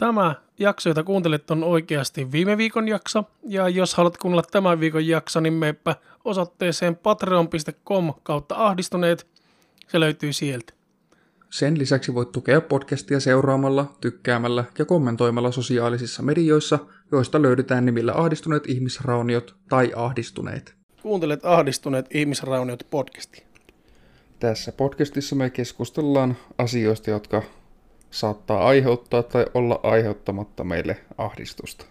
Tämä jakso, jota kuuntelet, on oikeasti viime viikon jakso. Ja jos haluat kuunnella tämän viikon jakso, niin meepä osoitteeseen patreon.com kautta ahdistuneet. Se löytyy sieltä. Sen lisäksi voit tukea podcastia seuraamalla, tykkäämällä ja kommentoimalla sosiaalisissa medioissa, joista löydetään nimillä ahdistuneet ihmisrauniot tai ahdistuneet. Kuuntelet ahdistuneet ihmisrauniot podcastia. Tässä podcastissa me keskustellaan asioista, jotka saattaa aiheuttaa tai olla aiheuttamatta meille ahdistusta.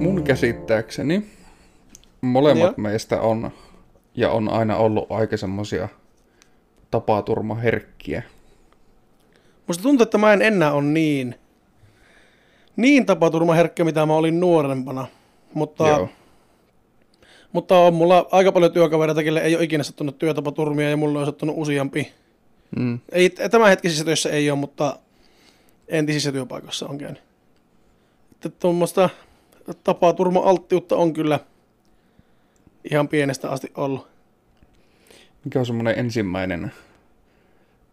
Mun käsittääkseni molemmat Joo. meistä on ja on aina ollut aika semmosia tapaturmaherkkiä. Musta tuntuu, että mä en enää ole niin, niin tapaturmaherkkä, mitä mä olin nuorempana. Mutta, Joo. mutta on mulla aika paljon työkavereita, kelle ei ole ikinä sattunut työtapaturmia ja mulla on sattunut useampi. Mm. Ei, tämänhetkisissä töissä ei ole, mutta entisissä työpaikoissa on käynyt. Että tuommoista tapaturma-alttiutta on kyllä ihan pienestä asti ollut. Mikä on semmoinen ensimmäinen,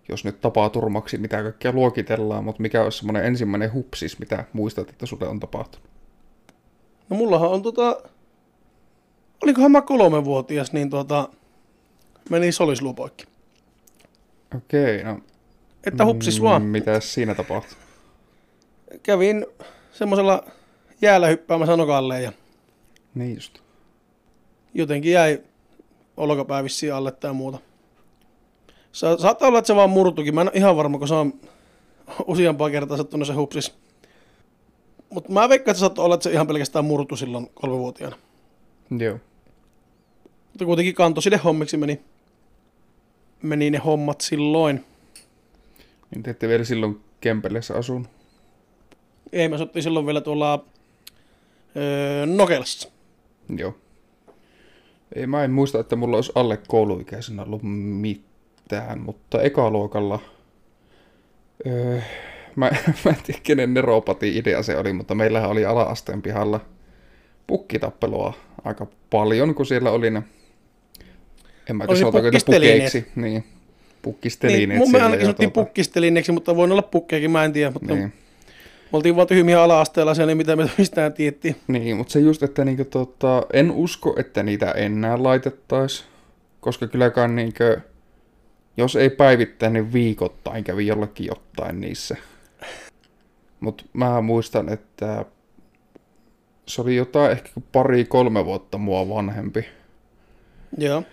jos nyt tapaturmaksi, mitä kaikkea luokitellaan, mutta mikä on semmoinen ensimmäinen hupsis, mitä muistat, että sulle on tapahtunut? No mullahan on tota, olikohan mä kolmevuotias, niin tota, meni solisluu poikki. Okei, no Että hupsis vaan. mitä siinä tapahtui? Kävin semmoisella jäällä hyppäämässä nokalle ja Niin just. jotenkin jäi olkapää vissiin alle tai muuta. Sa- saattaa olla, että se vaan murtukin. Mä en ole ihan varma, kun se on useampaa kertaa sattunut se hupsis. Mutta mä veikkaan, että se saattoi olla, että se ihan pelkästään murtu silloin kolmevuotiaana. Joo. Mutta kuitenkin kantoside hommiksi meni, meni ne hommat silloin. Niin te ette vielä silloin Kempeleessä asun. Ei, me asuttiin silloin vielä tuolla öö, Nokelassa. Joo. Ei, mä en muista, että mulla olisi alle kouluikäisenä ollut mitään, mutta ekaluokalla... Öö, mä, mä en tiedä, kenen neropati idea se oli, mutta meillähän oli ala-asteen pihalla pukkitappelua aika paljon, kun siellä oli ne... En mä tiedä, sanotaanko niitä pukeiksi. Niin, pukkistelineet Niin, mun mielestä ainakin ja sanottiin tuota- pukkistelineeksi, mutta voi olla pukkeakin, mä en tiedä. Mutta Niin. me oltiin vaan tyhmiä ala-asteella siellä, niin mitä me mistään tiettiin. Niin, mutta se just, että niinku, tota, en usko, että niitä enää laitettaisiin, koska kylläkään niinku, jos ei päivittäin, niin viikoittain kävi jollakin jotain niissä. Mutta mä muistan, että se oli jotain ehkä pari-kolme vuotta mua vanhempi Joo.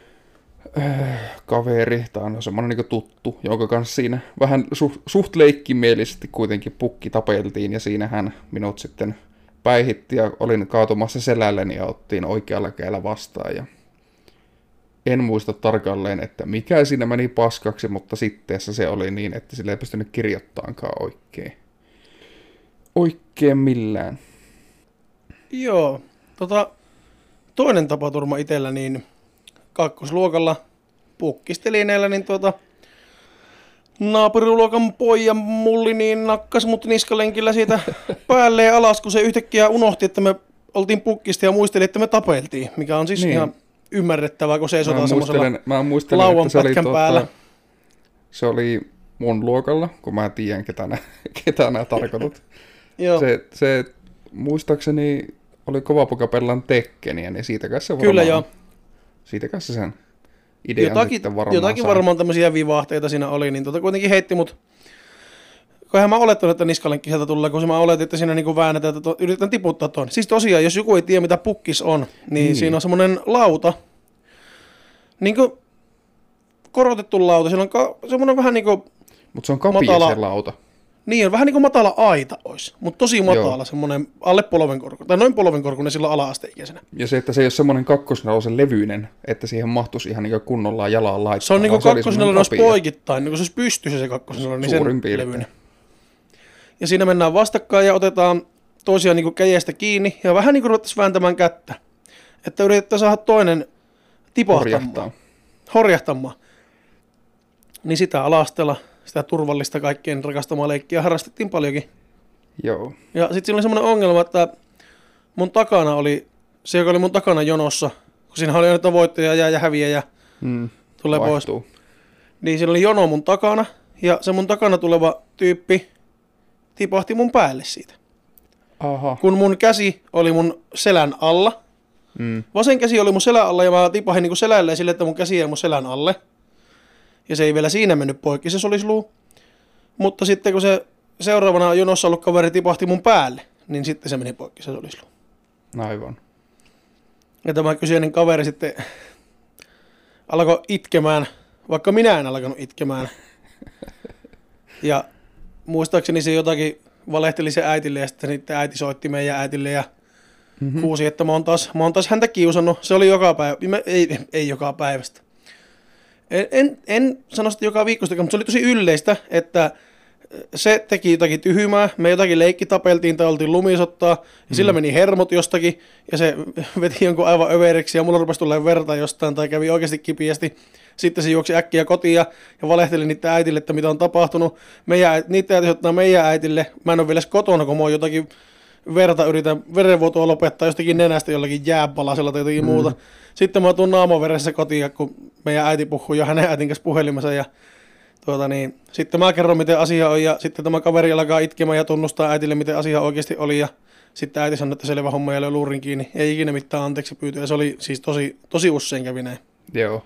kaveri, tai no semmoinen niin tuttu, jonka kanssa siinä vähän suht, suht leikkimielisesti kuitenkin pukki tapeltiin, ja siinä hän minut sitten päihitti, ja olin kaatumassa selälleni ja ottiin oikealla kädellä vastaan, ja en muista tarkalleen, että mikä siinä meni paskaksi, mutta sitteessä se oli niin, että sillä ei pystynyt kirjoittaankaan oikein. Oikein millään. Joo. Tota, toinen tapaturma itsellä, niin kakkosluokalla pukkistelineellä, niin tuota, naapuriluokan pojan mulli niin nakkas mut niskalenkillä siitä päälleen alas, kun se yhtäkkiä unohti, että me oltiin pukkista ja muisteli, että me tapeltiin, mikä on siis niin. ihan ymmärrettävää, kun Mä seisotaan semmoisella muistelen, mä muistelen lauan että se oli, tuota, päällä. se oli mun luokalla, kun mä tiedän, ketä nää, ketä nää tarkoitat. Joo. se, se, muistaakseni oli kova poka pellan Tekkeniä, niin siitä kanssa varmaan, Kyllä joo. siitä kanssa sen idean Jotakin, sitten varmaan jotakin sai. varmaan tämmöisiä vivahteita siinä oli, niin tota kuitenkin heitti mut. Kohan mä olettanut, että niskalenkki sieltä tulee, kun mä oletin, että siinä niinku väännetään, että to, yritetään tiputtaa ton. Siis tosiaan, jos joku ei tiedä, mitä pukkis on, niin, Niin. niin. siinä on semmoinen lauta, niinku korotettu lauta, siellä on ka- semmoinen vähän niinku, Mutta se on kapia matala- se lauta. niin on vähän niinku matala aita olisi, mutta tosi matala, Joo. semmoinen alle polvenkorku, tai noin polvenkorkunen silloin ala-asteikäisenä. Ja se, että se ei ole semmoinen kakkosneulosen levyinen, että siihen mahtuisi ihan niin kunnolla jalaan laittaa. Se on semmoinen olisi kapia. poikittain, niin kun se olisi pystyssä se kakkosella, niin sen levyinen. Ja siinä mennään vastakkain ja otetaan toisiaan niin käjestä kiinni ja vähän niin kuin ruvettaisiin vääntämään kättä. Että yritetään saada toinen tipahtamaan. Horjahtaa. Horjahtamaan. Niin sitä alastella sitä turvallista kaikkien rakastamaa leikkiä harrastettiin paljonkin. Joo. Ja sitten siinä oli semmoinen ongelma, että mun takana oli, se joka oli mun takana jonossa, kun siinä oli aina voittaja ja, ja häviäjä Mm. tulee pois, Vaihtuu. niin siinä oli jono mun takana, ja se mun takana tuleva tyyppi tipahti mun päälle siitä. Aha. Kun mun käsi oli mun selän alla, Mm. vasen käsi oli mun selän alla, ja mä tipahin niinku selälleen sille, että mun käsi jäi mun selän alle. Ja se ei vielä siinä mennyt poikki se solisluu. Mutta sitten kun se seuraavana jonossa ollut kaveri tipahti mun päälle, niin sitten se meni poikki se solisluu. Aivan. Ja tämä kyseinen kaveri sitten alkoi itkemään, vaikka minä en alkanut itkemään. Ja muistaakseni se jotakin valehteli se äitille ja sitten äiti soitti meidän äitille ja mm-hmm. huusi, että mä oon, taas, mä oon taas häntä kiusannut. Se oli joka päivä, mä- ei, ei joka päivästä. En, en, en sano sitä joka viikosta, mutta se oli tosi yleistä, että se teki jotakin tyhmää, me jotakin leikkitapeltiin tai oltiin lumisottaa, ja sillä meni hermot jostakin, ja se veti jonkun aivan överiksi, ja mulla rupesi tulemaan verta jostain, tai kävi oikeasti kipiästi. Sitten se juoksi äkkiä kotiin ja, ja valehteli niiden äitille, että mitä on tapahtunut. Meidän, niiden äiti ottaa meidän äitille, mä en ole vielä kotona, kun mä oon jotakin verta yritän verenvuotoa lopettaa jostakin nenästä jollakin jääpalasella tai jotakin mm. muuta. Sitten mä tuun naamaveressä kotiin, kun meidän äiti puhuu jo hänen äitin kanssa puhelimessa ja tuota niin, sitten mä kerron, miten asia on, ja sitten tämä kaveri alkaa itkemään ja tunnustaa äitille, miten asia oikeasti oli, ja sitten äiti sanoi, että selvä homma ja löi luurin kiinni. Ei ikinä mitään anteeksi pyytöä, ja se oli siis tosi, tosi usein kävi näin. Joo.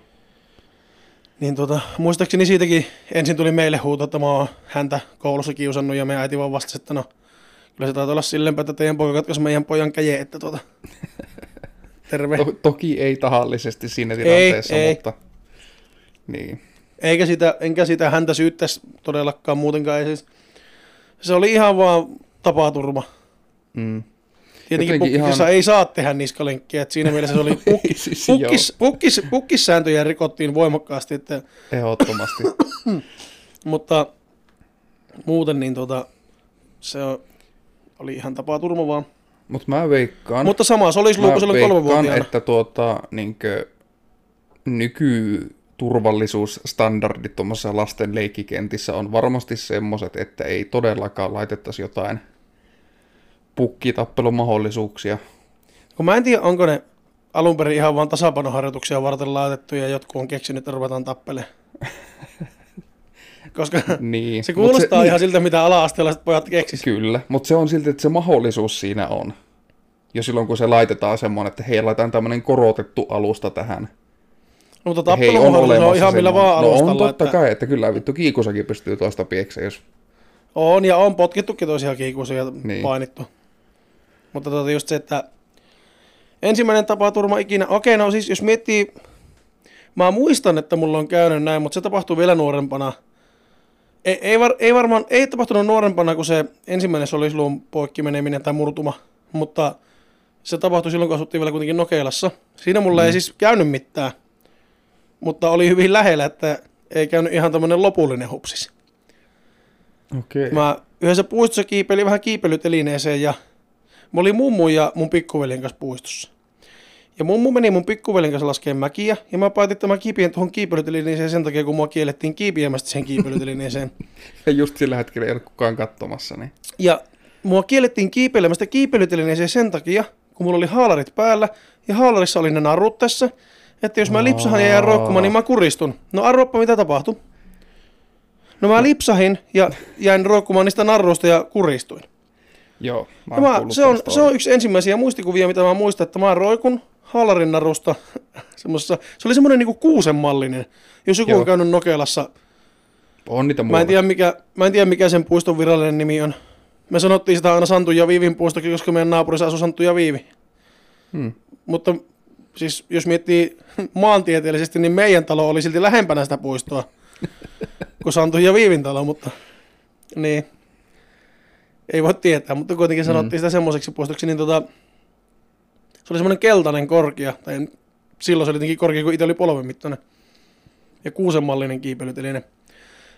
Niin tota, muistaakseni siitäkin ensin tuli meille huuto, että mä oon häntä koulussa kiusannut, ja meidän äiti vaan vastasi, että no, kyllä se taitaa olla silleen, että teidän poika katkaisi meidän pojan käje, että tuota, terve. To- toki ei tahallisesti siinä tilanteessa, ei. mutta... Niin. Eikä sitä, enkä sitä häntä syyttäisi todellakaan muutenkaan. Ei siis, se oli ihan vaan tapaturma. Mm. Tietenkin pukkisessa ihan- ei saa tehdä niskalenkkiä, että siinä mielessä se oli pukki, Siis pukkis, pukkis, pukkissääntöjä rikottiin voimakkaasti, että, Ehdottomasti. mutta muuten niin tota, se oli ihan tapaturma vaan. Mutta mä veikkaan... Mutta sama, se olisi luku silloin kolmevuotiaana. että tuota, niinkö, nykyturvallisuusstandardit tuommoisessa lasten leikkikentissä on varmasti semmoiset, että ei todellakaan laitettaisi jotain pukkitappelumahdollisuuksia. Kun mä en tiedä, onko ne alun perin ihan vaan tasapainoharjoituksia varten laitettu ja jotkut on keksinyt, että ruvetaan tappelemaan. Koska Niin. se kuulostaa niin, ihan siltä, mitä ala-asteelaiset pojat keksis. Kyllä, mutta se on silti, että se mahdollisuus siinä on. Jo silloin, kun se laitetaan semmoinen, että hei, laitetaan tämmöinen korotettu alusta tähän. Mutta Hei, tappelumahdollisuus on ihan millä semmoinen- vaan No on alustalla. totta että kai, että kyllä vittu kiikusakin pystyy toista piekse, jos... On ja on potkittukin toisia kiikuisia ja Niin. painittu. Mutta tota just se, että ensimmäinen tapaturma ikinä, okei no siis jos miettii, mä muistan, että mulla on käynyt näin, mutta se tapahtui vielä nuorempana. Ei, ei, var, ei varmaan, ei tapahtunut nuorempana kuin se ensimmäinen solisluun poikki meneminen tai murtuma, mutta se tapahtui silloin, kun asuttiin vielä kuitenkin Nokeilassa. Siinä mulla mm. ei siis käynyt mitään, mutta oli hyvin lähellä, että ei käynyt ihan tämmöinen lopullinen hupsis. Okei. Okay. Mä yhdessä puistossa kiipeilin vähän kiipeilytelineeseen ja mä olin mummu ja mun pikkuveljen kanssa puistossa. Ja mummu meni mun pikkuveljen kanssa laskeen mäkiä ja mä päätin, että mä kiipien tuohon kiipeilytelineeseen sen takia, kun mua kiellettiin kiipiämästä sen kiipeilytelineeseen. Ja just sillä hetkellä ei ole kukaan katsomassa, niin... Ja mua kiellettiin kiipeilemästä kiipeilytelineeseen sen takia, kun mulla oli haalarit päällä ja haalarissa oli ne narut tässä, että jos mä lipsahan ja jään roikkumaan, niin mä kuristun. No arvoappa mitä tapahtui. No mä lipsahin ja jäin roikkumaan niistä narruista ja kuristuin. Joo, mä mä, se, on, se on yksi ensimmäisiä muistikuvia, mitä mä muistan, että mä roikun haalarin narusta. Semmoisessa, se oli semmoinen niinku kuusen mallinen. Jos joku Joo. on käynyt Nokelassa, On niitä mä en, tiedä mikä, mä en tiedä mikä sen puiston virallinen nimi on. Me sanottiin sitä aina Santu ja Viivin puistokin, koska meidän naapurissa asui Santu ja Viivi. Hmm. Mutta siis jos miettii maantieteellisesti, niin meidän talo oli silti lähempänä sitä puistoa kuin Santu ja Viivin talo, mutta niin. Ei voi tietää, mutta kuitenkin sanottiin sitä semmoiseksi puistoksi, niin tota, se oli semmoinen keltainen korkea, tai en- silloin se oli jotenkin korkea, kun itse oli polven mittainen. Ja kuusenmallinen kiipeilyteline.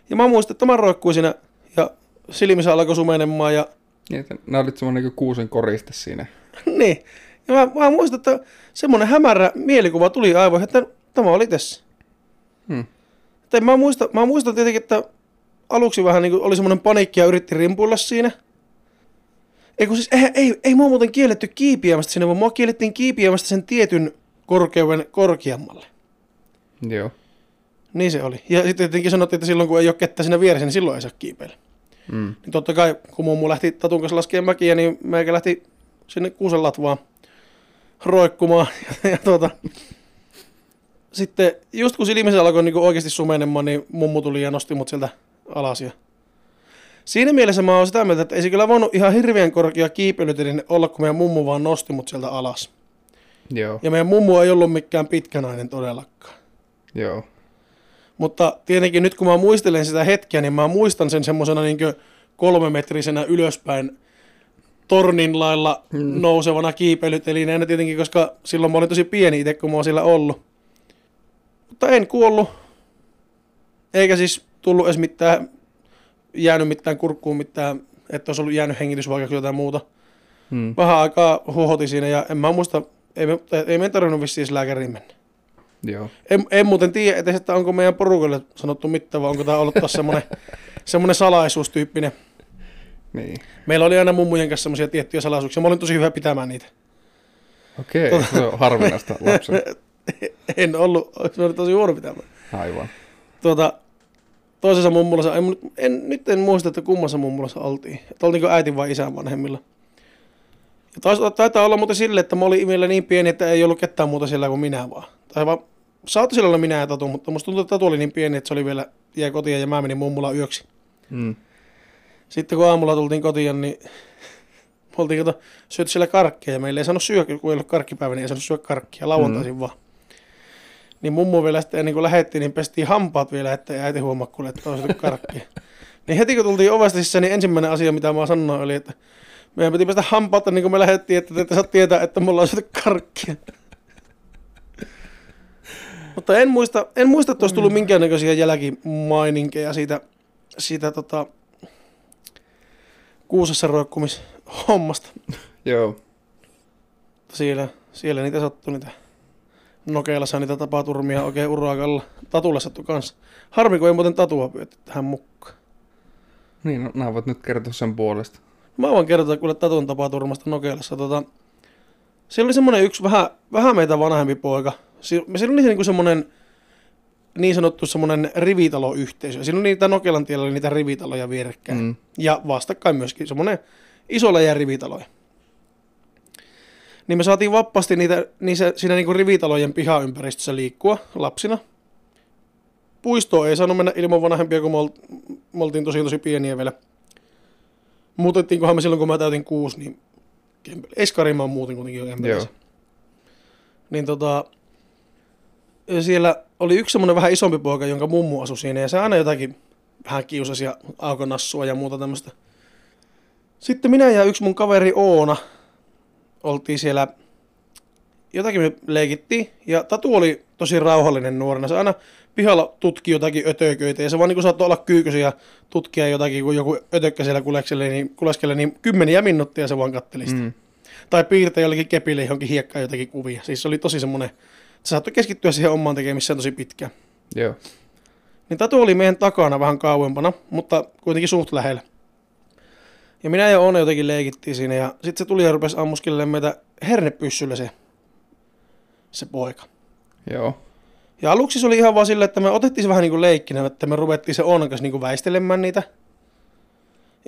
Ja mä muistan, että mä roikkuin siinä, ja silmissä alkoi sumenemaan, ja Niin, että Nää olit semmoinen niin kuusen koriste siinä. niin. Ja mä, mä muistan, että semmoinen hämärä mielikuva tuli aivoihin, että tämä oli tässä. Hmm. Tai mä muistan, mä muistan tietenkin, että aluksi vähän niin oli semmoinen paniikki ja yritti rimpuilla siinä. Ei, kun siis, ei, ei, ei mua muuten kielletty kiipiämästä sinne, vaan mua kiellettiin kiipiämästä sen tietyn korkeuden korkeammalle. Joo. Niin se oli. Ja sitten tietenkin sanottiin, että silloin kun ei ole kettä siinä vieressä, niin silloin ei saa kiipeillä. Mm. Niin totta kai, kun mummu lähti Tatun kanssa laskemaan mäkiä, niin meikä lähti sinne kuusen latvaan roikkumaan. Ja, ja tuota, sitten just kun silmissä alkoi niin oikeasti sumenemaan, niin mummu tuli ja nosti mut sieltä alas. Ja siinä mielessä mä oon sitä mieltä, että ei se kyllä voinut ihan hirveän korkea kiipeilytelinen olla, kun meidän mummu vaan nosti mut sieltä alas. Joo. Ja meidän mummu ei ollut mikään pitkänainen todellakaan. Joo. Mutta tietenkin nyt kun mä muistelen sitä hetkeä, niin mä muistan sen semmoisena niin kolmemetrisenä ylöspäin tornin lailla Mm. nousevana kiipeilytelineenä tietenkin, koska silloin mä olin tosi pieni itse, kun mä oon siellä ollut. Mutta en kuollut. Eikä siis tullut edes mitään, jäänyt mitään kurkkuun mitään, että olisi ollut jäänyt hengitysvaikeuksia tai muuta. Mm. Vähän aikaa huohoti siinä ja en mä muista, ei me, ei me tarvinnut vissiin lääkäriin mennä. Joo. En, en muuten tiedä, edes, että onko meidän porukalle sanottu mitään, vai onko tämä ollut taas semmoinen, semmoinen salaisuustyyppinen. Niin. Meillä oli aina mummujen kanssa semmoisia tiettyjä salaisuuksia. Mä olin tosi hyvä pitämään niitä. Okei, se on harvinaista lapsen. En ollut, se oli tosi huono pitämään. Aivan. Tuota, toisessa mummulassa, en, en, nyt en muista, että kummassa mummulassa oltiin. Että oltiinko äitin vai isän vanhemmilla. Ja taas, taitaa olla muuten silleen, että mä olin vielä niin pieni, että ei ollut ketään muuta siellä kuin minä vaan. Tai vaan, saattoi siellä olla minä ja Tatu, mutta musta tuntuu, että Tatu oli niin pieni, että se oli vielä, jäi kotiin ja mä menin mummulla yöksi. Mm. Sitten kun aamulla tultiin kotiin, niin me oltiin kato, syöty siellä karkkia ja meillä ei saanut syödä, kun ei ollut karkkipäivä, niin ei saanut syödä karkkia lauantaisin mm. vaan. Niin mummu vielä sitten ennen kuin lähettiin, niin pestiin hampaat vielä, että ei äiti huomaa kuule, että on karkkia. niin heti kun tultiin ovesta sisään, niin ensimmäinen asia, mitä mä sanoin, oli, että meidän piti pestä hampaat, niin kuin me lähdettiin, että te ette saa tietää, että mulla on syöty karkkia. Mutta en muista, en muista, että olisi tullut minkäännäköisiä jälkimaininkeja siitä, siitä tota, kuusessa roikkumishommasta. Joo. Siellä, siellä niitä sattui niitä Nokeilassa niitä tapaturmia oikein urakalla. Tatulle sattui kanssa. Harmi, kun ei muuten tatua pyöty tähän mukaan. Niin, no, nämä voit nyt kertoa sen puolesta. Mä voin kertoa kuule Tatun tapaturmasta Nokeilassa. Tota, siellä oli semmoinen yksi vähän, vähän meitä vanhempi poika. Si- Siellä oli niinku semmoinen niin sanottu semmoinen rivitaloyhteisö. Siinä oli niitä Nokelan tiellä oli niitä rivitaloja vierekkäin. Mm. Ja vastakkain myöskin semmoinen iso läjä rivitaloja. Niin me saatiin vapaasti niitä, niissä, siinä niinku rivitalojen pihaympäristössä liikkua lapsina. Puistoon ei saanut mennä ilman vanhempia, kun me, ol- me oltiin tosi tosi pieniä vielä. Muutettiinkohan me silloin, kun mä täytin kuusi, niin. Eskariin mä muutin kuitenkin jo. Joo. Niin tota, siellä oli yksi semmoinen vähän isompi poika, jonka mummu asui siinä, ja se aina jotakin vähän kiusasi ja aukonassua ja muuta tämmöistä. Sitten minä ja yksi mun kaveri Oona oltiin siellä, jotakin me leikittiin, ja Tatu oli tosi rauhallinen nuorena. Se aina pihalla tutki jotakin ötököitä, ja se vaan niin saattoi olla kyykysi ja tutkia jotakin, kun joku ötökkä siellä kuleskeli, niin, kuleskeli, niin kymmeniä minuuttia se vaan katteli sitä. Mm. Tai piirtää jollekin kepille johonkin hiekkaan jotakin kuvia. Siis se oli tosi semmoinen, että se saattoi keskittyä siihen omaan tekemiseen tosi pitkään. Joo. Niin Tatu oli meidän takana vähän kauempana, mutta kuitenkin suht lähellä. Ja minä ja Oona jotenkin leikittiin siinä ja sitten se tuli ja rupesi ammuskelemaan meitä hernepyssyllä se, se poika. Joo. Ja aluksi se oli ihan vaan silleen, että me otettiin se vähän niin kuin leikkinä, että me ruvettiin se Oonan kanssa niin kuin väistelemään niitä.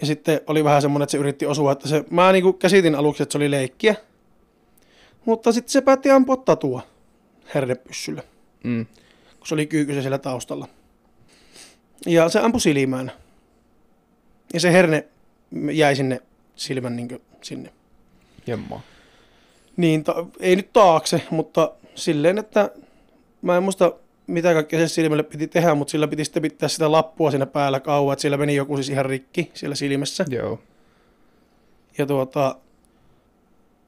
Ja sitten oli vähän semmoinen, että se yritti osua, että se, mä niin kuin käsitin aluksi, että se oli leikkiä. Mutta sitten se päätti ampua tatua hernepyssyllä, Mm. kun se oli kyykysä siellä taustalla. Ja se ampui silmään. Ja se herne jäi sinne silmän niin kuin sinne. Jemmaa. Niin, ta- ei nyt taakse, mutta silleen, että mä en muista mitä kaikkea se silmälle piti tehdä, mutta sillä piti sitten pitää sitä lappua siinä päällä kauan, että siellä meni joku siis ihan rikki siellä silmässä. Joo. Ja tuota,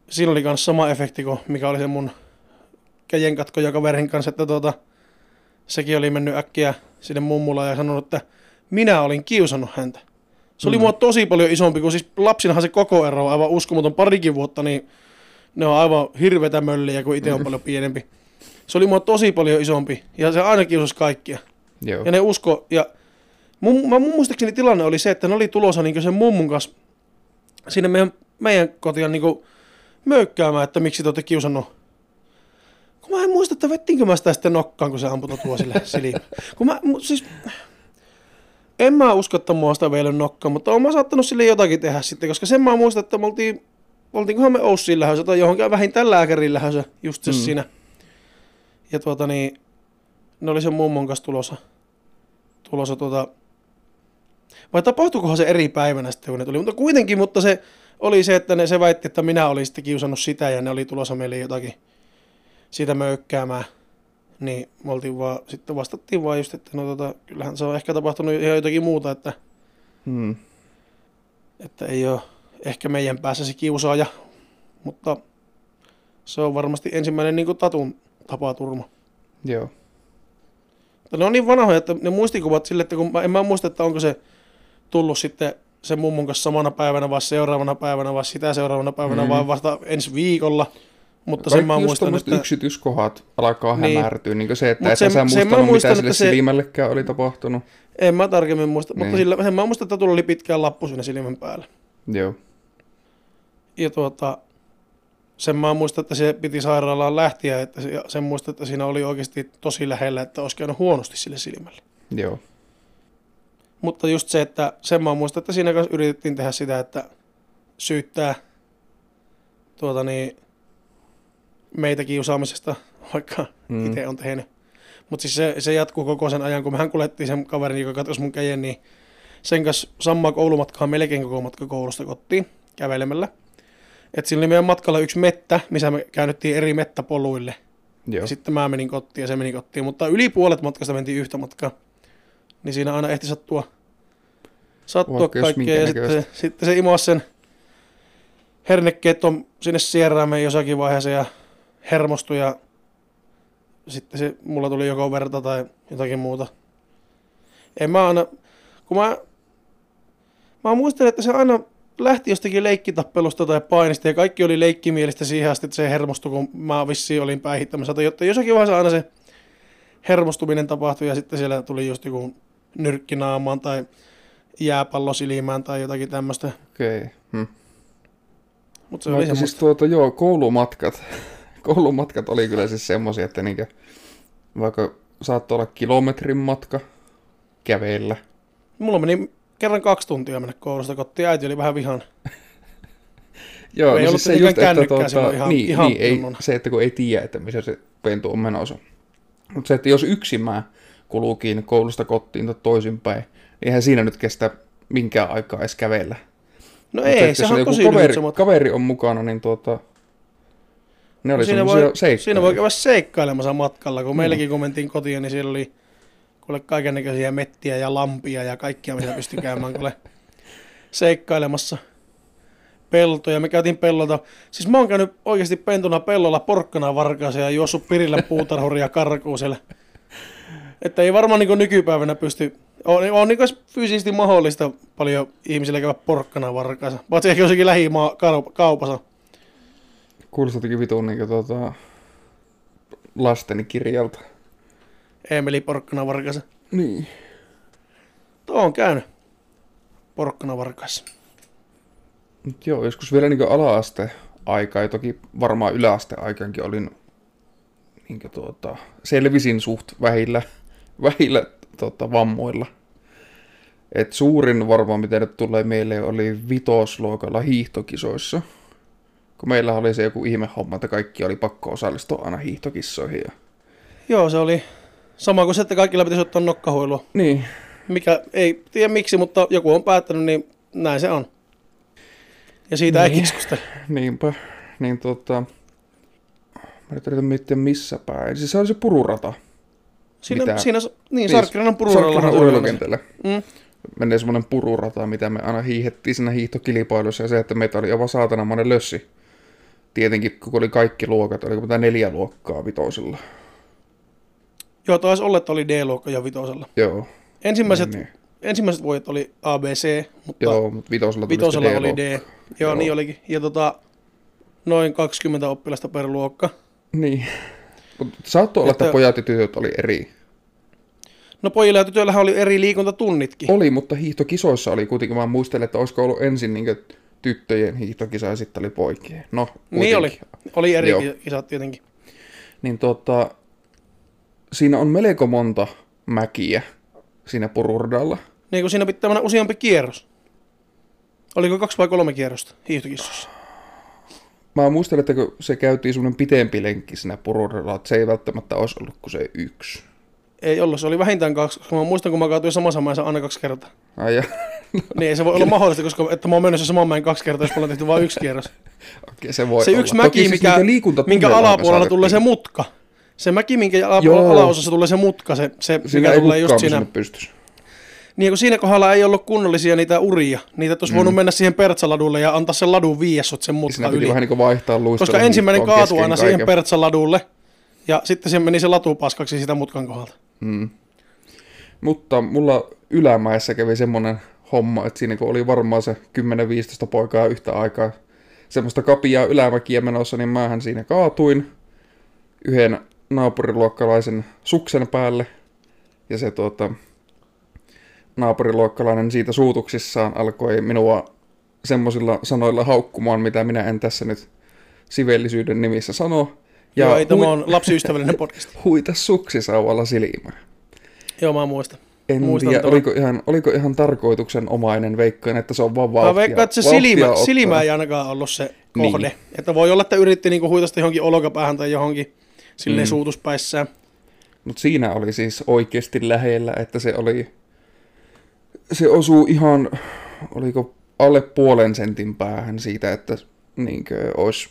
siinä oli myös sama efekti kuin mikä oli se mun käjenkatko ja kaverin kanssa, että tuota, sekin oli mennyt äkkiä sinne mummulla ja sanonut, että minä olin kiusannut häntä. Se oli Mm. mua tosi paljon isompi, kun siis lapsinahan se koko ero on aivan uskomaton parikin vuotta, niin ne on aivan hirvetä mölliä, kun itse on paljon pienempi. Se oli mua tosi paljon isompi ja se aina kiusasi kaikkia. Joo. Ja ne usko, ja mun, mä, mun muistaakseni tilanne oli se, että ne oli tulossa niin sen mummun kanssa sinne meidän, meidän kotiin niin möykkäämään, että miksi te olette kiusannut. Kun mä en muista, että vettiinkö mä sitä sitten nokkaan, kun se ampui tuo sille silmään. Kun mä, siis, en mä usko, että mua sitä vielä nokkaan, mutta oon mä saattanut sille jotakin tehdä sitten, koska sen mä muistan, että me oltiin, oltiinkohan me Oussiin lähdössä tai johonkin vähintään lääkärin lähdössä just se mm. siinä. Ja tuota niin, ne oli sen mummon kanssa tulossa, tulossa tuota, vai tapahtuikohan se eri päivänä sitten, kun ne tuli, mutta kuitenkin, mutta se oli se, että ne, se väitti, että minä olin sitten kiusannut sitä ja ne oli tulossa meille jotakin siitä möykkäämään. Niin me oltiin vaan, sitten vastattiin vaan just, että no tota, kyllähän se on ehkä tapahtunut ihan jotakin muuta, että, Hmm. että ei ole ehkä meidän päässä se kiusaaja, mutta se on varmasti ensimmäinen niin tatun tapaturma. Joo. Mutta ne on niin vanhoja, että ne muistikuvat sille, että kun mä, en mä muista, että onko se tullut sitten sen mummun kanssa samana päivänä vai seuraavana päivänä vai sitä seuraavana päivänä mm. vai vasta ensi viikolla. Mutta sen Kaikki mä just muistan, että yksityiskohdat alkaa Niin. hämärtyä, niin kuin se, että Mut et sen- sä sen mä muistanut, muistan, mitä sille se- silmällekään oli tapahtunut. en mä tarkemmin muista, Niin. mutta sillä, sen mä muistan, että tulla oli pitkään lappu siinä silmän päällä. Joo. Ja tuota, sen mä muistan, että se piti sairaalaan lähtiä, että se, ja sen muistan, että siinä oli oikeasti tosi lähellä, että olisi käynyt huonosti sille silmälle. Joo. Mutta just se, että sen mä muistan, että siinä kanssa yritettiin tehdä sitä, että syyttää tuota niin, meitä kiusaamisesta, vaikka Mm. itse on tehnyt. Mutta siis se, se jatkuu koko sen ajan, kun mehän kuljettiin sen kaverin, joka katsoisi mun käjen, niin sen kanssa samaa koulumatkaa melkein koko matka koulusta kotiin kävelemällä. Et siinä oli meidän matkalla yksi mettä, missä me käännyttiin eri mettäpoluille. Joo. Ja sitten mä menin kotiin ja se meni kotiin, mutta yli puolet matkasta mentiin yhtä matkaa. Niin siinä aina ehti sattua, sattua Vaikka kaikkea. Ja sitten, sitten se imasi sen hernekkeetton sinne sierräämeen jossakin vaiheessa ja hermostui ja sitten se, mulla tuli joko verta tai jotakin muuta. En mä aina, kun mä, mä muistelin, että se aina lähti jostakin leikkitappelusta tai painista ja kaikki oli leikkimielistä siihen asti, että se hermostui, kun mä vissiin olin päihittämässä. Tai jotta jossakin vaiheessa aina se hermostuminen tapahtui ja sitten siellä tuli just joku nyrkkinaamaan tai jääpallo silmään tai jotakin tämmöistä. Okei. Okay. Hmm. Mutta se oli Vaikka semmoista. siis tuota, joo, koulumatkat. Koulumatkat oli kyllä siis semmosia, että niinkö, vaikka saattoi olla kilometrin matka kävellä. Mulla meni kerran kaksi tuntia mennä koulusta kotiin. Äiti oli vähän vihan. Joo, Ei no siis se just, että silloin ihan- niin, ihan niin ei, se, että kun ei tiedä, että missä se pentu on menossa. Mutta se, että jos yksin mä kulukin koulusta kotiin tai toisinpäin, niin eihän siinä nyt kestä minkään aikaa edes kävellä. No Mutta ei, sehän on tosi kaveri, se kaveri on mukana, niin tuota, ne oli Siinä voi, siinä voi käydä seikkailemassa matkalla, kun Mm. meilläkin kun mentiin kotiin, niin siellä oli kuule kaikennäköisiä mettiä ja lampia ja kaikkia, mitä pystyi käymään kuule seikkailemassa. Peltoja, me käytiin pellolta. Siis mä oon käynyt oikeasti pentuna pellolla porkkana varkaaseen ja juossut pirillä puutarhuria karkuun siellä. Että ei varmaan niin nykypäivänä pysty, on, on niin fyysisesti mahdollista paljon ihmisillä käydä porkkana varkaassa. Paitsi ehkä jossakin lähimaa kaup- kaupassa. Kuulostaa jotenkin vitun niin tuota, lasteni kirjalta. Emeli porkkana varkaassa. Niin. Tuo on käynyt porkkana varkaassa. Mut joo, joskus vielä niin ala-aste aikaa, ja toki varmaan yläaste aikaankin olin niin tuota, selvisin suht vähillä, vähillä tota, vammoilla. Et suurin varmaan, mitä nyt tulee mieleen, oli vitosluokalla hiihtokisoissa. Kun meillä oli se joku ihme homma, että kaikki oli pakko osallistua aina hiihtokissoihin. Ja... Joo, se oli sama kuin se, että kaikilla pitäisi ottaa nokkahuilua. Niin, Mikä ei tiedä miksi, mutta joku on päättänyt, niin näin se on. Ja siitä ei Niin. keskustella. niinpä. Niin tota... Mä nyt yritän miettiä missä päin. Siis se oli se pururata. Siinä, Mitä? siinä niin, Niin, Sarkkiranan pururalla. Sarkkaran urheilukentällä. Mm. menee semmoinen pururata, mitä me aina hiihettiin siinä hiihtokilpailussa, ja se, että meitä oli aivan saatanamainen lössi. Tietenkin, kun oli kaikki luokat, oliko mitä neljä luokkaa vitosella. Joo, taisi olla, että oli D-luokka ja vitosella. Joo, Ensimmäiset, niin, ensimmäiset vuodet oli ABC, mutta joo mutta vitosella tuli vitosella oli. D. Joo, Joo. niin olikin. Ja tota, noin 20 oppilasta per luokka. Niin. Mutta saattoi olla, että Että- pojat ja tytöt oli eri. No pojilla ja tytöillähän oli eri liikuntatunnitkin. Oli, mutta hiihtokisoissa oli kuitenkin, vaan muistelen, että olisiko ollut ensin niin tyttöjen hiihtokisa ja sitten oli poikien. No, niin oli. kuitenkin. Oli eri Joo. kisat tietenkin. Niin tota, siinä on melko monta mäkiä siinä pururdalla. Niin kuin siinä pitää mennä useampi kierros. Oliko kaksi vai kolme kierrosta hiihtokissossa? Mä muistelen, että kun se käytiin semmoinen pitempi lenkki siinä pururdalla, että se ei välttämättä olisi ollut kuin se yksi. Ei ollut, se oli vähintään kaksi, koska mä muistan, kun mä kaatuin samassa mäessä aina kaksi kertaa. Ai ja, Niin ei se voi olla mahdollista, koska että mä oon mennyt se saman mäen kaksi kertaa, jos mulla on tehty vain yksi kierros. okei, se voi Se olla. yksi mäki, siis mikä, minkä alapuolella tulee se mutka. Se mäki, minkä ala- Joo. alaosassa tulee se mutka, se, se mikä tulee just siinä. pystyssä. Niin kun siinä kohdalla ei ollut kunnollisia niitä uria. Niitä olisi Mm. voinut mennä siihen pertsaladulle ja antaa sen ladun viiessot sen mutka yli. vähän niin vaihtaa luistelun Koska ensimmäinen kesken aina siihen kaiken. pertsaladulle. Ja sitten se meni se latu paskaksi sitä mutkan kohdalta. Mm. Mutta mulla ylämäessä kävi semmonen homma, että siinä kun oli varmaan se 10-15 poikaa yhtä aikaa semmoista kapiaa ylämäkiä menossa, niin mähän siinä kaatuin yhden naapuriluokkalaisen suksen päälle. Ja se tuota, naapuriluokkalainen siitä suutuksissaan alkoi minua semmoisilla sanoilla haukkumaan, mitä minä en tässä nyt sivellisyyden nimissä sano. Ja Joo, ei hui- tämä on lapsiystävällinen podcast. huita suksisauvalla silmään. Joo, mä muistan. En Muistan tiedä, oliko ihan, oliko ihan tarkoituksenomainen veikkaan, että se on vaan vauhtia. Mä veikkaan, että se silmä, silmä ei ainakaan ollut se kohde. Niin. Että voi olla, että yritti niinku huitasta johonkin olkapäähän tai johonkin silleen Mm. suutuspäissään. Mutta siinä oli siis oikeasti lähellä, että se oli, se osuu ihan, oliko alle puolen sentin päähän siitä, että niinkö olisi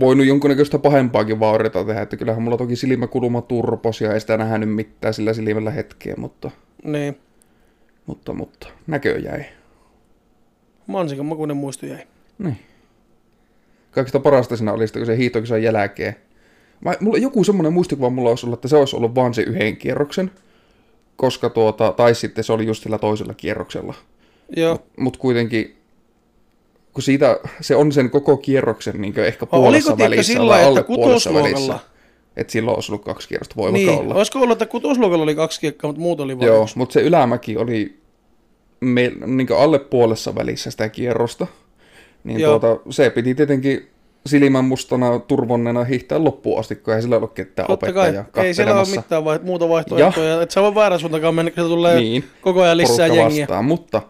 voinut jonkunnäköistä pahempaakin vaurioita tehdä. Että kyllähän mulla toki silmäkulma turpos ja ei sitä nähnyt mitään sillä silmällä hetkeen, mutta, Niin. mutta, mutta näkö jäi. Mansikan makuinen muisto jäi. Niin. Kaikista parasta siinä oli, sitten, kun se hiihtokisan jälkeen. Mä, mulla joku semmoinen muistikuva mulla olisi ollut, että se olisi ollut vaan se yhden kierroksen. Koska tuota, tai sitten se oli just sillä toisella kierroksella. Joo. Mutta kuitenkin, kun siitä, se on sen koko kierroksen niin ehkä Oliko puolessa tiedätkö välissä, sillä, vai että kutosluokalla... Että silloin olisi ollut kaksi kierrosta, voi Niin, olla. olisiko ollut, että kutosluokalla oli kaksi kiekkaa, mutta muut oli vain Joo, mutta se ylämäki oli me, niin alle puolessa välissä sitä kierrosta. Niin Joo. tuota, se piti tietenkin silmän mustana turvonnena hiihtää loppuun asti, kun ei sillä ollut ketään Totta kai, opettajaa ei siellä ole mitään vai, muuta vaihtoehtoja. Et sä voi väärän suuntakaan mennä, kun se tulee niin, koko ajan lisää porukka jengiä. vastaan. Mutta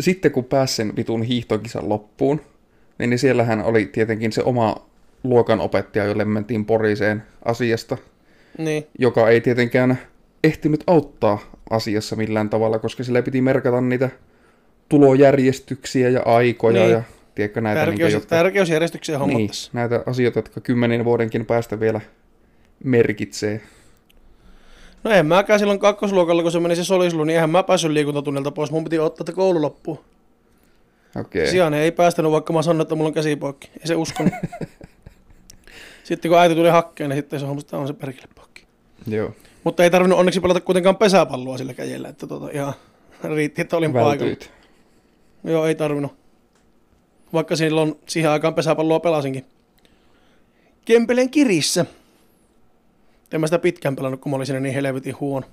sitten kun pääsin sen vitun hiihtokisan loppuun, niin, niin siellähän oli tietenkin se oma luokan opettaja, jolle mentiin poriseen asiasta, Niin. joka ei tietenkään ehtinyt auttaa asiassa millään tavalla, koska sillä piti merkata niitä tulojärjestyksiä ja aikoja Niin. ja tiedätkö näitä, Tärkeys, niitä, jotka, tärkeysjärjestyksiä niin, näitä asioita, jotka kymmenen vuodenkin päästä vielä merkitsee. No en mäkään silloin kakkosluokalla, kun se meni se solislu, niin eihän mä päässyt liikuntatunnilta pois. Mun piti ottaa, että koulu loppuu. Okei, okay. Sijainen ei päästänyt, vaikka mä sanoin, että mulla on käsi poikki. Ei se uskonut. sitten kun äiti tuli hakkeen, niin sitten se että on se perkele poikki. joo, Mutta ei tarvinnut onneksi pelata kuitenkaan pesäpalloa sillä käjellä, että tota, ihan riitti, että olin paikalla. vältyit. Joo, ei tarvinnut. Vaikka silloin siihen aikaan pesäpalloa pelasinkin. Kempeleen kirissä. En mä sitä pitkään pelannut, kun mä olin siinä niin helvetin huono.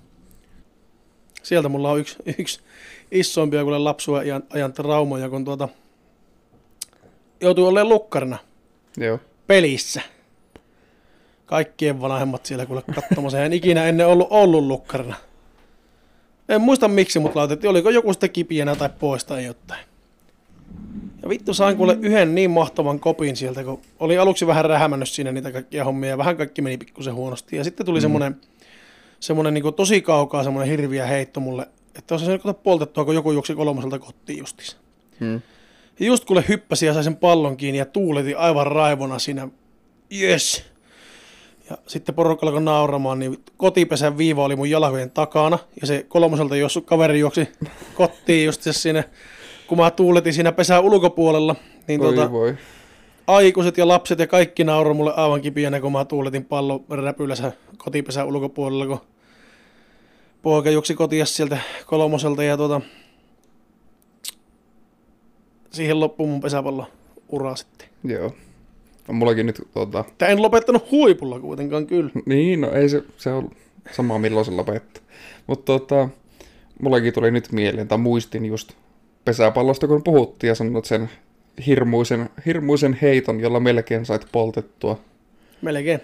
Sieltä mulla on yksi, yksi isompia kuin lapsua ajan, ajan traumoja, kun tuota, joutui olemaan lukkarina Joo, pelissä. Kaikkien vanhemmat siellä kuule katsomassa. En ikinä ennen ollut, ollut lukkarina. En muista miksi, mutta laitettiin, oliko joku sitten kipienä tai pois tai jotain. Ja vittu sain kuule yhden niin mahtavan kopin sieltä, kun oli aluksi vähän rähämännyt siinä niitä kaikkia hommia ja vähän kaikki meni pikkusen huonosti. Ja sitten tuli mm. semmoinen, semmoinen niin tosi kaukaa semmoinen hirviä heitto mulle, että olisi se poltettua, kun joku juoksi kolmoselta kotiin justiinsa. hmm. Ja just kuule hyppäsi ja sai sen pallon kiinni ja tuuletin aivan raivona siinä. Yes. Ja sitten porukka alkoi nauramaan, niin kotipesän viiva oli mun jalkojen takana. Ja se kolmoselta juossut kaveri juoksi kotiin just siinä, kun mä tuuletin siinä pesän ulkopuolella. Niin voi tuota, voi. aikuiset ja lapset ja kaikki nauroi mulle aivan kipiänä, kun mä tuuletin pallon räpylässä kotipesän ulkopuolella, kun poika juoksi kotiin sieltä kolmoselta ja tuota, siihen loppui mun pesäpallo ura sitten. Joo. Mullakin nyt tuota, Tää en lopettanut huipulla kuitenkaan kyllä. Niin, no ei se, se on sama milloin se lopettaa. Mutta tota, mullakin tuli nyt mieleen, tai muistin just pesäpallosta, kun puhuttiin ja sanonut sen hirmuisen, hirmuisen heiton, jolla melkein sait poltettua. Melkein.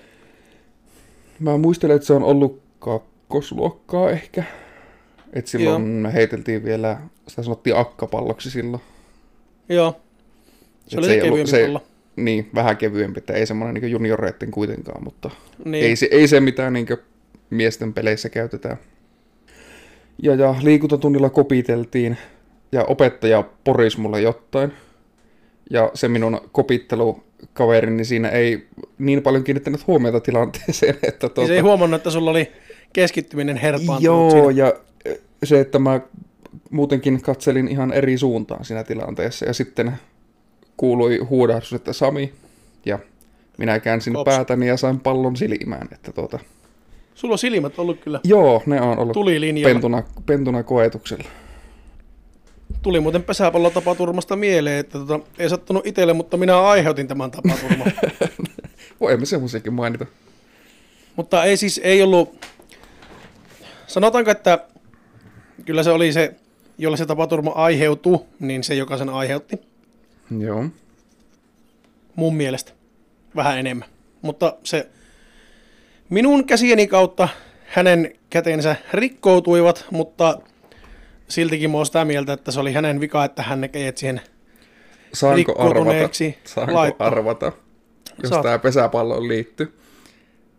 Mä muistelen, että se on ollut kakkosluokkaa ehkä. Et silloin me heiteltiin vielä, sitä sanottiin akkapalloksi silloin. Joo. Se Et oli se ei ollut- se- pallo. Niin, vähän kevyempi, että ei semmoinen niin junioreitten kuitenkaan, mutta Niin. ei, se, ei se mitään niin miesten peleissä käytetään. Ja, ja liikuntatunnilla kopiteltiin ja opettaja poris mulle jotain. Ja se minun kopittelukaverini niin siinä ei niin paljon kiinnittänyt huomiota tilanteeseen, että tuota, se ei huomannut, että sulla oli keskittyminen herpaantunut Joo, siinä. ja se, että mä muutenkin katselin ihan eri suuntaan siinä tilanteessa. Ja sitten kuului huudahdus, että Sami, ja minä käänsin Kops. päätäni ja sain pallon silmään. Että tuota, Sulla on silmät ollut kyllä joo, ne on ollut tuli pentuna, pentuna koetuksella. Tuli muuten pesäpallotapaturmasta mieleen, että tota, ei sattunut itselle, mutta minä aiheutin tämän tapaturman. Voimme semmoisiakin mainita. mutta ei siis, ei ollut, sanotaanko, että kyllä se oli se, jolle se tapaturma aiheutui, niin se, joka sen aiheutti, Joo. mun mielestä. Vähän enemmän. Mutta se minun käsieni kautta hänen kätensä rikkoutuivat, mutta siltikin mä oon sitä mieltä, että se oli hänen vika, että hän ne kädet siihen Saanko arvata? Saanko laittaa. arvata, jos Saat. tämä pesäpalloon liittyy?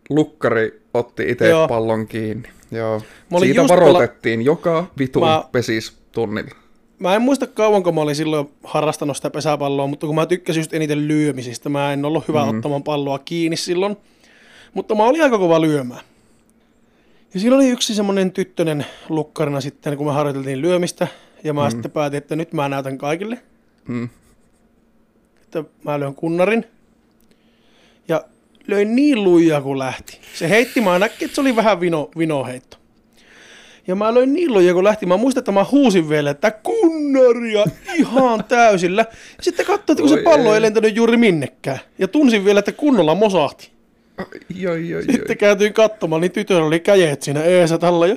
Lukkari otti itse pallon kiinni. Joo. Siitä varoitettiin joka vitun Mä- pesis tunnilla. Mä en muista kauanko mä olin silloin harrastanut sitä pesäpalloa, mutta kun mä tykkäsin just eniten lyömisistä, mä en ollut hyvä mm. ottamaan palloa kiinni silloin. Mutta mä olin aika kova lyömään. Ja siinä oli yksi semmonen tyttönen lukkarina sitten, kun me harjoiteltiin lyömistä. Ja mä mm. sitten päätin, että nyt mä näytän kaikille, Mm. että mä lyön kunnarin. Ja löin niin lujaa kun lähti. Se heitti, mä näkin, että se oli vähän vino, vinoheitto. Ja mä löin niin lujaa kun lähti. Mä muistan, että mä huusin vielä, että kunnaria ihan täysillä. Ja sitten katsoin, että kun se pallo ei. ei lentänyt juuri minnekään. Ja tunsin vielä, että kunnolla mosahti. Joi, joi, Sitten joi. kääntyin katsomaan, niin tytöllä oli käjet siinä eessä tällä ja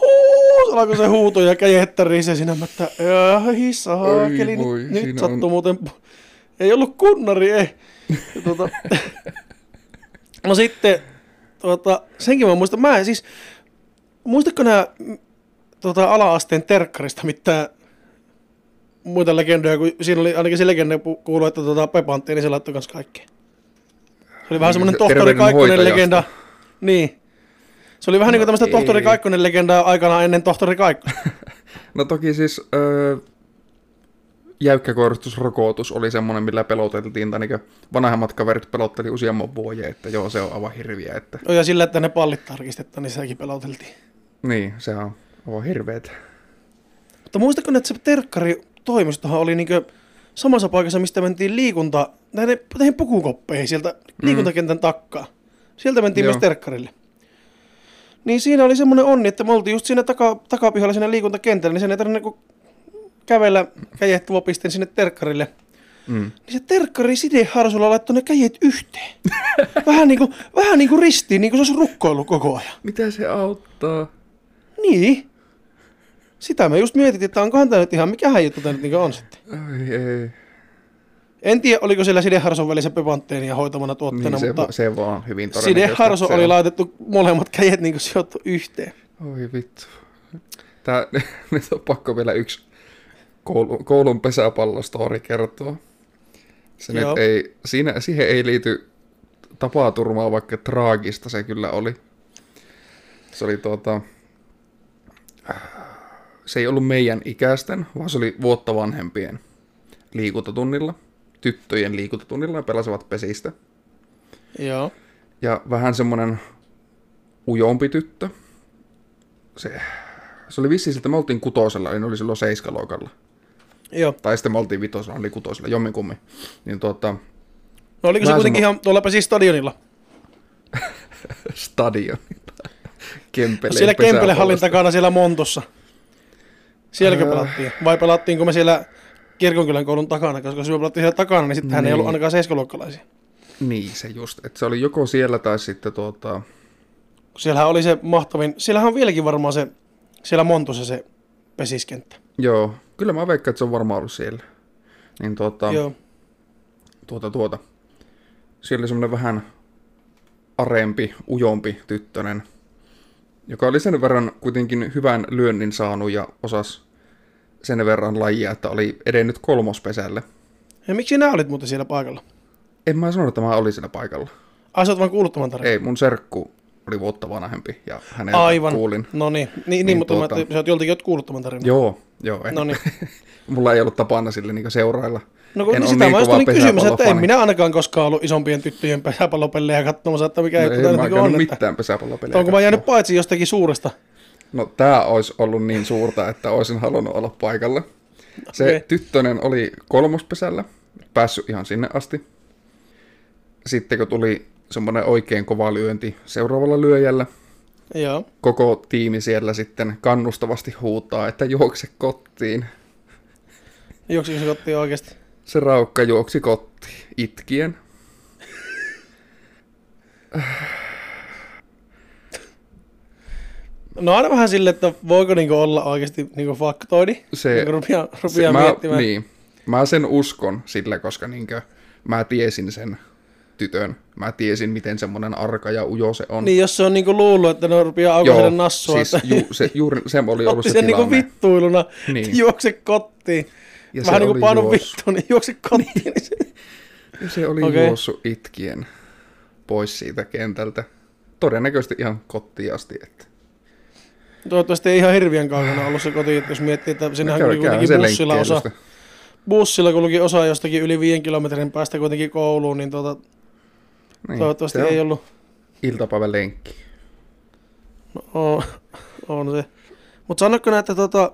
huus, alkoi se huuto ja käjettä rise siinä, mä että ei saakeli, Oi voi, nyt, nyt sattui on- muuten, ei ollut kunnari, ei. Tuota, no sitten, tuota, senkin mä muistan, mä en siis, muistatko nämä tuota, ala-asteen terkkarista mitään muita legendoja, kun siinä oli ainakin se legenda kuului, että tuota, Pepantti, niin se laittoi kanssa kaikkea. Se oli vähän semmoinen tohtori Kaikkonen legenda. Niin. Se oli vähän niin kuin tämmöistä ei. tohtori Kaikkonen legendaa aikana ennen tohtori Kaikkonen. No toki siis öö, jäykkäkoristusrokotus oli semmoinen, millä peloteltiin, tai niin vanhemmat kaverit pelotteli useamman vuoden, että joo, se on aivan hirviä, että No ja sillä, että ne pallit tarkistettaan, niin sitäkin peloteltiin. Niin, se on aivan hirveet. Mutta muistatko, että se terkkari toimistohan oli niinkö samassa paikassa, mistä mentiin liikunta, näihin, näihin pukukoppeihin sieltä liikuntakentän takkaa. Sieltä mentiin Joo. myös terkkarille. Niin siinä oli semmoinen onni, että me oltiin just siinä taka, takapihalla siinä liikuntakentällä, niin sen ei tarvinnut niinku kävellä käjettuvapisteen sinne terkkarille. Mm. Niin se terkkari sideharsulla laittoi ne käjet yhteen. vähän niinku, vähän niinku ristiin, niin kuin se olisi rukkoillut koko ajan. Mitä se auttaa? Niin. Sitä me just mietittiin, että onkohan tämä nyt ihan, mikähän juttu tämä nyt niinku on sitten. Ai ei. En tiedä, oliko siellä sideharson välissä pepantteenia hoitamana tuotteena, Niin, se, mutta se vaan hyvin todennäköistä. sideharso että se oli on. laitettu molemmat kädet niinku sijoittu yhteen. Oi vittu. Tää, nyt on pakko vielä yksi koulu, koulun pesäpallostori kertoa. Se Joo. nyt ei, siinä, siihen ei liity tapaturmaa, vaikka traagista se kyllä oli. Se oli tuota, se ei ollut meidän ikäisten, vaan se oli vuotta vanhempien liikuntatunnilla, tyttöjen liikuntatunnilla ja pelasivat pesistä. Joo. Ja vähän semmonen ujompi tyttö. Se, se oli vissiin, että me oltiin kutosella, eli ne oli silloin seiskaluokalla. Joo. Tai sitten me oltiin vitosella, oli kutosella, jomminkummin. Niin tuota, No oliko se kuitenkin ihan tuolla siis stadionilla? stadion. Kempeleen Siellä Kempele hallin pesäpallosta. takana siellä Montossa. Sielläkö Öö. pelattiin? Vai pelattiinko me siellä Kirkonkylän koulun takana? Koska jos me pelattiin siellä takana, niin sittenhän ei Niin. ollut ainakaan seiskaluokkalaisia. Niin, se just. Että se oli joko siellä tai sitten tuota, Siellähän oli se mahtavin, siellähän on vieläkin varmaan se, siellä Montussa se pesiskenttä. Joo, kyllä mä veikkaan, että se on varmaan ollut siellä. Niin tuota, Joo. tuota, tuota. Siellä oli semmoinen vähän arempi, ujompi tyttönen, joka oli sen verran kuitenkin hyvän lyönnin saanut ja osas sen verran lajia, että oli edennyt kolmospesälle. Ja miksi sinä olit muuten siellä paikalla? En mä sanonut, että mä olin siinä paikalla. Ai sä oot vaan kuullut tämän tarinan? Ei, mun serkku oli vuotta vanhempi ja häneltä Aivan. kuulin. No niin, niin, niin Niin mutta tuota- mä, sä oot joltakin oot kuullut tämän tarinan. Joo, joo. En. No niin. Mulla ei ollut tapana sille niin seurailla. No kun En niin sitä niin mä just kysymys, että en minä ainakaan koskaan ollut isompien tyttöjen pesäpallopellejä katsomassa, että mikä No, juttu ei käynyt on. Että, mitään pesäpallopeliä. että onko mä jäänyt paitsi jostakin suuresta? No tää olisi ollut niin suurta, että olisin halunnut olla paikalla. Se Okei. tyttönen oli kolmospesällä, päässyt ihan sinne asti. Sitten kun tuli semmoinen oikein kova lyönti seuraavalla lyöjällä, Joo. koko tiimi siellä sitten kannustavasti huutaa, että juokse kotiin. Juoksiko se kotiin oikeasti? Se raukka juoksi kotiin, itkien. No aina vähän silleen, että voiko niinku olla oikeasti niinku faktoidi. Se- Niinku rupia, rupia Se, mä, miettimään. niin, mä sen uskon sillä, koska niinkö, mä tiesin sen tytön. Mä tiesin, miten semmoinen arka ja ujo se on. Niin, jos se on niinku luullut, että ne rupeaa aukaiselle nassua, siis että ju, se, juuri se oli ollut se sen niinku vittuiluna, Niin. niin. juokse kotiin. Ja Vähän se niinku oli painu juossut- vittuun, niin juokse kotiin. Niin. se... ja se oli Okei. juossut itkien pois siitä kentältä. Todennäköisesti ihan kotiin asti. Että. Toivottavasti ei ihan hirveän kaukana ollut se koti, jos miettii, että kulki käy kuitenkin se bussilla osa, bussilla kulki osa jostakin yli viiden kilometrin päästä kuitenkin kouluun, niin tota, Niin, toivottavasti ei ollut, Iltapäivän lenkki. no, on, on se. Mutta sanoitko näin, että tota,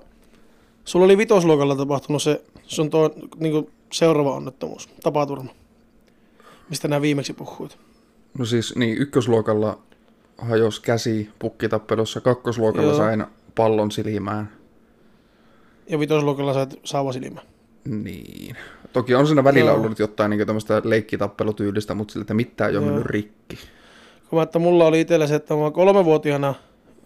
sulla oli vitosluokalla tapahtunut se sun tuo niinku seuraava onnettomuus, tapaturma, mistä nämä viimeksi puhuit. No siis niin, ykkösluokalla hajos käsi pukkitappelussa, kakkosluokalla Joo. sain pallon silmään. Ja vitosluokalla sait sauvasilmä. Niin. Toki on siinä välillä Joo. ollut jotain niin tämmöistä leikkitappelutyylistä, mutta sillä, että mitään ei ole Joo. mennyt rikki. Kun mä, että mulla oli itsellä se, että mä kolmevuotiaana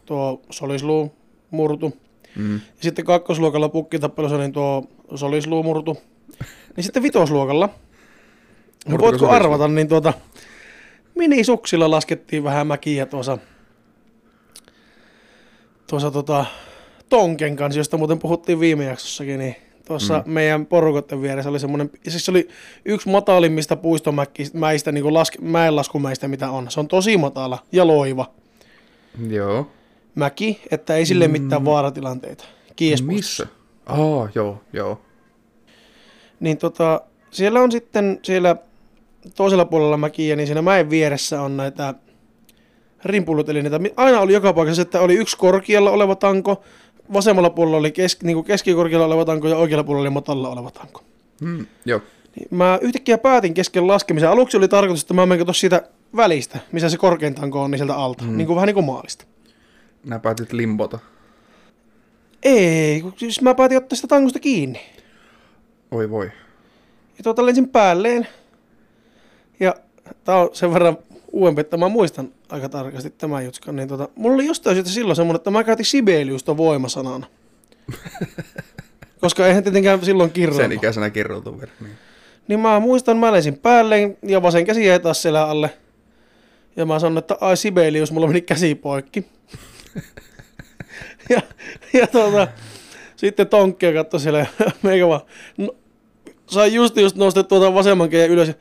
tuo solisluu murtu. Mm. Ja sitten kakkosluokalla pukkitappelussa niin tuo solisluu murtu. Niin sitten vitosluokalla, no voitko arvata, niin tuota, minisuksilla laskettiin vähän mäkiä tuossa, tuossa tota, Tonken kanssa, josta muuten puhuttiin viime jaksossakin, niin tuossa mm. meidän porukotten vieressä oli semmoinen, siis se oli yksi matalimmista puistomäistä, niin kuin laske, mäenlaskumäistä, mitä on. Se on tosi matala ja loiva Joo. mäki, että ei sille mitään vaaratilanteita. Kiespuistossa. Missä? Aa, joo, joo. Niin tota, siellä on sitten siellä toisella puolella mäkiä, niin siinä mäen vieressä on näitä rimpulutelineitä. Mi- Aina oli joka paikassa, että oli yksi korkealla oleva tanko, vasemmalla puolella oli kesk, niin keskikorkealla oleva tanko ja oikealla puolella oli matalalla oleva tanko. Hmm, joo. Niin mä yhtäkkiä päätin kesken laskemisen. Aluksi oli tarkoitus, että mä menen tuossa siitä välistä, missä se korkein tanko on, niin sieltä alta. Mm. Niin kuin vähän niin kuin maalista. Nää päätit limbota. Ei, kun siis mä päätin ottaa sitä tangosta kiinni. Oi voi. Ja tuota lensin päälleen. Ja tää on sen verran uudempi, että mä muistan aika tarkasti tämän jutskan. Niin tota, mulla oli jostain syystä silloin semmonen, että mä käytin Sibeliusta voimasanana. Koska eihän tietenkään silloin kirjoita. Sen ikäisenä kirjoitu vielä. Niin. Niin mä muistan, mä lensin päälleen ja vasen käsi jäi taas selän alle. Ja mä sanoin, että ai Sibelius, mulla meni käsi poikki. ja, ja tuota, sitten Tonkkia katsoi siellä meikä vaan, no, sai just just nostettua tuota vasemman käden ylös.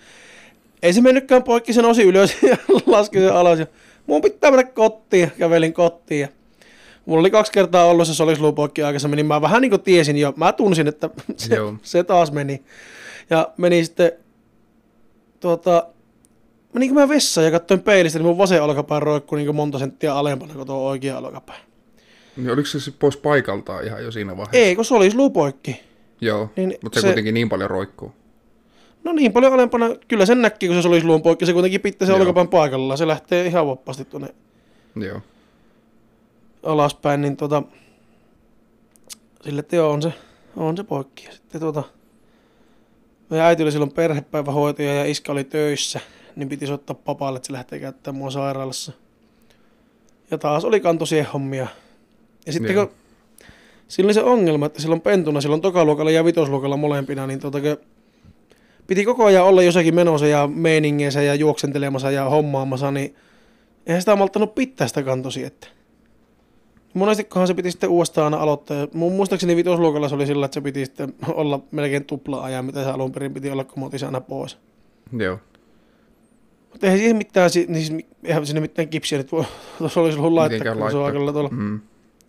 Ei se mennytkään poikki, se nousi ylös ja laski sen alas. Ja mun pitää mennä kotiin ja kävelin kotiin. Ja mulla oli kaksi kertaa ollut se solisluu poikki aikaisemmin, niin mä vähän niin kuin tiesin jo. Mä tunsin, että se, Joo. se taas meni. Ja meni sitten, tuota, meninkö mä vessaan ja katsoin peilistä, niin mun vasen olkapää roikkui niin monta senttiä alempana kuin tuo oikea olkapää. niin oliko se pois paikaltaan ihan jo siinä vaiheessa? Ei, kun se oli poikki. Joo, Niin mutta se, se- kuitenkin niin paljon roikkuu. No niin paljon alempana, kyllä sen näkki, kun se olisi luun poikki, se kuitenkin pitää se Joo. olkapään paikallaan. Se lähtee ihan vapaasti tuonne Joo. alaspäin, niin tota, sille, että joo, on se, on se poikki. Ja sitten tota, meidän äiti oli silloin perhepäivähoitaja ja iska oli töissä, niin piti soittaa papalle, että se lähtee käyttämään mua sairaalassa. Ja taas oli kanto siihen hommia. Ja sitten Joo. kun sillä oli se ongelma, että silloin pentuna, silloin tokaluokalla ja vitosluokalla molempina, niin tota, piti koko ajan olla jossakin menossa ja meiningeissä ja juoksentelemassa ja hommaamassa, niin eihän sitä malttanut pitää sitä kantosi, että Monestikohan se piti sitten uudestaan aina aloittaa. Mun muistaakseni vitosluokalla se oli sillä, että se piti sitten olla melkein tupla ajan, mitä se alun perin piti olla, kun mä aina pois. Joo. Mutta eihän siihen mitään, niin siis, eihän sinne mitään kipsiä nyt voi, tuossa olisi ollut laittaa, Mitenkään kun se on laittaa. aika lailla tuolla. Mm.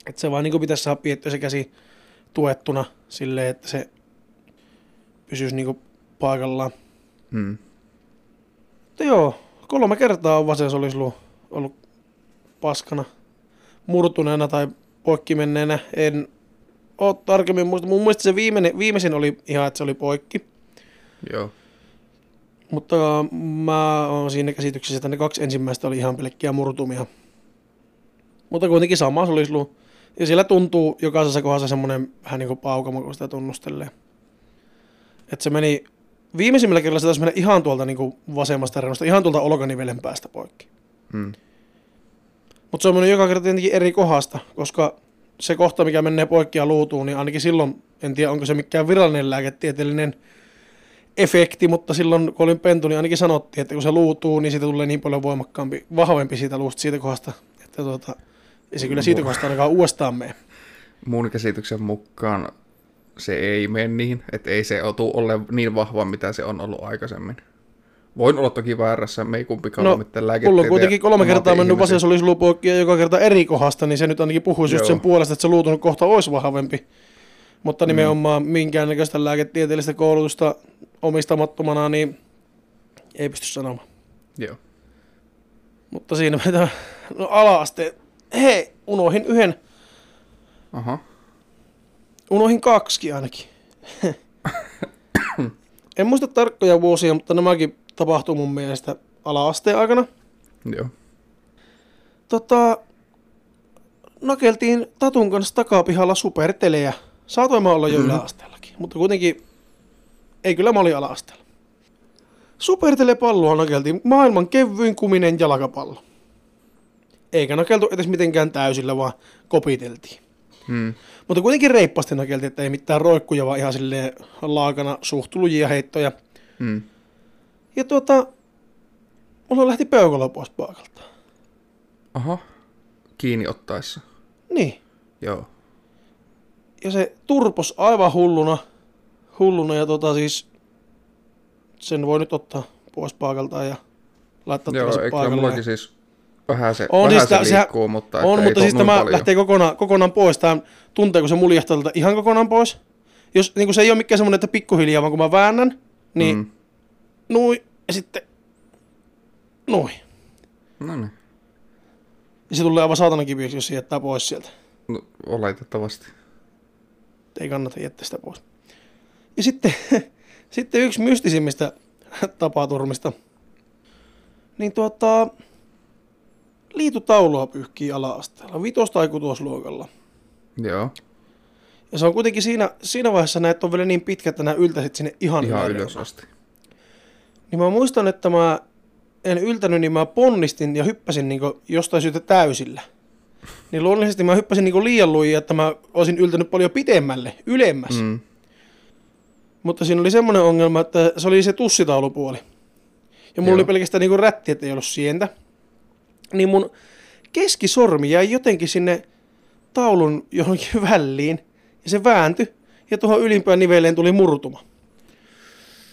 Että se vaan niin pitäisi saada piettyä se käsi tuettuna silleen, että se pysyisi niin paikallaan. Mm. Mutta joo, kolme kertaa on vasen olisi ollut, ollut paskana murtuneena tai poikki menneenä. En ole tarkemmin muista. Mun mielestä se viimeinen, viimeisin oli ihan, että se oli poikki. Joo. Mutta mä oon siinä käsityksessä, että ne kaksi ensimmäistä oli ihan pelkkiä murtumia. Mutta kuitenkin sama se olisi ollut. Ja siellä tuntuu jokaisessa kohdassa semmoinen vähän niin kuin paukama, kun sitä tunnustelee. Että se meni, viimeisimmällä kerralla se taisi mennä ihan tuolta niin kuin vasemmasta reunusta, ihan tuolta olkanivelen päästä poikki. Mm. Mutta se on mennyt joka kerta tietenkin eri kohdasta, koska se kohta, mikä menee poikki ja luutuu, niin ainakin silloin, en tiedä onko se mikään virallinen lääketieteellinen efekti, mutta silloin kun olin pentu, niin ainakin sanottiin, että kun se luutuu, niin siitä tulee niin paljon voimakkaampi, vahvempi siitä luusta siitä kohdasta, että tuota, ei se kyllä siitä kohdasta ainakaan uudestaan mene. Mun käsityksen mukaan se ei mene niin, että ei se otu ole niin vahva, mitä se on ollut aikaisemmin. Voin olla toki väärässä, me ei kumpikaan No, ole mitään Mulla on lääketieteen kuitenkin kolme kertaa mennyt ammatin-ihmisiä. vasensolislu poikki ja joka kerta eri kohdasta, niin se nyt ainakin puhuisi just Joo. sen puolesta, että se luutunut kohta olisi vahvempi. Mutta nimenomaan minkäännäköistä lääketieteellistä koulutusta omistamattomana, niin ei pysty sanomaan. Joo. Mutta siinä mitä, no ala-aste, hei, unohin yhden, Aha. Unohin kaksi ainakin. en muista tarkkoja vuosia, mutta nämäkin tapahtuu mun mielestä ala-asteen aikana. Joo. Tota, nakeltiin Tatun kanssa takapihalla supertelejä. Saatoin mä olla jo Mhm. yläasteellakin, mutta kuitenkin ei kyllä mä olin ala-asteella. Supertelepalloa nakeltiin maailman kevyin kuminen jalkapallo. Eikä nakeltu edes mitenkään täysillä, vaan kopiteltiin. Hmm. Mutta kuitenkin reippaasti nakeltiin, että ei mitään roikkuja, vaan ihan silleen laakana suhtulujia heittoja. Hmm. Ja tuota, mulla lähti peukalo pois paikalta. Aha. Kiinni ottaessa. Niin. Joo. Ja se turpos aivan hulluna, hulluna ja tota siis sen voi nyt ottaa pois paikaltaan ja laittaa Joo, takaisin ei, kyllä paikalle. mullakin siis vähän se, On vähän siis se sehän- liikkuu, mutta on, mutta siis tämä paljon. lähtee kokonaan, kokonaan pois. Tämä tunteeko se muljahtaa ihan kokonaan pois. Jos niin se ei ole mikään semmoinen, että pikkuhiljaa, vaan kun mä väännän, niin mm. Nui ja sitten nui. No niin, Ja se tulee aivan saatanan kiviksi, jos se jättää pois sieltä. no, oletettavasti. ei kannata jättää sitä pois. Ja sitten, sitten yksi mystisimmistä tapaturmista. Niin tuota, liitutaulua pyyhkii ala-asteella, vitos- tai kutosluokalla. Joo, Ja se on kuitenkin siinä, siinä vaiheessa näet on vielä niin pitkä, että nämä yltäisit sinne ihan, ihan ylös asti. Niin mä muistan, että mä en yltänyt, niin mä ponnistin ja hyppäsin niin jostain syystä täysillä. Niin luonnollisesti mä hyppäsin niin liian lujia, että mä olisin yltänyt paljon pitemmälle, ylemmäs. Mm. Mutta siinä oli semmoinen ongelma, että se oli se tussitaulupuoli. Ja mulla Joo. oli pelkästään niinku rätti, että ei ollut sientä. Niin mun keskisormi jäi jotenkin sinne taulun johonkin väliin. Ja se vääntyi. Ja tuohon ylimpään niveleen tuli murtuma.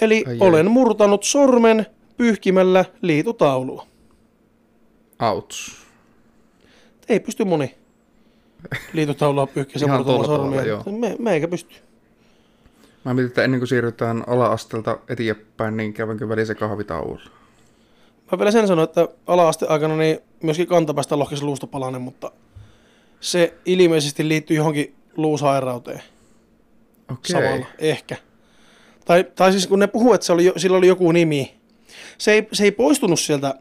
Eli Ai olen murtanut sormen pyyhkimällä liitutaulua. Outs. Ei pysty moni liitutaulua pyyhkiä murtamaan tolpalla, sormia. joo. Me, meikä pysty. Mä mietin, että ennen kuin siirrytään ala-astelta eteenpäin, niin kävänkö välissä kahvitauolla. Mä vielä sen sanon, että ala-aste aikana niin myöskin kantapäästä lohkesi luustopalanen, mutta se ilmeisesti liittyy johonkin luusairauteen Okei. samalla, ehkä. Tai, tai siis kun ne puhuu, että se oli, sillä oli joku nimi. Se ei, se ei poistunut sieltä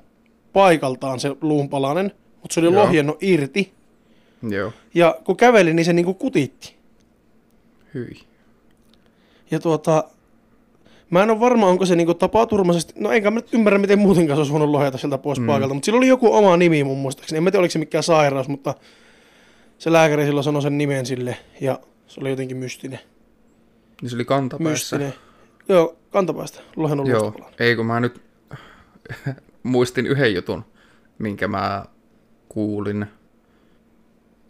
paikaltaan se luunpalanen, mutta se oli Joo. lohjennut irti. Joo. Ja kun käveli, niin se niinku kutitti. Hyi. Ja tuota, Mä en ole varma, onko se niinku tapaturmaisesti, no enkä mä nyt ymmärrä, miten muutenkaan se olisi voinut lohjata sieltä pois mm. paikalta, mutta sillä oli joku oma nimi mun muistaakseni. En mä tiedä, oliko se mikään sairaus, mutta se lääkäri silloin sanoi sen nimen sille, ja se oli jotenkin mystinen. Niin se oli kantapäässä. Mystinen. Joo, kantapäästä. Lohen Joo, ei kun mä nyt muistin yhden jutun, minkä mä kuulin,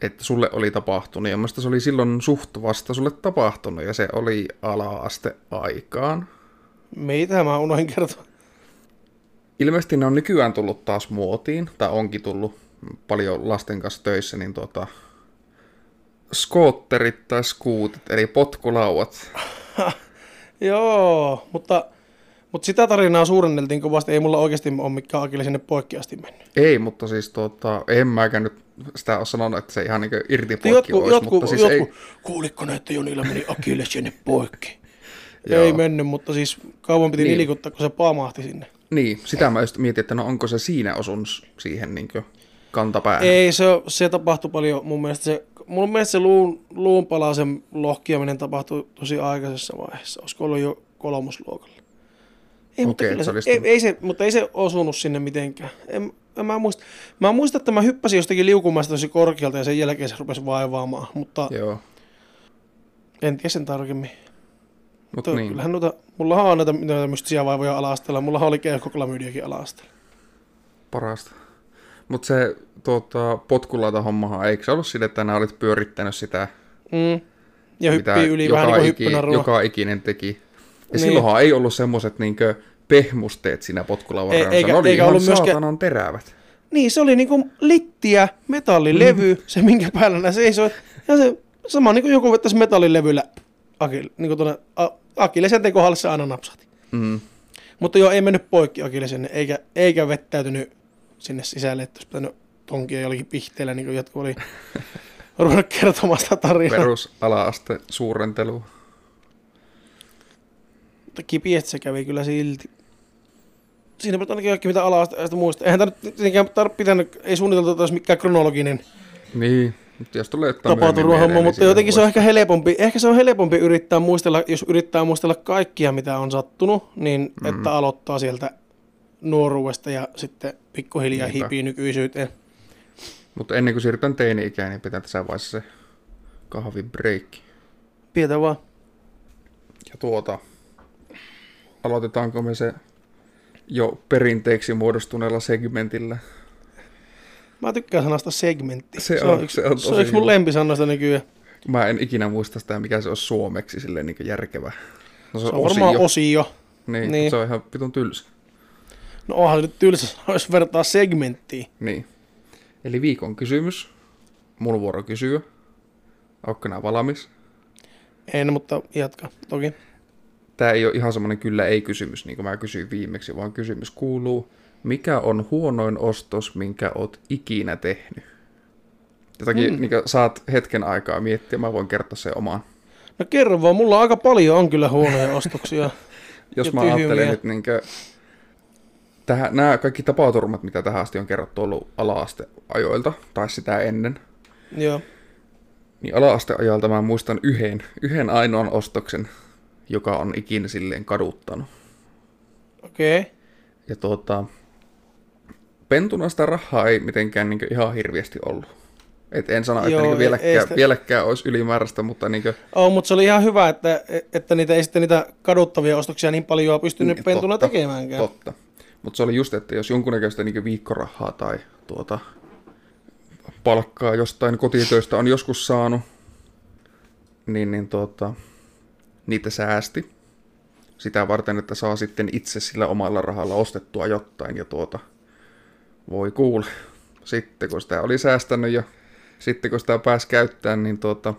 että sulle oli tapahtunut. Ja se oli silloin suht vasta sulle tapahtunut, ja se oli ala-aste aikaan. Mitä mä unohdin kertoa? Ilmeisesti ne on nykyään tullut taas muotiin, tai onkin tullut paljon lasten kanssa töissä, niin tuota, skootterit tai skuutit, eli potkulauat. Joo, mutta, mutta sitä tarinaa suurenneltiin kovasti. Ei mulla oikeasti ole mikään akille sinne poikki asti mennyt. Ei, mutta siis tuota, en mäkään nyt sitä ole sanonut, että se ihan niin irti poikki jotku, olisi, jotku, mutta siis jotku, ei... Kuuliko ne, että Jonilla meni akille sinne poikki? Ei mennyt, mutta siis kauan piti niin. nilikuttaa, kun se pamahti sinne. Niin, sitä mä just mietin, että no onko se siinä osunut siihen niin kantapäähän. Ei, se, se tapahtui paljon. Mun mielestä se, mun mielestä se luun, luun palasen lohkiaminen tapahtui tosi aikaisessa vaiheessa. Olisiko ollut jo kolmosluokalla. Ei, mutta, okay, se, ei, ei se, mutta ei se osunut sinne mitenkään. En, en mä, muista. mä muistan, että mä hyppäsin jostakin liukumaista tosi korkealta ja sen jälkeen se rupesi vaivaamaan, mutta Joo. en tiedä sen tarkemmin. Mut Tuo, niin. Kyllähän noita, mulla on näitä, näitä mystisiä vaivoja ala Mulla oli keuhkoklamydiakin ala Parasta. Mutta se tuota, potkulauta hommahan, eikö se ollut sille, että nämä olit pyörittänyt sitä, mm. ja hyppii yli joka vähän niin kuin iki, Joka ikinen teki. Ja niin. silloinhan ei ollut semmoiset niinkö pehmusteet siinä potkulauvan ei, eikä, ne oli eikä ihan ollut saatanan myöskään... terävät. Niin, se oli niinku littiä, metallilevy, mm. se minkä päällä nämä seisoi. Ja se sama niin kuin joku vettäisi metallilevyllä Akil, niin kuin tuonne, kohdalle se aina napsahti. Mm. Mutta joo, ei mennyt poikki Akilesen, eikä, eikä vettäytynyt sinne sisälle, että olisi pitänyt tonkia jollakin pihteellä, niin kuin jotkut oli ruvennut kertomaan sitä tarinaa. Perus ala-aste suurentelu. Mutta kipiet se kävi kyllä silti. Siinä on ainakin kaikki mitä ala-asteesta muista. Eihän tämä nyt tietenkään pitänyt, ei suunniteltu, että olisi mikään kronologinen. Niin, mutta jos tulee tapaturmahomma, niin mutta jotenkin se on ehkä helpompi, ehkä se on helpompi yrittää muistella, jos yrittää muistella kaikkia, mitä on sattunut, niin mm. että aloittaa sieltä nuoruudesta ja sitten pikkuhiljaa Niinpä. hipii nykyisyyteen. Mutta ennen kuin siirrytään teini-ikään, niin pitää tässä vaiheessa se kahvibreikki. Pidetään vaan. Ja tuota, aloitetaanko me se jo perinteeksi muodostuneella segmentillä? Mä tykkään sanasta segmentti. Se, se on, yksi, se on, se on yksi mun lempisanoista nykyään. Mä en ikinä muista sitä, mikä se on suomeksi silleen niin järkevä. No, se, on, se on osio. varmaan osio. Niin, niin. se on ihan vitun tylsä. No onhan se nyt tylsä, jos vertaa segmenttiin. Niin. Eli viikon kysymys. Mun vuoro kysyä. Onko nää valmis? En, mutta jatka toki. Tämä ei ole ihan semmoinen kyllä ei-kysymys, niin kuin mä kysyin viimeksi, vaan kysymys kuuluu, mikä on huonoin ostos, minkä oot ikinä tehnyt? Jotakin mm. niin saat hetken aikaa miettiä, mä voin kertoa sen omaan. No kerro vaan, mulla aika paljon on kyllä huonoja ostoksia. Jos mä ajattelen nyt niin kuin, tähän, nämä kaikki tapaturmat, mitä tähän asti on kerrottu, ollut ala-asteajoilta, tai sitä ennen. Joo. Niin ala-asteajoilta mä muistan yhden, yhden ainoan ostoksen, joka on ikinä silleen kaduttanut. Okei. Okay. Ja tuota, pentuna sitä rahaa ei mitenkään niin ihan hirviästi ollut. Et en sano, että Joo, niin vieläkään, sitä... vieläkään olisi ylimääräistä, mutta... Niin kuin... Oh, mutta se oli ihan hyvä, että, että niitä ei sitten niitä kaduttavia ostoksia niin paljon pystynyt niin, pentuna totta, tekemäänkään. Totta. Mutta se oli just, että jos jonkunnäköistä niin viikkorahaa tai tuota, palkkaa jostain kotitöistä on joskus saanut, niin, niin tuota, niitä säästi sitä varten, että saa sitten itse sillä omalla rahalla ostettua jotain ja tuota, voi kuule. Sitten kun sitä oli säästänyt ja sitten kun sitä pääsi käyttämään, niin tuota,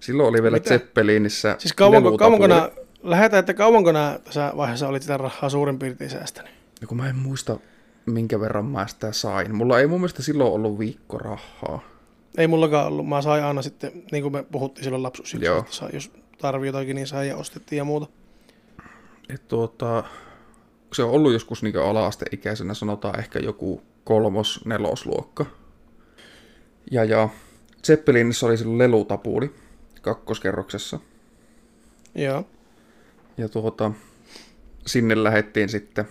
silloin oli vielä Mitä? Zeppelinissä Siis kauanko, kauanko nää, lähetä, että kauanko nää tässä vaiheessa olit sitä rahaa suurin piirtein säästänyt? No kun mä en muista, minkä verran mä sitä sain. Mulla ei mun mielestä silloin ollut viikkorahaa. Ei mullakaan ollut. Mä sain aina sitten, niin kuin me puhuttiin silloin lapsuus, että sai, jos tarvii jotakin, niin sai ja ostettiin ja muuta. Et tuota, se on ollut joskus niin ala-asteikäisenä, sanotaan ehkä joku kolmos, nelosluokka. Ja, ja Zeppelinissa oli silloin lelutapuuli kakkoskerroksessa. Joo. Ja tuota, sinne lähettiin sitten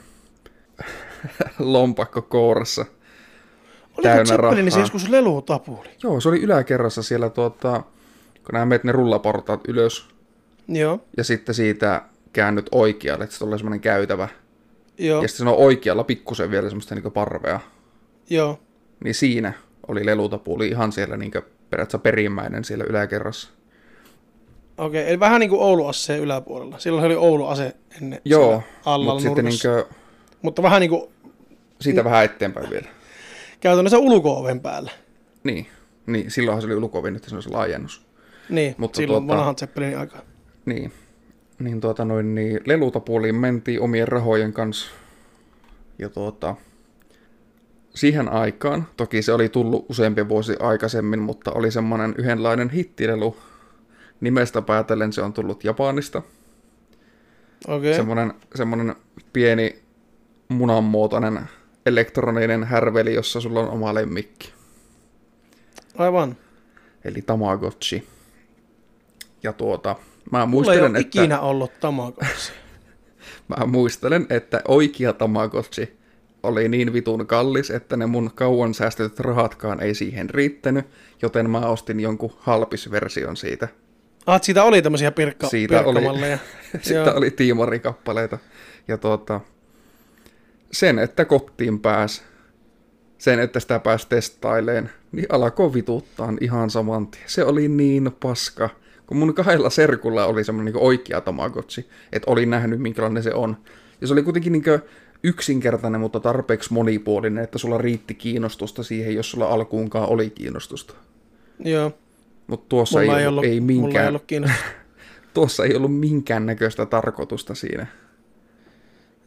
lompakko kourassa. Oliko täynnä Zeppelinissä rahaa. joskus lelutapuli? Joo, se oli yläkerrassa siellä tuota, kun nämä meet ne rullaportaat ylös Joo, ja sitten siitä käännyt oikealle, että se tulee semmoinen käytävä. joo, Ja sitten se on oikealla pikkusen vielä semmoista niin parvea. Joo. Niin siinä oli lelutapuli ihan siellä niin periaatteessa perimmäinen siellä yläkerrassa. Okei, eli vähän niin kuin Oulu Asseen yläpuolella. Silloin oli Oulu Ase ennen Joo, alla mutta sitten niin Mutta vähän niin kuin siitä vähän eteenpäin vielä. käytännössä ulko-oven päällä. Niin, niin silloinhan se oli ulkovi, nyt se on se laajennus. Niin, Mutta silloin tuota- vanhan Zeppelinin aikaa. Niin, niin, tuota, noin, niin lelutapuoliin mentiin omien rahojen kanssa. Ja tuota, siihen aikaan, toki se oli tullut useampi vuosi aikaisemmin, mutta oli semmoinen yhdenlainen hittilelu. Nimestä päätellen se on tullut Japanista. Okei, Semmoinen, semmoinen pieni munanmuotoinen elektroninen härveli, jossa sulla on oma lemmikki. aivan. Eli Tamagotchi. Ja tuota, mä Mulla ei muistelen, ole että... ikinä ollut Tamagotchi. Mä muistelen, että oikea Tamagotchi oli niin vitun kallis, että ne mun kauan säästetyt rahatkaan ei siihen riittänyt, joten mä ostin jonkun halpisversion siitä. Ah, siitä oli tämmöisiä pirkka, Siitä oli- pirkkamalleja. Sitten Joo. oli tiimarikappaleita. Ja tuota, sen, että kotiin pääs, sen, että sitä pääsi testaileen, niin alkoi vituttaa ihan saman tien. Se oli niin paska. Kun mun kahdella serkulla oli semmoinen niin oikea Tamagotchi, että olin nähnyt minkälainen se on. Ja se oli kuitenkin niin yksinkertainen, mutta tarpeeksi monipuolinen, että sulla riitti kiinnostusta siihen, jos sulla alkuunkaan oli kiinnostusta. Joo, Mutta tuossa mulla ei, ollut, ei mulla ei minkään, ollut kiinnostusta. tuossa ei ollut minkään näköistä tarkoitusta siinä.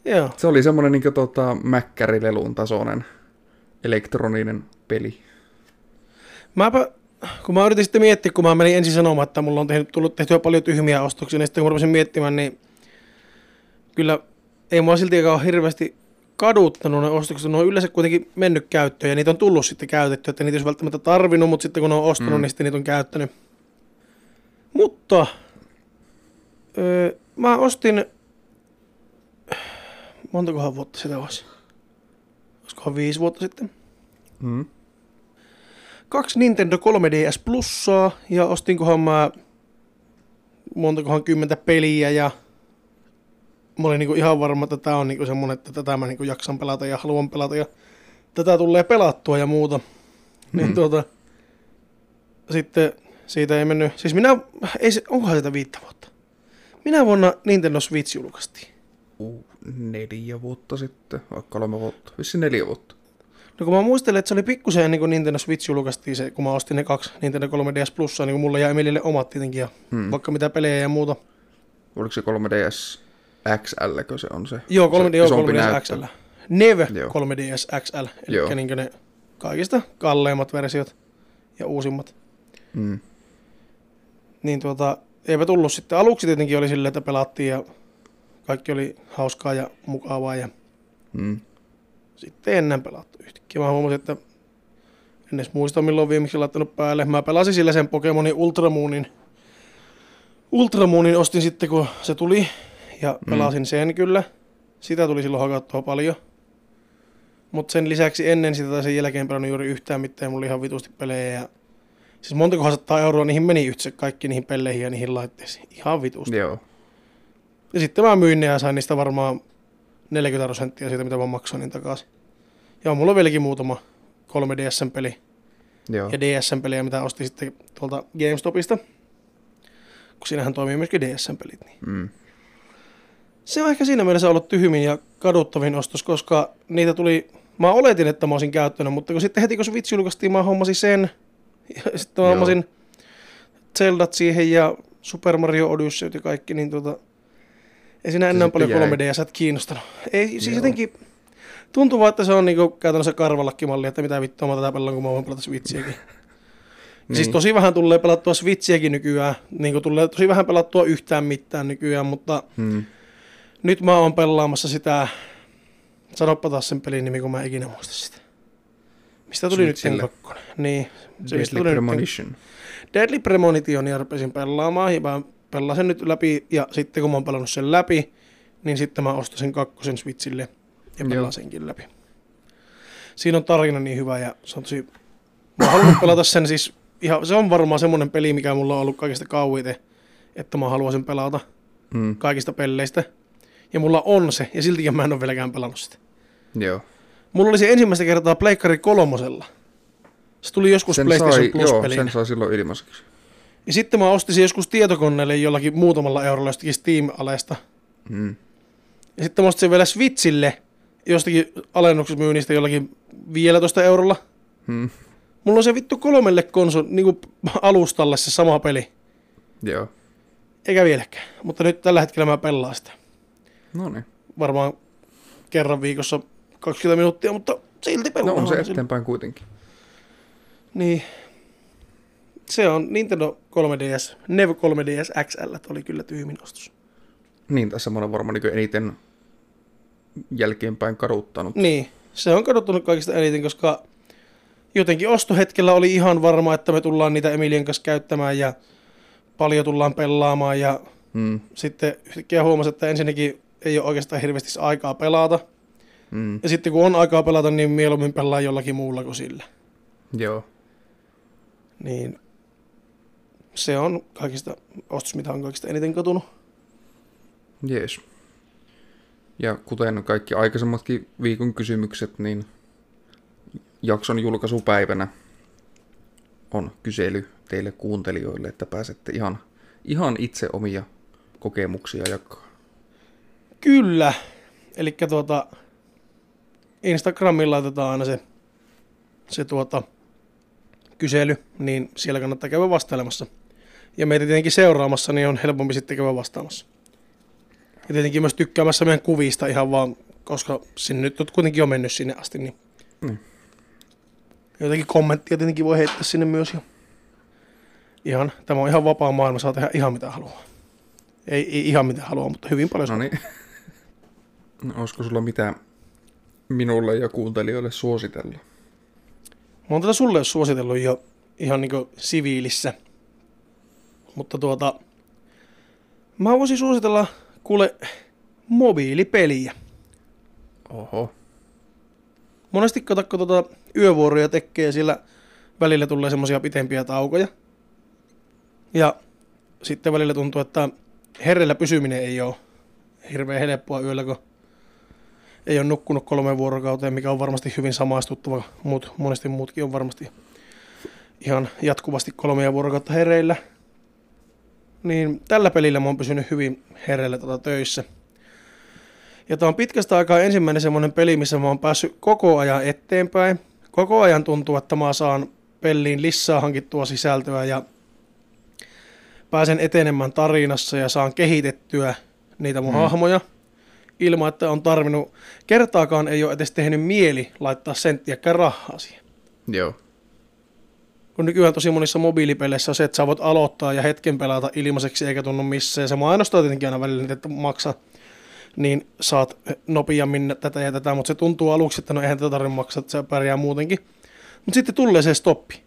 Joo, Se oli semmoinen niin tota, mäkkärilelun tasoinen elektroninen peli. Mäpä, kun mä yritin sitten miettiä, kun mä menin ensin sanomaan, että mulla on tehnyt, tullut tehtyä paljon tyhmiä ostoksia, niin sitten kun mä rupesin miettimään, niin kyllä ei mua siltikään ole hirveästi kaduttanut ne ostokset, ne on yleensä kuitenkin mennyt käyttöön ja niitä on tullut sitten käytetty, että niitä ei olisi välttämättä tarvinnut, mutta sitten kun ne on ostanut, Mm. niin sitten niitä on käyttänyt. Mutta öö, mä ostin, montakohan vuotta sitä olisi? Olisikohan viisi vuotta sitten? Mm. kaksi Nintendo 3DS plussaa ja ostinkohan mä montakohan kymmentä peliä ja mä olin niinku ihan varma, että tää on niinku semmonen, että tätä mä niinku jaksan pelata ja haluan pelata ja tätä tulee pelattua ja muuta. Mm. Niin tuota, sitten siitä ei mennyt, siis minä, ei se, onkohan sitä viittä vuotta? Minä vuonna Nintendo Switch julkaistiin. Uh, neljä vuotta sitten, vai kolme vuotta, vissi neljä vuotta. No kun mä muistelen, että se oli pikkusen ennen kuin Nintendo Switch julkaistiin se, kun mä ostin ne kaksi Nintendo 3DS Plussaa, niin kuin mulla ja Emilille omat tietenkin ja Hmm. vaikka mitä pelejä ja muuta. Oliko se 3DS XL, se on se? Joo, 3, se joo, isompi 3DS näyttö. XL. Neve Joo. 3DS XL, Joo. eli niin ne kaikista kalleimmat versiot ja uusimmat. Mm. Niin tuota, eipä tullut sitten. Aluksi tietenkin oli silleen, että pelattiin ja kaikki oli hauskaa ja mukavaa ja Mm. sitten enää pelattu yhtäkkiä. Mä huomasin, että en edes muista milloin viimeksi laittanut päälle. Mä pelasin sillä sen Pokemonin Ultramoonin. Ultramoonin ostin sitten, kun se tuli ja Mm. pelasin sen kyllä. Sitä tuli silloin hakattua paljon. Mutta sen lisäksi ennen sitä tai sen jälkeen pelannut juuri yhtään mitään. Mulla oli ihan vitusti pelejä. Ja... Siis montakohan sataa euroa niihin meni yhtse kaikki niihin pelleihin ja niihin laitteisiin. Ihan vitusti. Joo. Ja sitten mä myin ne ja sain niistä varmaan 40 prosenttia siitä, mitä mä maksoin niin takaisin. Ja on mulla vieläkin muutama 3DSn-peli Joo. ja DSn-pelejä, mitä ostin sitten tuolta GameStopista. Kun siinähän toimii myöskin DSn-pelit. Niin. Mm. Se on ehkä siinä mielessä ollut tyhmin ja kaduttavin ostos, koska niitä tuli... Mä oletin, että mä olisin käyttänyt, mutta kun sitten heti kun Switch julkaistiin, mä hommasin sen. Ja sitten mä Joo. hommasin Zeldat siihen ja Super Mario Odyssey ja kaikki, niin tota... Ei siinä enää paljon jäi. 3DS kiinnostanut. Ei, siis Joo. jotenkin... Tuntuu vaan, että se on niinku käytännössä karvallakin että mitä vittua mä tätä pelaan, kun mä voin pelata Switchiäkin. Niin. Siis Niin. tosi vähän tulee pelattua Switchiäkin nykyään. Niin kuin tulee tosi vähän pelattua yhtään mitään nykyään, mutta Mm. Nyt mä oon pelaamassa sitä, sanoppa taas sen pelin nimi, kun mä ikinä muista sitä. Mistä tuli nyt Switchille. kakkonen? Niin. Se, Deadly tuli Premonition. Deadly Premonition ja rupesin pelaamaan ja mä pelasin nyt läpi ja sitten kun mä oon pelannut sen läpi, niin sitten mä ostin sen kakkosen Switchille ja pelaan senkin läpi. Siinä on tarina niin hyvä ja se on tosi... Mä halunnut pelata sen siis ihan, se on varmaan semmoinen peli, mikä mulla on ollut kaikista kauite, että mä haluaisin pelata Mm. kaikista pelleistä. Ja mulla on se, ja siltikin mä en ole vieläkään pelannut sitä. Joo. Mulla oli se ensimmäistä kertaa Pleikkari kolmosella. Se tuli joskus Sen PlayStation sai, plus joo, sen sai silloin ilmaiseksi. Ja sitten mä ostin sen joskus tietokoneelle jollakin muutamalla eurolla jostakin Steam-alesta. Mm. Ja sitten mä ostin sen vielä Switchille jostakin alennuksmyynnistä jollakin 15 eurolla. Mm. Mulla on se vittu kolmelle konso, niin alustalle se sama peli. Joo. Eikä vieläkään. Mutta nyt tällä hetkellä mä pelaan sitä. No niin. Varmaan kerran viikossa 20 minuuttia, mutta silti No pelaan. on se sillä. eteenpäin kuitenkin. Niin. Se on Nintendo 3DS, Nev 3DS XL oli kyllä tyhmin ostos. Niin, tässä mä olen varmaan niin eniten jälkeenpäin kaduttanut. Niin, se on kadottunut kaikista eniten, koska jotenkin ostohetkellä oli ihan varma, että me tullaan niitä Emilien kanssa käyttämään ja paljon tullaan pelaamaan ja Mm. sitten yhtäkkiä huomasi, että ensinnäkin ei ole oikeastaan hirveästi aikaa pelata. Mm. Ja sitten kun on aikaa pelata, niin mieluummin pelaa jollakin muulla kuin sillä. Joo. Niin se on kaikista ostos, mitä on kaikista eniten katunut. Jees. Ja kuten kaikki aikaisemmatkin viikon kysymykset, niin jakson julkaisupäivänä on kysely teille kuuntelijoille, että pääsette ihan, ihan itse omia kokemuksia jakaa. Kyllä. Eli tuota, Instagramiin laitetaan aina se, se tuota, kysely, niin siellä kannattaa käydä vastailemassa. Ja meitä tietenkin seuraamassa, niin on helpompi sitten käydä vastaamassa. Ja tietenkin myös tykkäämässä meidän kuvista ihan vaan, koska sinne nyt on kuitenkin jo mennyt sinne asti, niin Niin. jotenkin kommenttia tietenkin voi heittää sinne myös. Ja ihan, tämä on ihan vapaa maailma, saa tehdä ihan mitä haluaa. Ei, ei ihan mitä haluaa, mutta hyvin paljon No niin. No, olisiko sulla mitä minulle ja kuuntelijoille suositella? Mä oon tätä sulle suositellut jo ihan niinku siviilissä. Mutta tuota, mä voisin suositella kuule mobiilipeliä. Oho. Monesti kato, kun tuota yövuoroja tekee ja siellä välillä tulee semmosia pitempiä taukoja. Ja sitten välillä tuntuu, että herrellä pysyminen ei ole hirveän helppoa yöllä, kun ei ole nukkunut kolme vuorokauteen, mikä on varmasti hyvin samaistuttava. Mut, monesti muutkin on varmasti ihan jatkuvasti kolmea vuorokautta hereillä. Niin tällä pelillä mä oon pysynyt hyvin hereillä tota töissä. Ja tää on pitkästä aikaa ensimmäinen semmoinen peli, missä mä oon päässyt koko ajan eteenpäin. Koko ajan tuntuu, että mä saan peliin lisää hankittua sisältöä ja pääsen etenemään tarinassa ja saan kehitettyä niitä mun mm. hahmoja ilman, että on tarvinnut, kertaakaan ei ole edes tehnyt mieli laittaa senttiäkään rahaa siihen. Joo. Kun nykyään tosi monissa mobiilipeleissä on se, että sä voit aloittaa ja hetken pelata ilmaiseksi eikä tunnu missään. Se mainostaa tietenkin aina välillä, että maksa, niin saat nopeammin tätä ja tätä, mutta se tuntuu aluksi, että no eihän tätä tarvitse maksaa, että se pärjää muutenkin. Mutta sitten tulee se stoppi.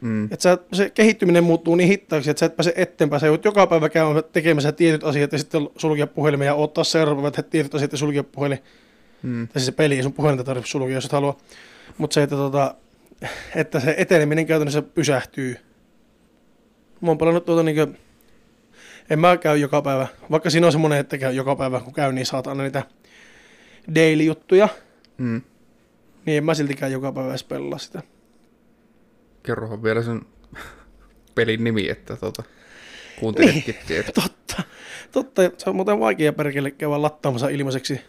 Mm. Että sä, se kehittyminen muuttuu niin hittaaksi, että sä et pääse eteenpäin. Sä joudut joka päivä käymään tekemässä tietyt asiat ja sitten sulkea puhelimen ja ottaa seuraava päivä tietyt asiat ja sulkea puhelin. Mm. Tai siis se peli ei sun puhelinta tarvitse sulkea, jos et halua. Mutta se, että, tota, että se eteneminen käytännössä pysähtyy. Mä oon pelannut tuota niinkö... En mä käy joka päivä. Vaikka siinä on semmonen, että käy joka päivä, kun käy, niin saat aina niitä daily-juttuja. Mm. Niin en mä siltikään joka päivä edes pelaa sitä. Kerrohan vielä sen pelin nimi, että tuota, kuuntelijatkin tietää. Totta. Totta. Se on muuten vaikea perkele käydä lattaamassa ilmaiseksi.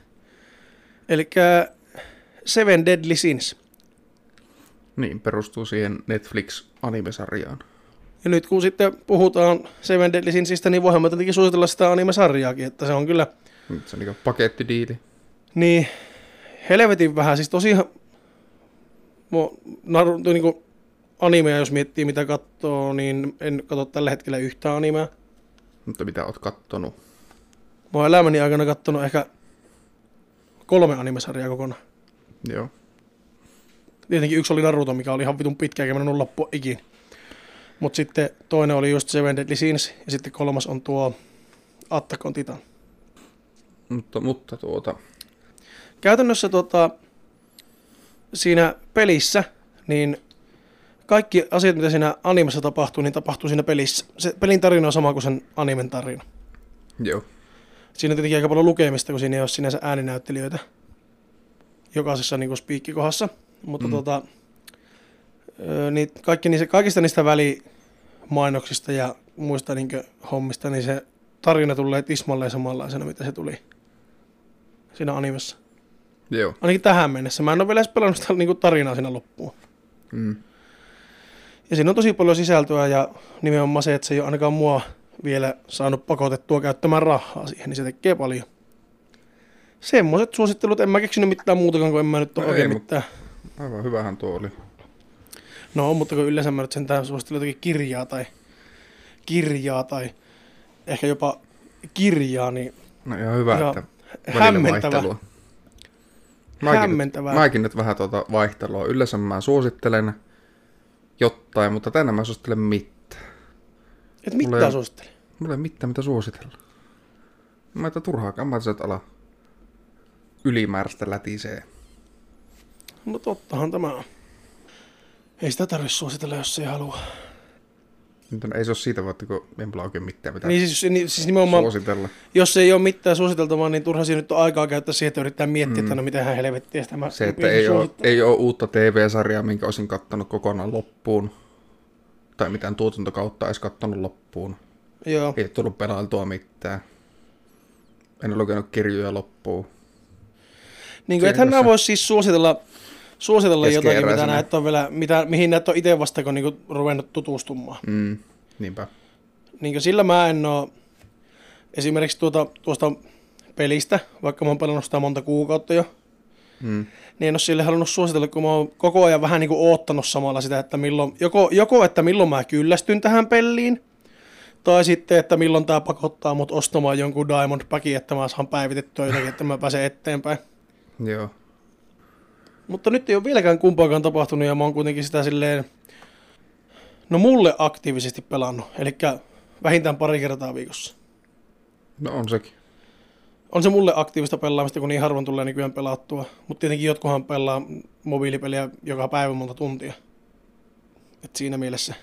Eli Seven Deadly Sins. Niin, perustuu siihen Netflix-animesarjaan. Ja nyt kun sitten puhutaan Seven Deadly Sinsistä, niin voihan mä tietenkin suositella sitä anime-sarjaakin, että se on kyllä Nyt se on niin pakettidiili. niin helvetin vähän. Siis tosiaan mo, naru, niin kuin animea, jos miettii mitä katsoo, niin en katso tällä hetkellä yhtään animea. Mutta mitä oot kattonut? Mä oon elämäni aikana kattonut ehkä kolme animesarjaa kokonaan. Joo. Tietenkin yksi oli Naruto, mikä oli ihan vitun pitkä, eikä mennyt loppua ikinä. Mutta sitten toinen oli just Seven Deadly Sins, ja sitten kolmas on tuo Attack on Titan. Mutta, mutta tuota, Käytännössä tota, siinä pelissä, niin kaikki asiat, mitä siinä animessa tapahtuu, niin tapahtuu siinä pelissä. Se pelin tarina on sama kuin sen animen tarina. joo. Siinä on tietenkin aika paljon lukemista, kun siinä ei ole sinänsä ääninäyttelijöitä jokaisessa niin spiikkikohdassa. Mutta Mm. tota, niin kaikki niistä, kaikista niistä välimainoksista ja muista niin hommista, niin se tarina tulee tismalleen samanlaisena, mitä se tuli siinä animessa. Joo. Ainakin tähän mennessä. Mä en ole vielä edes pelannut sitä niin tarinaa siinä loppuun. Mm. Ja siinä on tosi paljon sisältöä ja nimenomaan se, että se ei ole ainakaan mua vielä saanut pakotettua käyttämään rahaa siihen, niin se tekee paljon. Semmoiset suosittelut, en mä keksinyt mitään muutakaan, kun en mä nyt ole No oikein ei, mitään. Aivan hyvähän tuo oli. No, mutta kun yleensä mä nyt sentään suosittelen jotakin kirjaa tai kirjaa tai ehkä jopa kirjaa, niin No ihan hyvä, Joo. että hämmentävä. vaihtelua. Mäkin Hämmentävää. Nyt, mäkin nyt vähän tuota vaihtelua. Yleensä mä suosittelen jotain, mutta tänään mä suosittelen mitään. Et Mulla mitään ei- suosittele. Mulla ei mitään mitä suositella. Mä että turhaakaan mä että ala ylimääräistä lätisee. No tottahan tämä on. Ei sitä tarvitse suositella, jos ei halua. Nyt ei se ole siitä, kun en oikein mitään mitä Niin siis, niin, siis nimenomaan suositella. jos ei ole mitään suositeltavaa, niin turha siinä nyt on aikaa käyttää siihen, että yrittää miettiä, Mm. että no miten hän helvettiä sitä mä Se, että ei ole, ei ole uutta TV-sarjaa, minkä olisin kattanut kokonaan loppuun. Tai mitään tuotantokautta edes kattanut loppuun. Joo. Ei tullut pelailtua mitään. En ole lukenut kirjoja loppuun. Niin kuin, ethän nämä voisi siis suositella, suositella jotakin, mitä näet on vielä, mitä, mihin näet on itse vasta kun niinku ruvennut tutustumaan. Mm, niinpä. Niin sillä mä en oo esimerkiksi tuota, tuosta pelistä, vaikka mä oon pelannut sitä monta kuukautta jo, Mm. niin en ole sille halunnut suositella, kun mä oon koko ajan vähän niin kuin oottanut samalla sitä, että milloin, joko, joko että milloin mä kyllästyn tähän peliin, tai sitten, että milloin tämä pakottaa mut ostamaan jonkun Diamond Packin, että mä saan päivitettyä jotakin, että mä pääsen eteenpäin. Joo. Mutta nyt ei ole vieläkään kumpaakaan tapahtunut ja mä oon kuitenkin sitä silleen, no mulle aktiivisesti pelannut, eli vähintään pari kertaa viikossa. No on sekin. On se mulle aktiivista pelaamista, kun niin harvoin tulee nykyään pelattua. Mutta tietenkin jotkuhan pelaa mobiilipeliä joka päivä monta tuntia. Et siinä mielessä.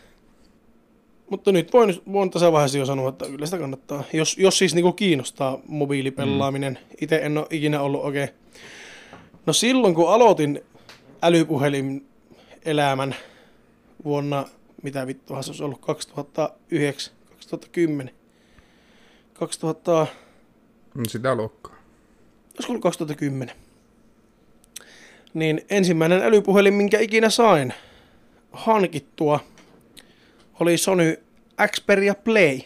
Mutta nyt voin, voin tässä vaiheessa jo sanoa, että kyllä sitä kannattaa. Jos, jos siis niinku kiinnostaa mobiilipelaaminen. Mm. Itse en ole ikinä ollut oikein. No silloin kun aloitin älypuhelin elämän vuonna, mitä vittuhan se olisi ollut, 2009, 2010. 2000, Mm, Sitä luokkaa. olisiko ollut 2010, niin ensimmäinen älypuhelin, minkä ikinä sain hankittua, oli Sony Xperia Play,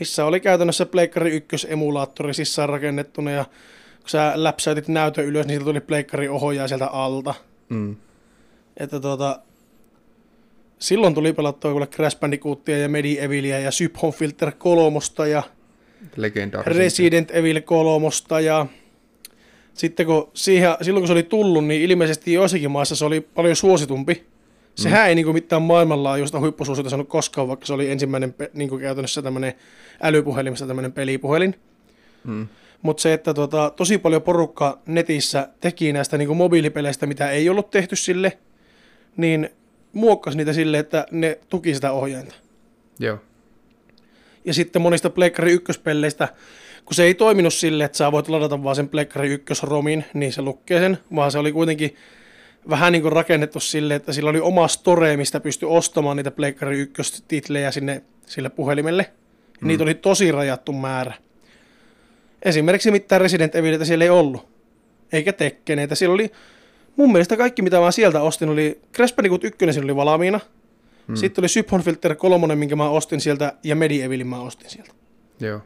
missä oli käytännössä Pleikkari 1 emulaattori sisään rakennettuna ja kun sä läpsäytit näytön ylös, niin sieltä tuli Pleikkari ohjaa sieltä alta. Mm. Että tuota, silloin tuli pelattua kuule Crash Bandicootia ja Medievalia ja Syphon Filter 3 ja. Resident Evil 3 ja sitten kun siihen, silloin kun se oli tullut, niin ilmeisesti joissakin maissa se oli paljon suositumpi. Sehän ei niinku mitään maailmanlaajuista huippusuosita saanut koskaan, vaikka se oli ensimmäinen pe- niinku käytännössä tämmöinen älypuhelimessa tämmöinen pelipuhelin. Mm. Mutta se, että tota, tosi paljon porukka netissä teki näistä niinku mobiilipeleistä, mitä ei ollut tehty sille, niin muokkasi niitä sille, että ne tuki sitä ohjainta. Joo. Ja sitten monista Pleikkari 1-pelleistä, kun se ei toiminut sille, että sä voit ladata vaan sen Pleikkari 1-romin, niin se lukee sen, vaan se oli kuitenkin vähän niin kuin rakennettu sille, että sillä oli oma store, mistä pystyi ostamaan niitä Pleikkari 1-titlejä sinne sille puhelimelle. Mm. Niitä oli tosi rajattu määrä. Esimerkiksi mitään Resident Evilitä siellä ei ollut. Eikä Tekkeneitä. Siellä oli, mun mielestä kaikki mitä mä sieltä ostin oli, Crash Bandicoot 1 siinä oli valmiina. Mm. Sitten oli Syphon Filter 3, minkä mä ostin sieltä, ja Medievalin mä ostin sieltä. Joo.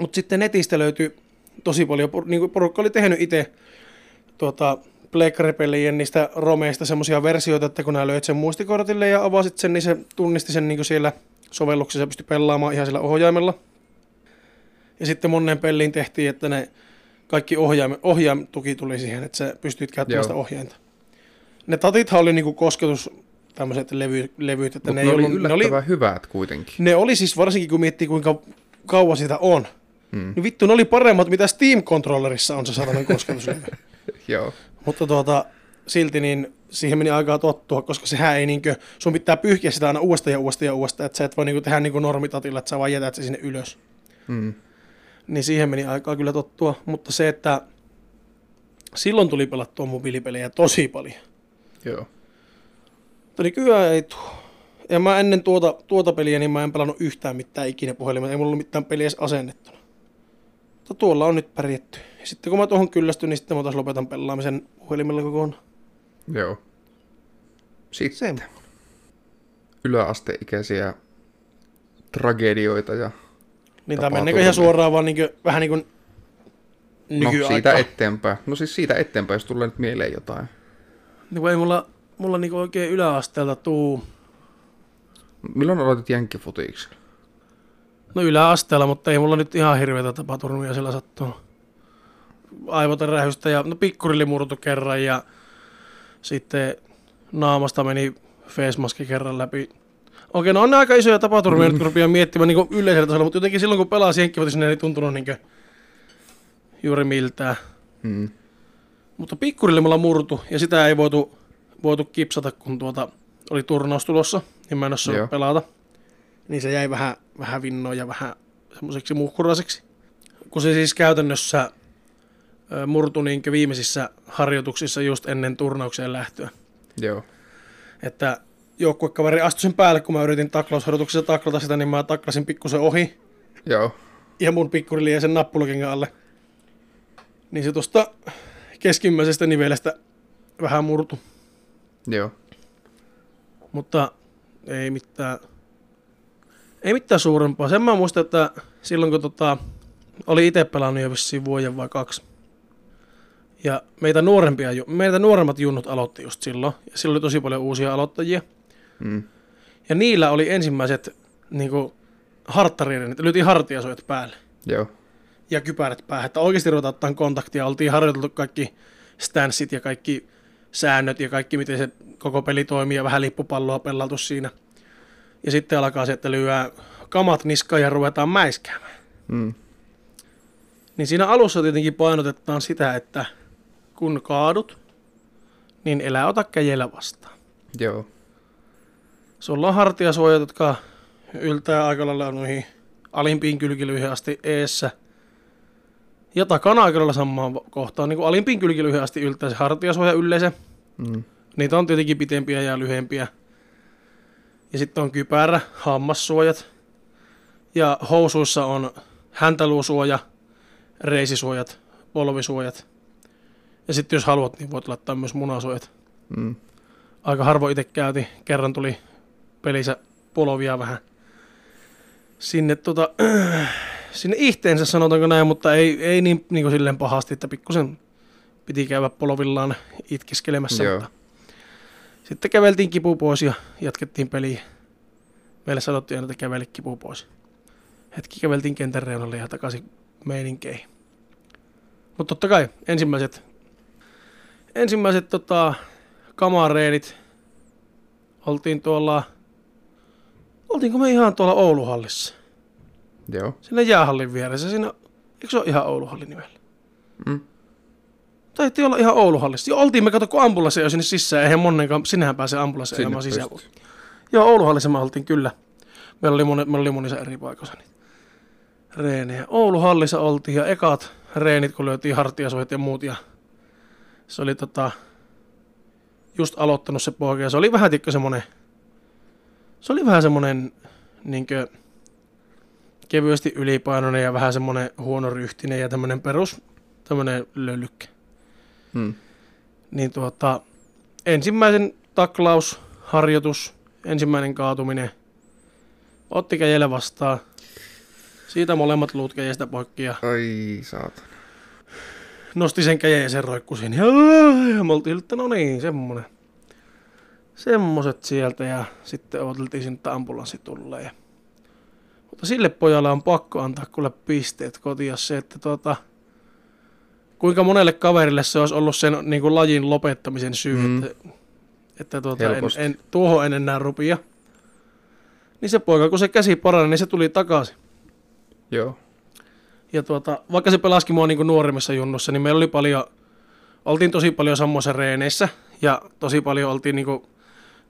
Mutta sitten netistä löytyi tosi paljon, niin kuin porukka oli tehnyt itse tuota, Pleikkari-pelien niistä romeista semmoisia versioita, että kun nää löit sen muistikortille ja avasit sen, niin se tunnisti sen niin kuin siellä sovelluksessa ja pystyi pelaamaan ihan sillä ohjaimella. Ja sitten monen peliin tehtiin, että ne kaikki ohjaim, ohjaimtuki tuli siihen, että sä pystyit käyttämään Joo. sitä ohjainta. Ne tatithan oli niinku kosketus tämmöiset levy, levyt, että Mutta ne, ne, oli ollut, ne, oli, hyvät kuitenkin. ne oli siis varsinkin kun miettii kuinka kauan sitä on, Mm. Niin vittu, ne oli paremmat, mitä Steam Controllerissa on se satanen kosketuslevy. Joo. Mutta tuota, silti niin siihen meni aikaa tottua, koska sehän ei niinkö, sun pitää pyyhkiä sitä aina uudestaan ja uudestaan ja uudestaan, että sä et voi niinku tehdä niinku normitatilla, että sä vaan jätät se sinne ylös. Mm. Niin siihen meni aikaa kyllä tottua, mutta se, että silloin tuli pelattua mobiilipelejä tosi paljon. Joo. Mutta nykyään ei tuu. Ja mä ennen tuota, tuota peliä, niin mä en pelannut yhtään mitään ikinä puhelimella. Ei mulla ollut mitään peliä edes asennettuna. Mutta tuolla on nyt pärjätty. Ja sitten kun mä tuohon kyllästyn, niin sitten mä taas lopetan pelaamisen puhelimella kokonaan. Joo. Sitten yläasteikäisiä tragedioita ja Niin tämä menneekö ihan kyllä. suoraan vaan niin kuin, vähän niin kuin no, siitä eteenpäin. No siis siitä eteenpäin, jos tulee nyt mieleen jotain. Niin ei mulla, mulla niin oikein yläasteelta tuu. Milloin aloitit jenkkifutiiksi? No yläasteella, mutta ei mulla nyt ihan hirveätä tapaturmia siellä sattunut. Aivoterähystä ja no pikkurilli murtu kerran ja sitten naamasta meni facemaski kerran läpi. Okei, no on aika isoja tapaturmia mm. nyt kun rupeaa miettimään niin yleisellä tasolla, mutta jotenkin silloin kun pelasi jenkkifutissa, niin ei tuntunut niin juuri miltään. Mm. Mutta pikkurille mulla murtu ja sitä ei voitu, voitu kipsata, kun tuota oli turnaus tulossa, niin mä en ole pelata. Niin se jäi vähän, vähän vinnoon ja vähän semmoiseksi muhkuraiseksi. Kun se siis käytännössä ö, murtui niin viimeisissä harjoituksissa just ennen turnaukseen lähtöä. Joo. Että joukkuekaveri astui sen päälle, kun mä yritin taklausharjoituksessa taklata sitä, niin mä taklasin pikkusen ohi Joo. ja mun pikkurili jäi sen nappulakengan alle. Niin se tuosta keskimmäisestä nivelestä vähän murtu. Joo. Mutta ei mitään, ei mitään suurempaa. Sen mä muistan, että silloin kun tota, oli itse pelannut jo vissiin vuoden vai kaksi. Ja meitä, nuorempia, meitä nuoremmat junnut aloitti just silloin. Ja silloin oli tosi paljon uusia aloittajia. Mm. Ja niillä oli ensimmäiset niin harttarien, lyötiin hartiasuojat päälle. Joo. ja kypärät päähän, että oikeasti ruvetaan ottaa kontaktia. Oltiin harjoiteltu kaikki stanssit ja kaikki säännöt ja kaikki, miten se koko peli toimii ja vähän lippupalloa pellattu siinä. Ja sitten alkaa se, että lyö kamat niskaan ja ruvetaan mäiskäämään. Mm. Niin siinä alussa tietenkin painotetaan sitä, että kun kaadut, niin elää ota käjellä vastaan. Joo. Sulla on hartiasuojat, jotka yltää aika lailla noihin alimpiin kylkilyihin asti eessä. Ja takana aika lailla samaan kohtaan. Niin kuin alimpiin kylkilyihin asti yltää se hartiasuoja yleensä. Mm. Niitä on tietenkin pitempiä ja lyhempiä. Ja sitten on kypärä, hammassuojat. Ja housuissa on häntäluusuoja, reisisuojat, polvisuojat. Ja sitten jos haluat, niin voit laittaa myös munasuojat Mm. aika harvoin itse käytiin. Kerran tuli pelissä polovia vähän sinne, tota, sinne ihteensä sanotaanko näin, mutta ei, ei niin, niin kuin silleen pahasti, että pikkusen piti käydä polovillaan itkeskelemässä. Joo. Mutta sitten käveltiin kipu pois ja jatkettiin peliä. Meille sanottiin aina, että käveli kipu pois. Hetki käveltiin kentän reunalle ja takaisin meininkeihin. Mutta totta kai ensimmäiset, ensimmäiset tota, kamareenit. Oltiin tuolla, oltiinko me ihan tuolla Ouluhallissa? Joo. Siinä jäähallin vieressä, siinä, eikö se ole ihan Ouluhallin nimellä? Mm. Taitti olla ihan Ouluhallissa. Joo, oltiin me kato, kun ambulanssi jo sinne sisään, eihän monenkaan, sinnehän pääsee ambulanssi ajamaan sisään. Joo, Ouluhallissa me oltiin kyllä. Meillä oli, moni, meillä oli monissa eri paikoissa niitä reenejä. Ouluhallissa oltiin ja ekat reenit, kun löytiin hartiasuojat ja muut. Ja se oli tota, just aloittanut se poika ja se oli vähän tikka semmonen, se oli vähän semmonen niinkö kevyesti ylipainoinen ja vähän semmonen huonoryhtinen ja tämmönen perus, tämmönen löllykkä. Mm. Niin tuota, ensimmäisen taklaus, harjoitus, ensimmäinen kaatuminen, otti käjellä vastaan. Siitä molemmat luut käjestä poikki ja Ai saatana. nosti sen käjän ja sen roikkui siinä. Ja, ja me oltiin, että no niin, semmonen. Semmoset sieltä ja sitten odoteltiin sinne, että ambulanssi tulee. Ja... Mutta sille pojalle on pakko antaa kuule pisteet kotia se, että tuota, kuinka monelle kaverille se olisi ollut sen niin kuin lajin lopettamisen syy, Mm. että, että tuota, en, en, tuohon en enää rupia. Niin se poika, kun se käsi parani, niin se tuli takaisin. Joo. Ja tuota, vaikka se pelasikin mua niin kuin nuoremmissa junnussa, niin meillä oli paljon, oltiin tosi paljon samoissa reeneissä ja tosi paljon oltiin niin kuin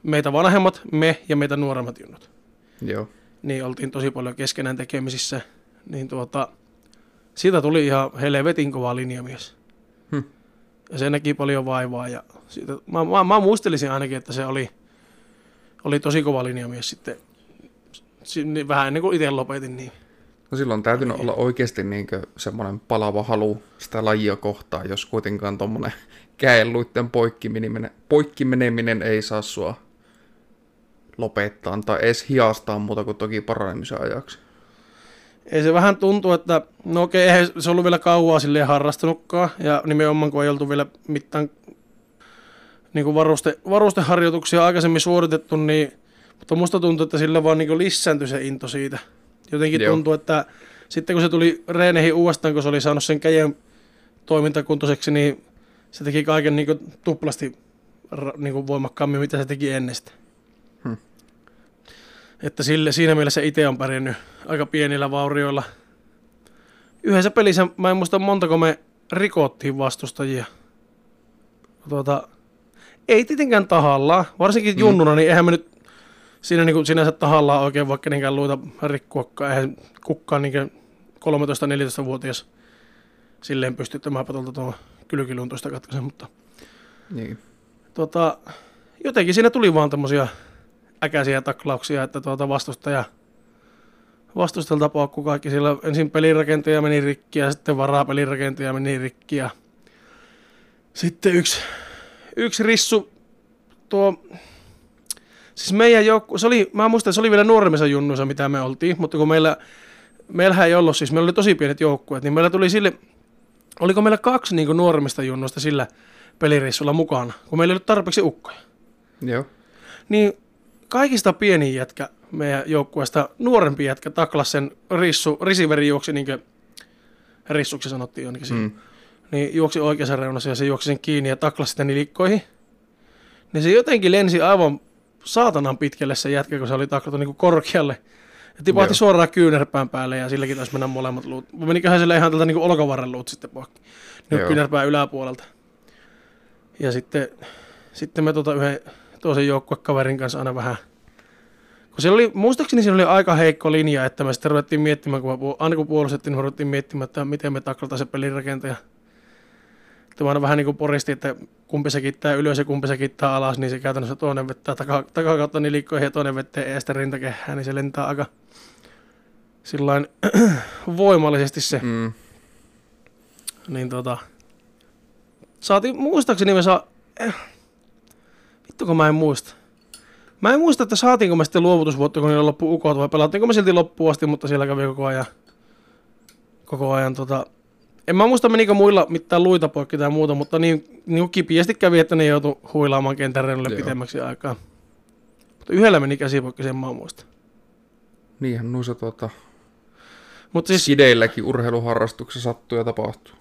meitä vanhemmat, me ja meitä nuoremmat junnut. Joo. Niin oltiin tosi paljon keskenään tekemisissä. Niin tuota, siitä tuli ihan helvetin kova linjamies. Hm. Ja se näki paljon vaivaa. Ja siitä, mä, mä, mä, muistelisin ainakin, että se oli, oli tosi kova linjamies sitten. Si- niin vähän ennen kuin itse lopetin. Niin. No silloin on täytynyt olla oikeasti niin semmoinen palava halu sitä lajia kohtaan, jos kuitenkaan tuommoinen käenluitten poikkimeneminen, poikkimeneminen ei saa sua lopettaa tai edes hiastaa muuta kuin toki paranemisen ajaksi. Ei se vähän tuntuu, että no okei, eihän se ollut vielä kauaa silleen harrastanutkaan. Ja nimenomaan kun ei oltu vielä mitään niin kuin varuste, varusteharjoituksia aikaisemmin suoritettu, niin mutta musta tuntuu, että sillä vaan niin lisääntyi se into siitä. Jotenkin Joo. tuntuu, että sitten kun se tuli reeneihin uudestaan, kun se oli saanut sen käjen toimintakuntoiseksi, niin se teki kaiken niin kuin tuplasti niin kuin voimakkaammin, mitä se teki. Hmm. Että sille, siinä mielessä itse on pärjännyt aika pienillä vaurioilla. Yhdessä pelissä, mä en muista montako me rikottiin vastustajia. Tuota, ei tietenkään tahallaan, varsinkin Mm. junnuna, niin eihän me nyt siinä niin kuin sinänsä tahallaan oikein vaikka niinkään luita rikkuakaan. Eihän kukaan niin 13-14-vuotias silleen pysty tämän patolta tuon kylkiluntoista katkaisen, mutta Niin. tota, jotenkin siinä tuli vaan tämmöisiä äkäisiä taklauksia, että tuota vastustaja vastustajalta paukku kaikki. Sillä ensin pelirakentaja meni rikki ja sitten varapelirakentaja meni rikki ja sitten yksi, yksi rissu tuo Siis meidän joukku, se oli, mä muistan, että se oli vielä nuoremmissa junnuissa, mitä me oltiin, mutta kun meillä, meillähän ei ollut, siis meillä oli tosi pienet joukkueet, niin meillä tuli sille, oliko meillä kaksi niin kuin nuoremmista junnuista sillä pelireissulla mukana, kun meillä ei ollut tarpeeksi ukkoja. Joo. Niin kaikista pienin jätkä meidän joukkueesta, nuorempi jätkä taklas sen rissu, risiveri juoksi niin kuin rissuksi sanottiin siinä. Mm. Niin juoksi oikeassa reunassa ja se juoksi sen kiinni ja taklasi sitä nilikkoihin. Niin se jotenkin lensi aivan saatanan pitkälle se jätkä, kun se oli taklatu niin kuin korkealle. Ja tipahti Joo. suoraan kyynärpään päälle ja silläkin taisi mennä molemmat luut. Meniköhän sille ihan tältä niin olkavarren luut sitten poikki. Niin kyynärpään yläpuolelta. Ja sitten, sitten me tuota yhden toisen joukkuekaverin kanssa aina vähän kun siellä oli, muistaakseni siinä oli aika heikko linja, että me sitten ruvettiin miettimään, kun me, puol- aina kun puolustettiin, niin me ruvettiin miettimään, että miten me taklataan se pelirakentaja. Että mä aina vähän niin kuin poristi, että kumpi se kittää ylös ja kumpi se kittää alas, niin se käytännössä toinen vettää taka, takakautta nilikkoihin ja toinen vettää eestä rintakehään, niin se lentää aika sillain voimallisesti se. Mm. Niin tota, saatiin, muistaakseni me saa, eh, vittu kun mä en muista. Mä en muista, että saatiinko me sitten luovutusvuotta, kun niillä loppu ukot, vai pelattiinko me silti loppuun asti, mutta siellä kävi koko ajan, koko ajan tota, en mä muista menikö muilla mitään luita poikki tai muuta, mutta niin, niin kipiästi kävi, että ne joutui huilaamaan kentän pitemmäksi aikaa. Mutta yhdellä meni käsi poikki, sen mä muista. Niinhän noissa tuota, Mutta siis sideilläkin urheiluharrastuksessa sattuu ja tapahtuu.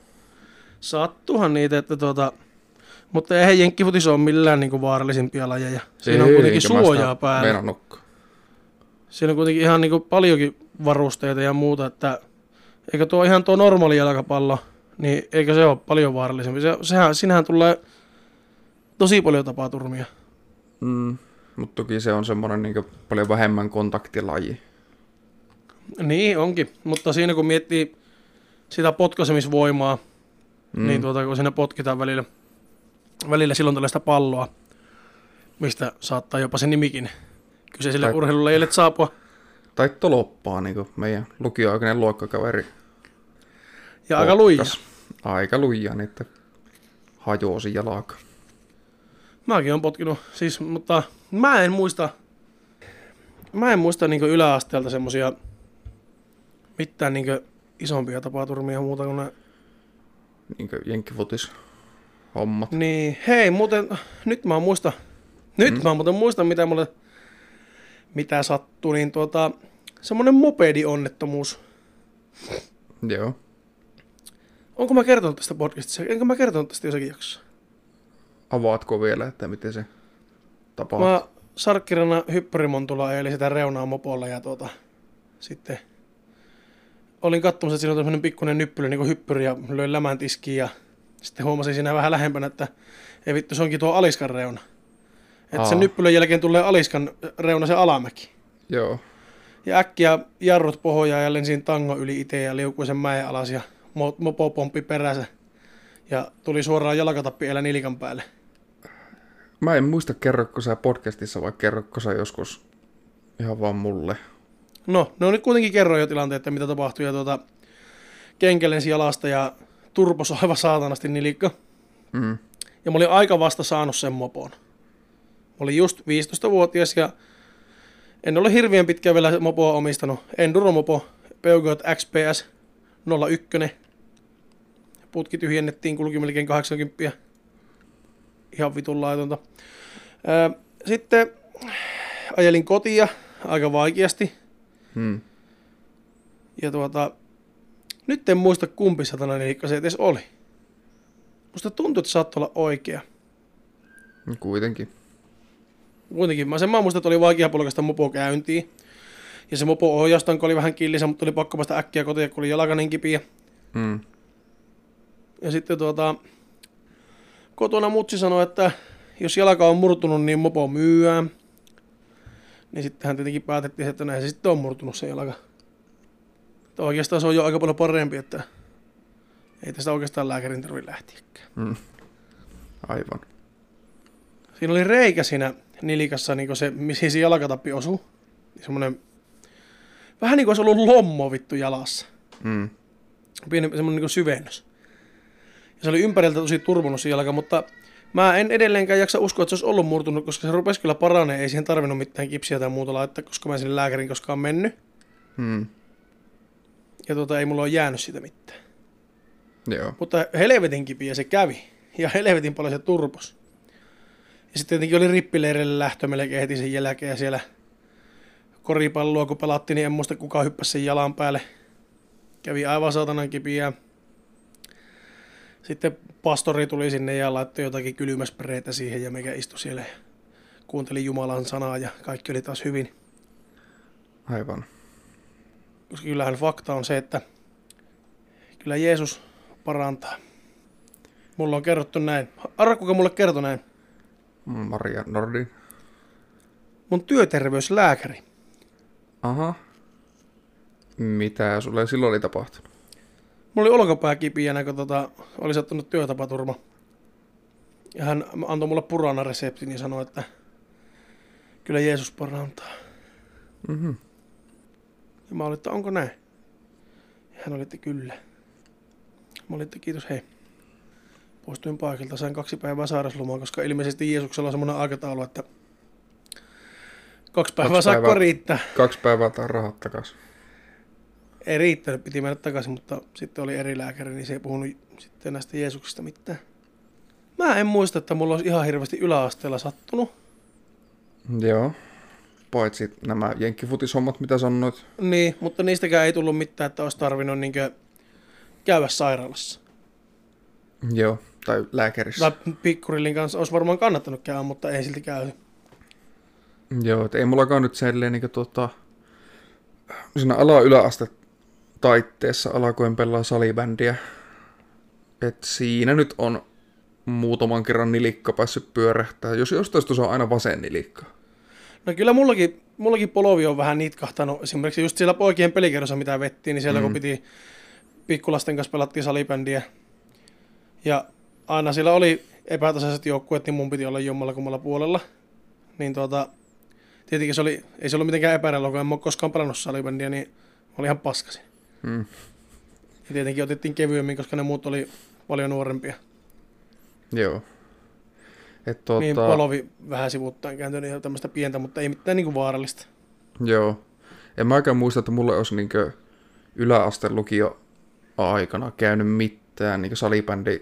sattuhan niitä, että tuota, mutta eihän jenkkifutis ole millään niinku vaarallisimpia lajeja. Siinä on kuitenkin suojaa päällä. meinannutkaan. Siinä on kuitenkin ihan niinku paljonkin varusteita ja muuta, että eikö tuo ihan tuo normaali jalkapallo, niin eikö se ole paljon vaarallisempi. Se, sehän, sinähän tulee tosi paljon tapaturmia. Mm. Mutta toki se on semmoinen niin paljon vähemmän kontaktilaji. Niin onkin, mutta siinä kun miettii sitä potkaisemisvoimaa, mm. niin tuota, kun siinä potkitaan välillä, välillä silloin tällaista palloa, mistä saattaa jopa se nimikin kyseiselle Tai- urheilulajille saapua. Tai toloppaa, niin kuin meidän lukioaikainen luokkakaveri. Ja aika luija. Aika luija, niin että hajosi jalka. Mäkin on potkinut, siis, mutta mä en muista, mä en muista niin yläasteelta semmosia mitään niin isompia tapaturmia muuta kuin ne. Niin kuin jenkkifutis hommat. Niin, hei muuten, nyt mä muista, nyt mm. mä muuten muistan mitä mulle, mitä sattui, niin tuota, semmonen mopedionnettomuus. Joo. Onko mä kertonut tästä podcastissa? Enkö mä kertonut tästä jossakin jaksossa? Avaatko vielä, että miten se tapahtuu? Mä sarkkirana hyppyrimontulla eli sitä reunaa mopolla ja tuota, sitten olin katsomassa, että siinä on tämmöinen pikkuinen nyppylä niin kuin hyppyri ja löin lämän tiskiin ja sitten huomasin siinä vähän lähempänä, että ei vittu, se onkin tuo aliskan reuna. Että Aa. sen nyppylän jälkeen tulee aliskan reuna se alamäki. Joo. Ja äkkiä jarrut pohjaa ja lensin tango yli itse ja liukuin sen mäen alas ja mo- mopo pomppi perässä. Ja tuli suoraan jalkatappi elä nilikan päälle. Mä en muista, kerrokko sä podcastissa vai kerrokko sä joskus ihan vaan mulle. No, ne on nyt kuitenkin kerroin jo tilanteet, että mitä tapahtui. Ja tuota, kenkä lensi jalasta ja turpos aivan saatanasti nilikka. Mm. Ja mä olin aika vasta saanut sen mopon. Mä olin just 15-vuotias ja en ole hirveän pitkään vielä mopoa omistanut. Enduro mopo, Peugeot XPS 01. Putki tyhjennettiin, kulki melkein 80. Ihan vitun laitonta. Sitten ajelin kotia aika vaikeasti. Mm. Ja tuota, nyt en muista kumpi satana nelikka se edes oli. Musta tuntuu, että saattoi olla oikea. Kuitenkin. Kuitenkin mä sen mä muistan, että oli vaikea polkasta mopo käyntiin. Ja se mopo ohjaustanko oli vähän killisä, mutta oli pakko päästä äkkiä kotiin, kun oli jalka niin kipiä. Mm. Ja sitten tuota, kotona mutsi sanoi, että jos jalka on murtunut, niin mopo myyää. Niin sittenhän tietenkin päätettiin, että näin se sitten on murtunut se jalka. Että oikeastaan se on jo aika paljon parempi, että ei tästä oikeastaan lääkärin tarvitse lähteäkään. Mm. Aivan. Siinä oli reikä siinä nilikassa, niin se, mihin se jalkatappi osui. Semmoinen, vähän niin kuin olisi ollut lommo vittu jalassa. Mm. Pieni semmoinen niin syvennys. Ja se oli ympäriltä tosi turvonnut se jalka, mutta mä en edelleenkään jaksa uskoa, että se olisi ollut murtunut, koska se rupesi kyllä paranee. Ei siihen tarvinnut mitään kipsiä tai muuta laittaa, koska mä en sinne lääkärin koskaan mennyt. Mm. Ja tuota, ei mulla ole jäänyt siitä mitään. Joo. Mutta helvetin kipiä se kävi. Ja helvetin paljon se turpos. Ja sitten tietenkin oli rippileirille lähtö melkein heti sen jälkeen. Ja siellä koripalloa kun pelattiin, niin en muista kuka hyppäsi sen jalan päälle. Kävi aivan saatanan kipiä. Sitten pastori tuli sinne ja laittoi jotakin kylmäspreitä siihen ja mikä istui siellä ja kuunteli Jumalan sanaa ja kaikki oli taas hyvin. Aivan. Koska kyllähän fakta on se, että kyllä Jeesus parantaa. Mulla on kerrottu näin. Arra, kuka mulle kertoi näin? Maria Nordin. Mun työterveyslääkäri. Aha. Mitä sulle silloin oli tapahtunut? Mulla oli olkapää kipiänä, kun tota, oli sattunut työtapaturma. Ja hän antoi mulle purana reseptin ja sanoi, että kyllä Jeesus parantaa. Mhm. Ja mä olin, että onko näin? Ja hän oli, että kyllä. Mä olin, että kiitos, hei. Poistuin paikalta, sain kaksi päivää sairauslomaa, koska ilmeisesti Jeesuksella on semmoinen aikataulu, että kaksi päivää Kaksi sakko päivää. riittää. Kaksi päivää tai rahat takas. Ei riittänyt, piti mennä takaisin, mutta sitten oli eri lääkäri, niin se ei puhunut sitten näistä Jeesuksista mitään. Mä en muista, että mulla olisi ihan hirveästi yläasteella sattunut. Joo. Paitsi nämä jenkkifutishommat, mitä sanoit. Niin, mutta niistäkään ei tullut mitään, että olisi tarvinnut niinkö käydä sairaalassa. Joo. Tai lääkärissä. Tai pikkurillin kanssa olisi varmaan kannattanut käydä, mutta ei silti käy. Joo, et ei mullakaan nyt silleen niin tuota, siinä ala-yläaste taitteessa alkoin pelaa salibändiä. Et siinä nyt on muutaman kerran nilikka päässyt pyörähtää. Jos jostain se on aina vasen nilikka. No kyllä mullakin, mullakin polovi on vähän nitkahtanut. Esimerkiksi just siellä poikien pelikerrossa, mitä vettiin, niin siellä mm. kun piti pikkulasten kanssa pelattiin salibändiä. Ja aina siellä oli epätasaiset joukkueet, niin mun piti olla jommalla kummalla puolella. Niin tuota, tietenkin se oli, ei se ollut mitenkään epäreilua, kun en ole koskaan pelannut salibändiä, niin mä olin ihan paskasin. Mm. Ja tietenkin otettiin kevyemmin, koska ne muut oli paljon nuorempia. Joo. Et tuota, Niin polovi vähän sivuuttaan kääntynyt ja tämmöistä pientä, mutta ei mitään niinku vaarallista. Joo. En mäkään muista, että mulle olisi niinkö yläasteen lukio aikana käynyt mitään niinkö salibändi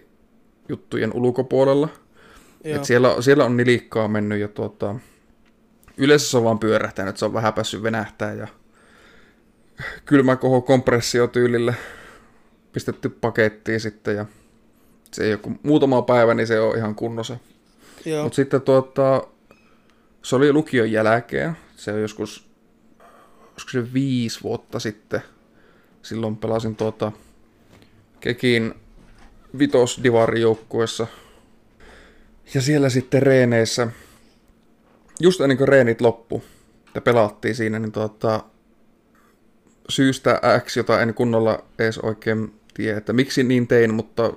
juttujen ulkopuolella. Joo. Et siellä, siellä on nilikkaa mennyt ja tuota, yleensä se on vaan pyörähtänyt, se on vähän päässyt venähtää ja kylmä koho kompressiotyylillä pistetty pakettiin sitten ja se ei ole kuin muutama päivä, niin se on ihan kunnossa. Mutta sitten tuota, se oli lukion jälkeen, se on joskus, olisiko se viisi vuotta sitten, Silloin pelasin tuota Kekin vitos joukkueessa. Ja siellä sitten reeneissä, just ennen kuin reenit loppu, ja pelattiin siinä, niin tuota, syystä X, jota en kunnolla edes oikein tiedä, että miksi niin tein, mutta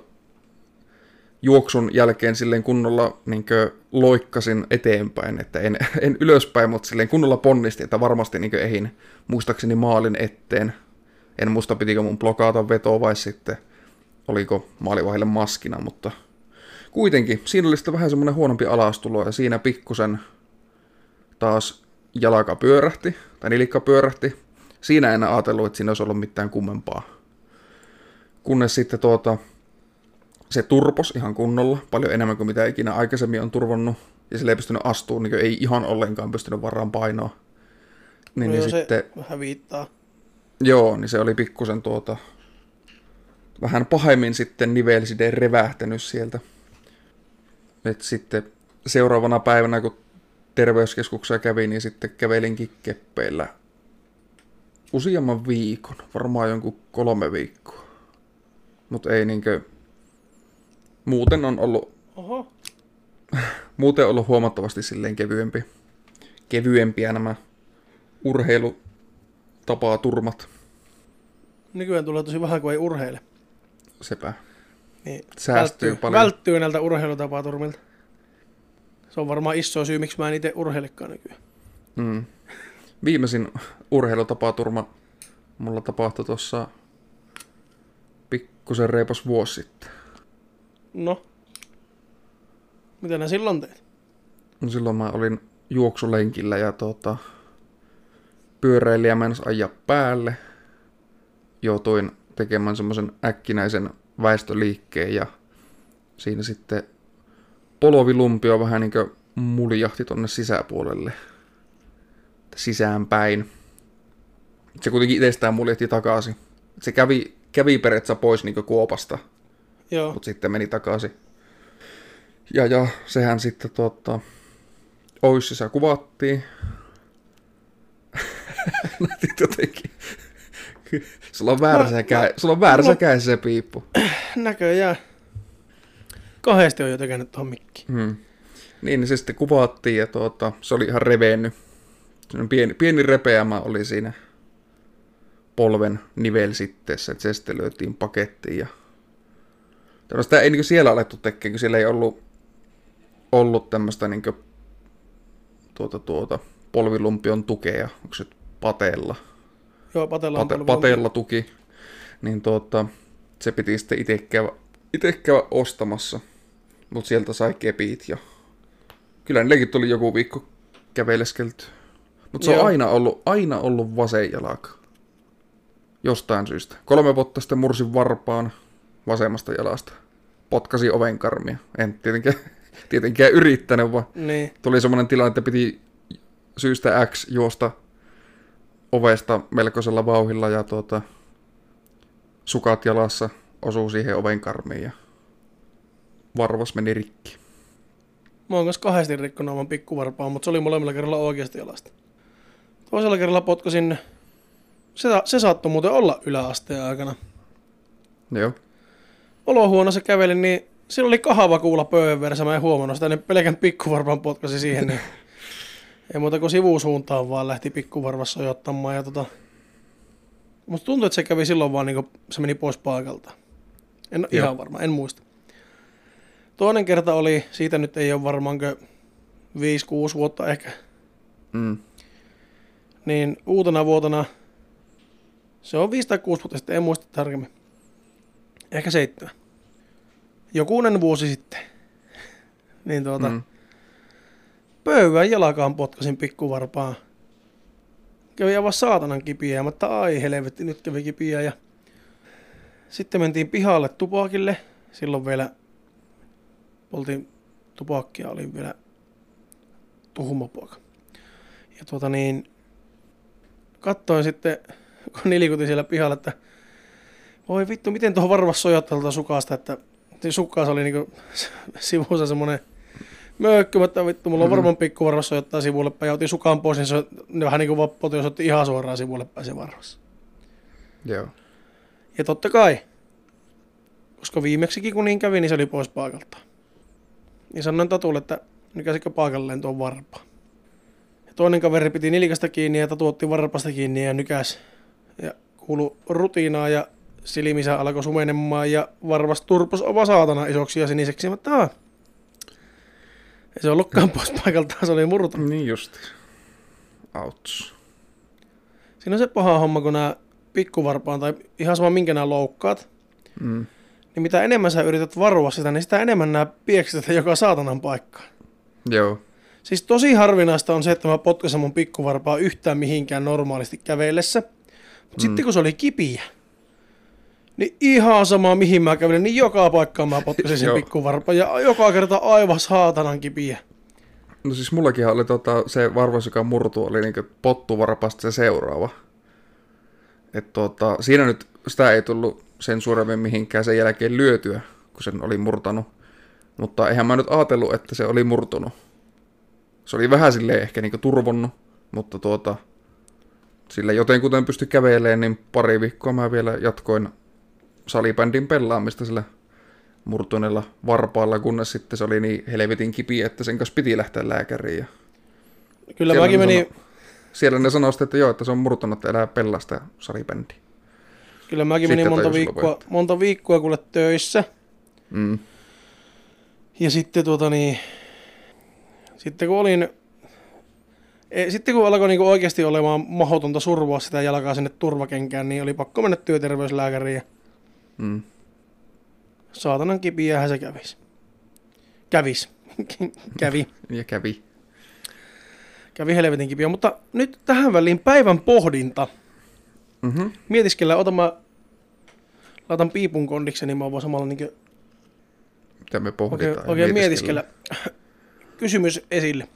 juoksun jälkeen silleen kunnolla niin loikkasin eteenpäin, että en, en ylöspäin, mutta silleen kunnolla ponnisti, että varmasti niin ehin muistaakseni maalin eteen. En muista pitikö mun blokata vetoa vai sitten oliko maalivahille maskina, mutta kuitenkin siinä oli sitten vähän semmoinen huonompi alastulo ja siinä pikkusen taas jalaka pyörähti, tai nilikka pyörähti. Siinä en ajatellut, että siinä olisi ollut mitään kummempaa. Kunnes sitten tuota, se turpos ihan kunnolla, paljon enemmän kuin mitä ikinä aikaisemmin on turvannut, ja sille ei pystynyt astumaan, niin ei ihan ollenkaan pystynyt varaan painoa. Niin, no niin se sitten, vähän viittaa. Joo, niin se oli pikkusen tuota, vähän pahemmin sitten nivelsideen revähtänyt sieltä. Et sitten seuraavana päivänä, kun terveyskeskuksessa kävin, niin sitten kävelinkin keppeillä useamman viikon, varmaan jonkun kolme viikkoa. Mutta ei niinkö muuten on ollut, Oho. muuten on ollut huomattavasti silleen kevyempi, kevyempiä nämä urheilutapaa turmat. Nykyään tulee tosi vähän, kun ei urheile. Sepä. Niin Säästyy välttyy, paljon. Välttyy näiltä urheilutapaturmilta. Se on varmaan iso syy, miksi mä en itse urheilikaan nykyään. Mm. Viimeisin urheilutapaturma mulla tapahtui tuossa pikkusen reipas vuosi sitten. No. Mitä nää silloin teit? No silloin mä olin juoksulenkillä ja tuota, pyöräilijä mennessä ajaa päälle. Joutuin tekemään semmoisen äkkinäisen väestöliikkeen ja siinä sitten polovilumpio vähän niin kuin muljahti tonne sisäpuolelle sisäänpäin. Se kuitenkin itsestään muljahti takaisin. Se kävi, kävi periaatteessa pois niin kuopasta Joo. Mutta sitten meni takaisin. Ja, ja sehän sitten tuota, Oississa kuvattiin. Näytit jotenkin. Sulla on väärässä, no, käy, no, sulla on väärässä no, käy se piippu. Näköjään. Kahdesti on jo tekenyt tuohon mikkiin. Hmm. Niin, niin se sitten kuvattiin ja tuota, se oli ihan revennyt. Pieni, pieni repeämä oli siinä polven nivelsitteessä, että se sitten löytiin pakettiin ja No sitä ei niin siellä alettu tekemään, kun siellä ei ollut, ollut tämmöistä niin tuota, tuota, polvilumpion tukea, onko se pateella? Joo, pateella Pate, pateella tuki. Niin tuota, se piti sitten itse käydä, itse käydä ostamassa, mutta sieltä sai kepit ja kyllä niillekin tuli joku viikko käveleskelty. Mutta se Joo. on aina ollut, aina ollut vasen jalka. Jostain syystä. Kolme vuotta sitten mursin varpaan, vasemmasta jalasta. Potkasi ovenkarmia. En tietenkään, tietenkään yrittänyt, vaan niin. tuli semmoinen tilanne, että piti syystä X juosta ovesta melkoisella vauhilla ja tuota, sukat jalassa osuu siihen ovenkarmiin ja varvas meni rikki. Mä oon kanssa kahdesti rikkonut oman pikkuvarpaan, mutta se oli molemmilla kerralla oikeasti jalasta. Toisella kerralla potkasin, se, se saattoi muuten olla yläasteen aikana. Joo olohuoneessa kävelin, niin sillä oli kahava kuulla pöydän vieressä, mä en huomannut sitä, niin pelkän pikkuvarvan potkasi siihen, niin ei muuta kuin sivusuuntaan vaan lähti pikkuvarvassa sojottamaan ja tota, Musta tuntuu, että se kävi silloin vaan niin se meni pois paikalta. En ole ihan varma, en muista. Toinen kerta oli, siitä nyt ei ole varmaan 5-6 vuotta ehkä. Mm. Niin uutena vuotena, se on 5 tai 6 vuotta sitten, en muista tarkemmin ehkä seitsemän. Jokunen vuosi sitten. Niin tuota, mm. pöydän jalakaan potkasin pikkuvarpaan. Kävi aivan saatanan kipiä, mutta ai helvetti, nyt kävi kipiä. Ja sitten mentiin pihalle tupakille. Silloin vielä poltiin tupakkia, oli vielä tuhmapoika. Ja tuota niin, katsoin sitten, kun nilikutin siellä pihalla, että voi vittu, miten tuohon varmasti sojottaa sukasta, että sukkaas oli niinku sivussa semmonen möökkymättä vittu, mulla on mm-hmm. varmaan pikkuvarvassa sojottaa sivulle päin, ja otin sukan pois, niin se ne vähän niinku vappoti, jos otti ihan suoraan sivulle päin se varvassa. Joo. Ja totta kai, koska viimeksikin kun niin kävi, niin se oli pois paikalta. Ja sanoin Tatulle, että nykäisikö paikalleen tuon varpa. Ja toinen kaveri piti nilkasta kiinni ja Tatu otti varpasta kiinni ja nykäs. Ja kuulu rutiinaa ja silmissä alkoi sumenemaan ja varvas turpos oma saatana isoksi ja siniseksi. Mutta aah, ei se ollutkaan pois paikaltaan, se oli murtunut. Niin justi. Auts. Siinä on se paha homma, kun nämä pikkuvarpaan tai ihan sama minkä nämä loukkaat, Mm. niin mitä enemmän sä yrität varoa sitä, niin sitä enemmän nämä piekset joka saatanan paikkaan. Joo. Siis tosi harvinaista on se, että mä potkasen mun pikkuvarpaa yhtään mihinkään normaalisti kävellessä. Mutta mm. sitten kun se oli kipiä, niin ihan sama mihin mä kävelin, niin joka paikkaan mä potkasin sen Joo. pikkuvarpaan. Ja joka kerta aivan saatanan kipiä. No siis mullakin oli tota, se varvas, joka murtu, oli niinku pottuvarpasta se seuraava. Et tota, siinä nyt sitä ei tullut sen suuremmin mihinkään sen jälkeen lyötyä, kun sen oli murtanut. Mutta eihän mä nyt ajatellut, että se oli murtunut. Se oli vähän silleen ehkä niinku turvonnut, mutta tuota, sillä jotenkuten pysty kävelemään, niin pari viikkoa mä vielä jatkoin salibändin pelaamista sillä murtuneella varpaalla, kunnes sitten se oli niin helvetin kipi, että sen kanssa piti lähteä lääkäriin. Ja Kyllä Siellä mäkin menin, sano- siellä ne sanoi että joo, että se on murtunut, että elää pelasta salibändiä. kyllä mäkin Sitten menin monta viikkoa, lopettaa. monta viikkoa kuule töissä. Mm. Ja sitten tuota niin, sitten kun olin, e, sitten kun alkoi niinku oikeasti olemaan mahdotonta survoa sitä jalkaa sinne turvakenkään, niin oli pakko mennä työterveyslääkäriin ja Mm. saatanan kipiähän se kävis. Kävis. Kävi. Ja kävi. Kävi helvetin kipiä. Mutta nyt tähän väliin päivän pohdinta. Mm-hmm. Mietiskellä, ota mä, laitan piipun kondiksen, niin mä voin samalla niin Mitä me oikein, pohditaan. ja oikein mietiskellä. Kysymys esille.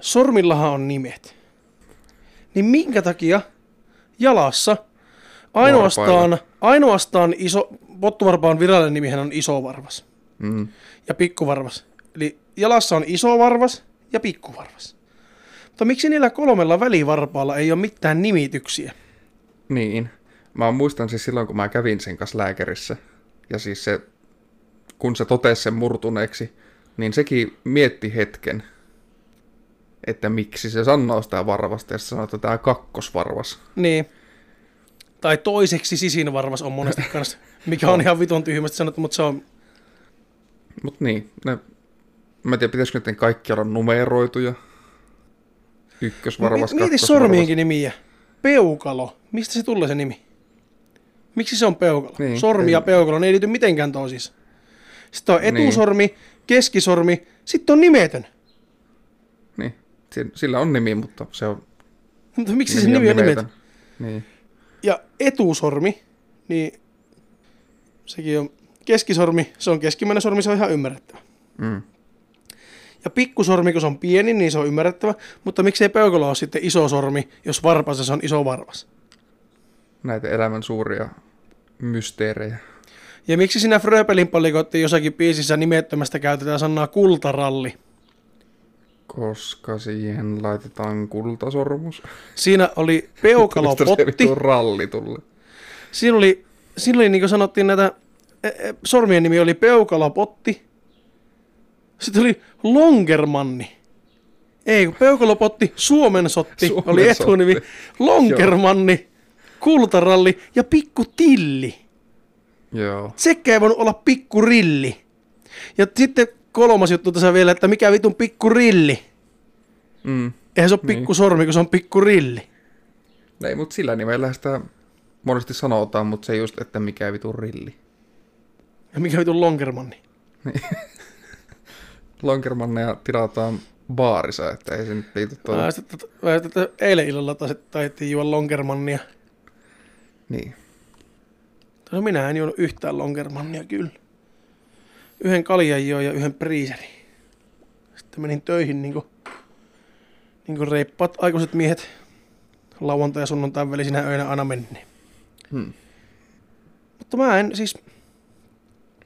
Sormillahan on nimet. Niin minkä takia jalassa ainoastaan, ainoastaan iso, pottuvarpaan virallinen nimihän on iso varvas Mm. ja pikkuvarvas. Eli jalassa on iso varvas ja pikkuvarvas. Mutta miksi niillä kolmella välivarpaalla ei ole mitään nimityksiä? Niin. Mä muistan siis silloin, kun mä kävin sen kanssa lääkärissä. Ja siis se, kun se totesi sen murtuneeksi, niin sekin mietti hetken, että miksi se sanoo sitä varvasta, ja se sanoo, että tämä kakkosvarvas. Niin. Tai toiseksi sisinvarvas on monesti kanssa, mikä on ihan vitun tyhmästi sanottu, mutta se on... Mutta niin, ne, mä en tiedä, pitäisikö niiden kaikki olla numeroituja. Ykkösvarvas, Mi- Mieti sormienkin nimiä. Peukalo. Mistä se tulee se nimi? Miksi se on peukalo? Niin, Sormi ja ei- peukalo, ne ei liity mitenkään toisiinsa. Sitten on Niin. etusormi, keskisormi, sitten on nimetön. Niin, si- sillä on nimi, mutta se on... Mutta miksi se nimi on nimetön? Niin. Ja etusormi, niin sekin on keskisormi, se on keskimmäinen sormi, se on ihan ymmärrettävä. Mm. Ja pikkusormi, kun se on pieni, niin se on ymmärrettävä. Mutta miksei peukalo ole sitten iso sormi, jos varpas se on iso varvas? Näitä elämän suuria mysteerejä. Ja miksi siinä Fröpelin palikoitti jossakin biisissä nimettömästä käytetään sanaa kultaralli? Koska siihen laitetaan kultasormus. Siinä oli peukalopotti, ralli tulee? siinä oli, siinä oli niin kuin sanottiin näitä, e, e, sormien nimi oli peukalopotti, sitten oli longermanni. Ei, kun peukalopotti, Suomen sotti Suomen oli etunimi, sotti. longermanni, kultaralli ja pikku tilli. Joo. Sekkä ei voinut olla pikkurilli. Ja sitten kolmas juttu tässä vielä, että mikä vitun pikkurilli. Mm. Eihän se ole Niin. pikkusormi, kun se on pikkurilli. Ei, mutta sillä nimellä sitä monesti sanotaan, mutta se just, että mikä vitu rilli. Ja mikä vitun longermanni. Lonkermanneja tilataan baarissa, että ei se nyt liity että- mä ajattelin, että eilen illalla taas taidettiin juoda longermannia. Niin. No minä en juonut yhtään longermannia kyllä. Yhden kaljan join ja yhden priiserin. Sitten menin töihin niinku, niinku reippaat aikuiset miehet lauantai ja sunnuntain välisinä öinä aina menneen. Hmm. Mutta mä en siis,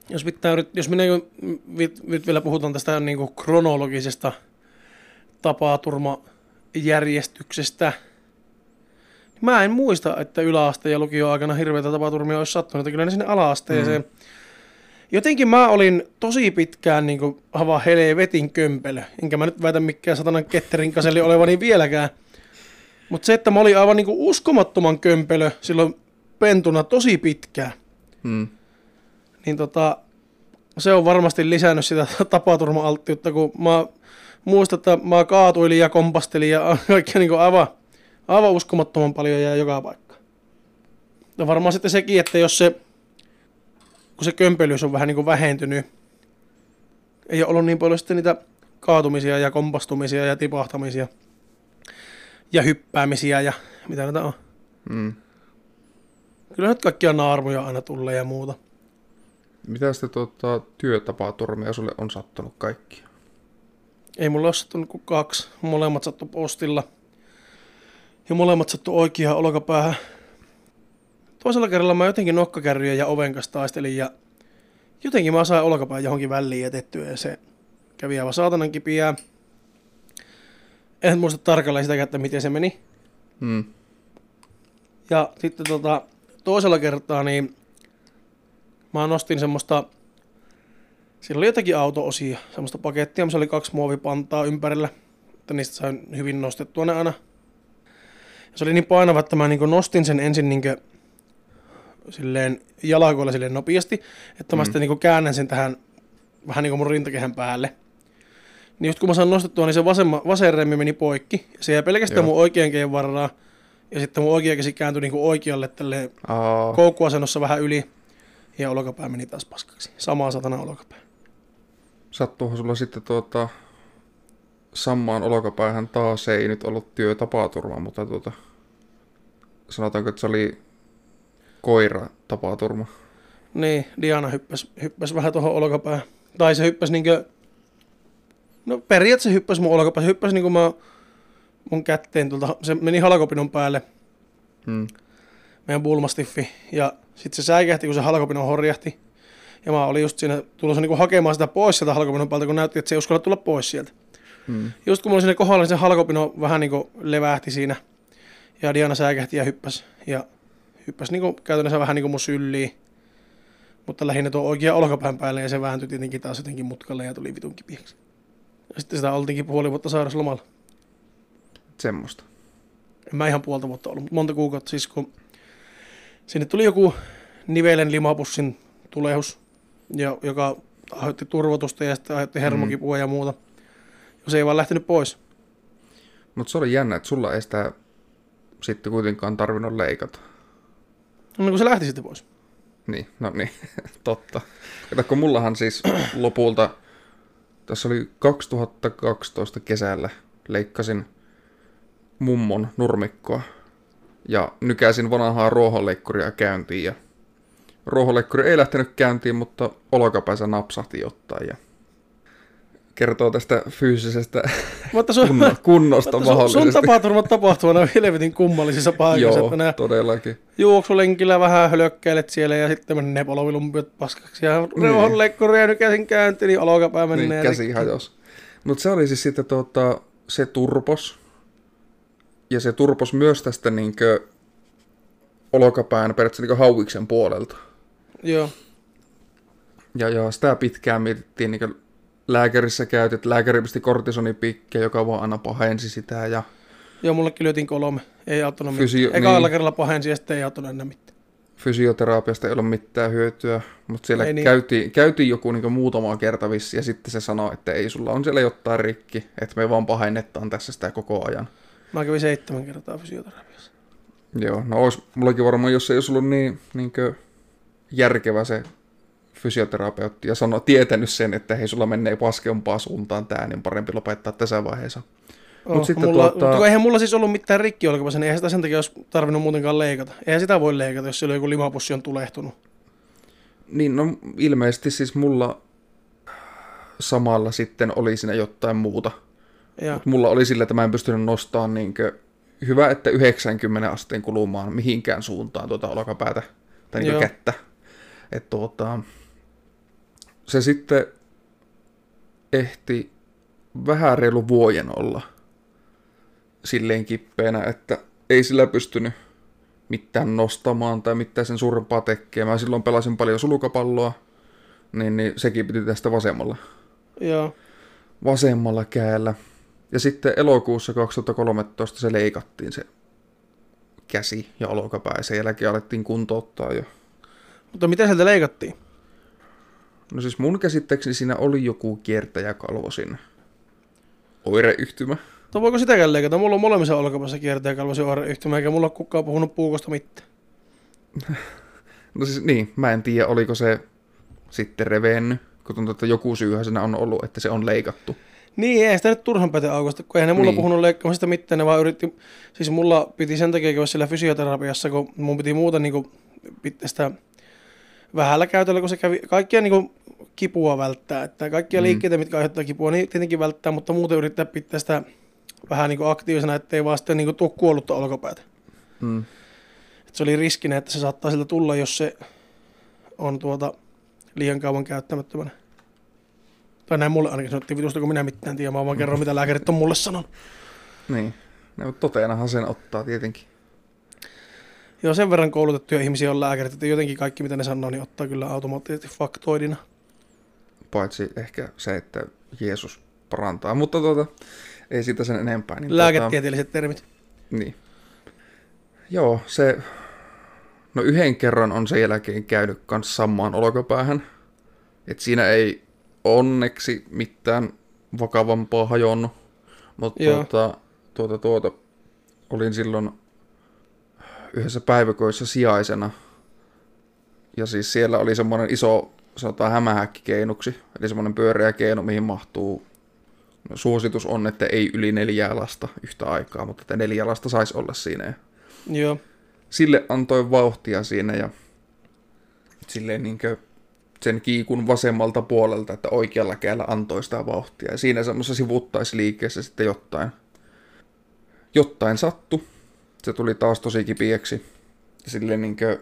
jos, pitää, jos minä nyt vielä puhutaan tästä niin kuin kronologisesta tapaturmajärjestyksestä, Mä en muista, että yläaste ja lukio aikana hirveitä tapaturmia olisi sattunut. Että kyllä ne sinne alaasteeseen. Mm. Jotenkin mä olin tosi pitkään niin kuin hava helvetin kömpelö. Enkä mä nyt väitä mikään satanan ketterin kaseli olevani vieläkään. Mutta se, että mä olin aivan niin kuin uskomattoman kömpelö silloin pentuna tosi pitkään. Mm. Niin tota, se on varmasti lisännyt sitä tapaturma-alttiutta, kun mä muistan, että mä kaatuilin ja kompastelin ja kaikkea niin aivan, aivan uskomattoman paljon ja joka paikka. Ja varmaan sitten sekin, että jos se, kun se kömpelyys on vähän niin kuin vähentynyt, ei ole ollut niin paljon sitten niitä kaatumisia ja kompastumisia ja tipahtamisia ja hyppäämisiä ja mitä näitä on. Mm. Kyllä nyt kaikkia naarmuja aina tulee ja muuta. Mitä sitten tuota, työtapaturmia sulle on sattunut kaikki? Ei mulla ole sattunut kuin kaksi. Molemmat sattu postilla. Ja molemmat sattu oikeaan olkapäähän. Toisella kerralla mä jotenkin nokkakärryjä ja oven kanssa taistelin ja jotenkin mä sain olkapään johonkin väliin jätettyä ja se kävi aivan saatanan kipiää. En muista tarkalleen sitä, että miten se meni. Mm. Ja sitten tota, toisella kertaa niin mä nostin semmoista, siinä oli jotakin auto-osia, semmoista pakettia, missä oli kaksi muovipantaa ympärillä, että niistä sain hyvin nostettua ne aina. Ja se oli niin painava, että mä niin nostin sen ensin niin silleen jalakoilla silleen nopeasti, että mä Mm. sitten niin käännän sen tähän vähän niin kuin mun rintakehän päälle. Niin just kun mä saan nostettua, niin se vasemma, vasen remmi meni poikki. Se jäi pelkästään Joo. mun oikean käden varraan. Ja sitten mun oikea käsi kääntyi niin oikealle tälleen Aa, koukkuasennossa vähän yli. Ja olkapää meni taas paskaksi. Samaa satana olkapää. sattuuhan sulla sitten tuota, samaan olkapäähän taas ei nyt ollut työtapaturma, mutta tuota, sanotaanko, että se oli koira tapaturma. Niin, Diana hyppäsi, hyppäsi vähän tuohon olkapäähän. Tai se hyppäsi niinkö... No periaatteessa hyppäsi mun olkapäähän. Se hyppäsi niinku mä mun kätteen tuolta. Se meni halkopinon päälle, Hmm. meidän bulmastiffi. Ja sitten se säikähti, kun se halkopinon horjahti. Ja mä olin just siinä tulossa niinku hakemaan sitä pois sieltä halkopinon päältä, kun näytti, että se ei uskalla tulla pois sieltä. Hmm. Just kun mulla oli sinne kohdalla, niin se halkopino vähän niinku levähti siinä. Ja Diana säikähti ja hyppäsi. Ja hyppäsi niinku käytännössä vähän niinku mun sylliin. Mutta lähinnä tuo oikea olkapään päälle ja se vääntyi tietenkin taas jotenkin mutkalle ja tuli vitun kipiäksi. Ja sitten sitä oltiinkin puoli vuotta sairauslomalla. Semmoista. En mä ihan puolta vuotta ollut, mutta monta kuukautta siis kun sinne tuli joku nivelen limapussin tulehus, ja, joka aiheutti turvotusta ja sitten aiheutti hermokipua ja muuta. Ja se ei vaan lähtenyt pois. Mutta se oli jännä, että sulla ei sitä sitten kuitenkaan tarvinnut leikata. No niin kun se lähti sitten pois. Niin, no niin, totta. Kato, kun mullahan siis lopulta, tässä oli 2012 kesällä, leikkasin mummon nurmikkoa ja nykäsin vanhaa ruohonleikkuria käyntiin ja ruohonleikkuri ei lähtenyt käyntiin, mutta olkapäänsä napsahti jotain ja kertoo tästä fyysisestä Mutta sun, kunno- kunnosta mutta sun, sun mahdollisesti. tapaturmat tapahtuu aina helvetin kummallisissa paikoissa, Joo, että todellakin. juoksulenkillä vähän hölökkäilet siellä ja sitten menee nepolovilumpiot paskaksi ja reuhonleikkuria nykäisin käynti, niin olkapää menee. Niin, käsi hajos. Mutta se oli siis sitten tuota, se turpos. Ja se turpos myös tästä niinkö olkapään periaatteessa niinkö hauiksen puolelta. Joo. Ja, ja sitä pitkään mietittiin niinkö lääkärissä käytit, lääkäri pisti kortisonipikkejä, joka vaan aina pahensi sitä ja Joo, mullekin lyötiin kolme. Ei auttanut Fysio- mitään. Ekalla niin. kerralla pahensi ja sitten ei auttanut enää mitään. fysioterapiasta ei ole mitään hyötyä, mutta siellä Ei niin. käytiin, käytiin joku niin muutama kerta vissi ja sitten se sanoi, että ei, sulla on siellä jotain rikki, että me vaan pahennetaan tässä sitä koko ajan. Mä kävin seitsemän kertaa fysioterapiassa. Joo, no olisi mullakin varmaan, jos ei olisi ollut niin, niin järkevä se fysioterapeutti ja sano, tietänyt sen, että hei, sulla menee paskempaa suuntaan tää, niin parempi lopettaa tässä vaiheessa. Oh, sitten mulla, tuota- mutta eihän mulla siis ollut mitään rikki olkapäässä, niin eihän sitä sen takia olisi tarvinnut muutenkaan leikata. Eihän sitä voi leikata, jos siellä joku limapussi on tulehtunut. Niin, no ilmeisesti siis mulla samalla sitten oli siinä jotain muuta. Ja, Mut mulla oli sillä, että mä en pystynyt nostamaan niinkö, hyvä, että 90 asteen kulumaan mihinkään suuntaan tuota olkapäätä tai niinkö Joo. kättä. Et tuota, se sitten ehti vähän reilu vuoden olla silleen kippeänä, että ei sillä pystynyt mitään nostamaan tai mitään sen suurempaa tekemään. Silloin pelasin paljon sulkapalloa, niin, niin sekin piti tästä vasemmalla, Joo. vasemmalla käällä. Ja sitten elokuussa 2013 se leikattiin se käsi ja olkapää ja sen jälkeen alettiin kuntouttaa jo. Mutta miten sieltä leikattiin? No siis mun käsittääkseni siinä oli joku kiertäjäkalvo sinne. Oireyhtymä. No voiko sitäkään leikata? Mulla on molemmissa olkapäässä kiertäjä kalvosi oireyhtymä, eikä mulla ole kukaan puhunut puukosta mitään. No siis niin, mä en tiedä oliko se sitten revennyt, kun tuntuu, että joku syyhän siinä on ollut, että se on leikattu. Niin, ei sitä nyt turhan päätä aukosta, kun eihän ne mulla Niin. niin. puhunut leikkaamisesta mitään, ne vaan yritti, siis mulla piti sen takia käydä siellä fysioterapiassa, kun mun piti muuta niinku pitää sitä vähällä käytöllä, kun se kävi, kaikkia niinku kipua välttää, että kaikkia Mm. liikkeitä, mitkä aiheuttaa kipua, niin tietenkin välttää, mutta muuten yrittää pitää sitä vähän niinku aktiivisena, ettei vaan sitten niinku tuu kuollutta olkapäätä. Mm. Et se oli riskinä, että se saattaa siltä tulla, jos se on tuota liian kauan käyttämättömänä. Tai näin mulle ainakin sanottiin vitusta, kun minä mitään tiedä, mä vaan kerron, mitä lääkärit on mulle sanonut. Niin. No, toteenahan sen ottaa tietenkin. Joo, sen verran koulutettuja ihmisiä on lääkärit, että jotenkin kaikki, mitä ne sanoo, niin ottaa kyllä automaattisesti faktoidina. Paitsi ehkä se, että Jeesus parantaa. Mutta tuota, ei siitä sen enempää. Niin, tuota, Lääketieteelliset termit. niin. Joo, se... No yhden kerran on sen jälkeen käynyt kans samaan olkapäähän. Et siinä ei onneksi mitään vakavampaa hajonnut. Mutta tuota, tuota, tuota, olin silloin yhdessä päiväkoissa sijaisena. Ja siis siellä oli semmoinen iso, sanotaan hämähäkkikeinuksi. Eli semmoinen pyöreä keino, mihin mahtuu No, suositus on, että ei yli neljää lasta yhtä aikaa, mutta että neljä lasta saisi olla siinä. Joo. sille antoi vauhtia siinä ja silleen niinkö sen kiikun vasemmalta puolelta, että oikealla kädellä antoi sitä vauhtia. Ja siinä semmoisessa sivuttaisliikkeessä sitten jotain, jotain sattu. Se tuli taas tosi kipiäksi. Silleen niinkö,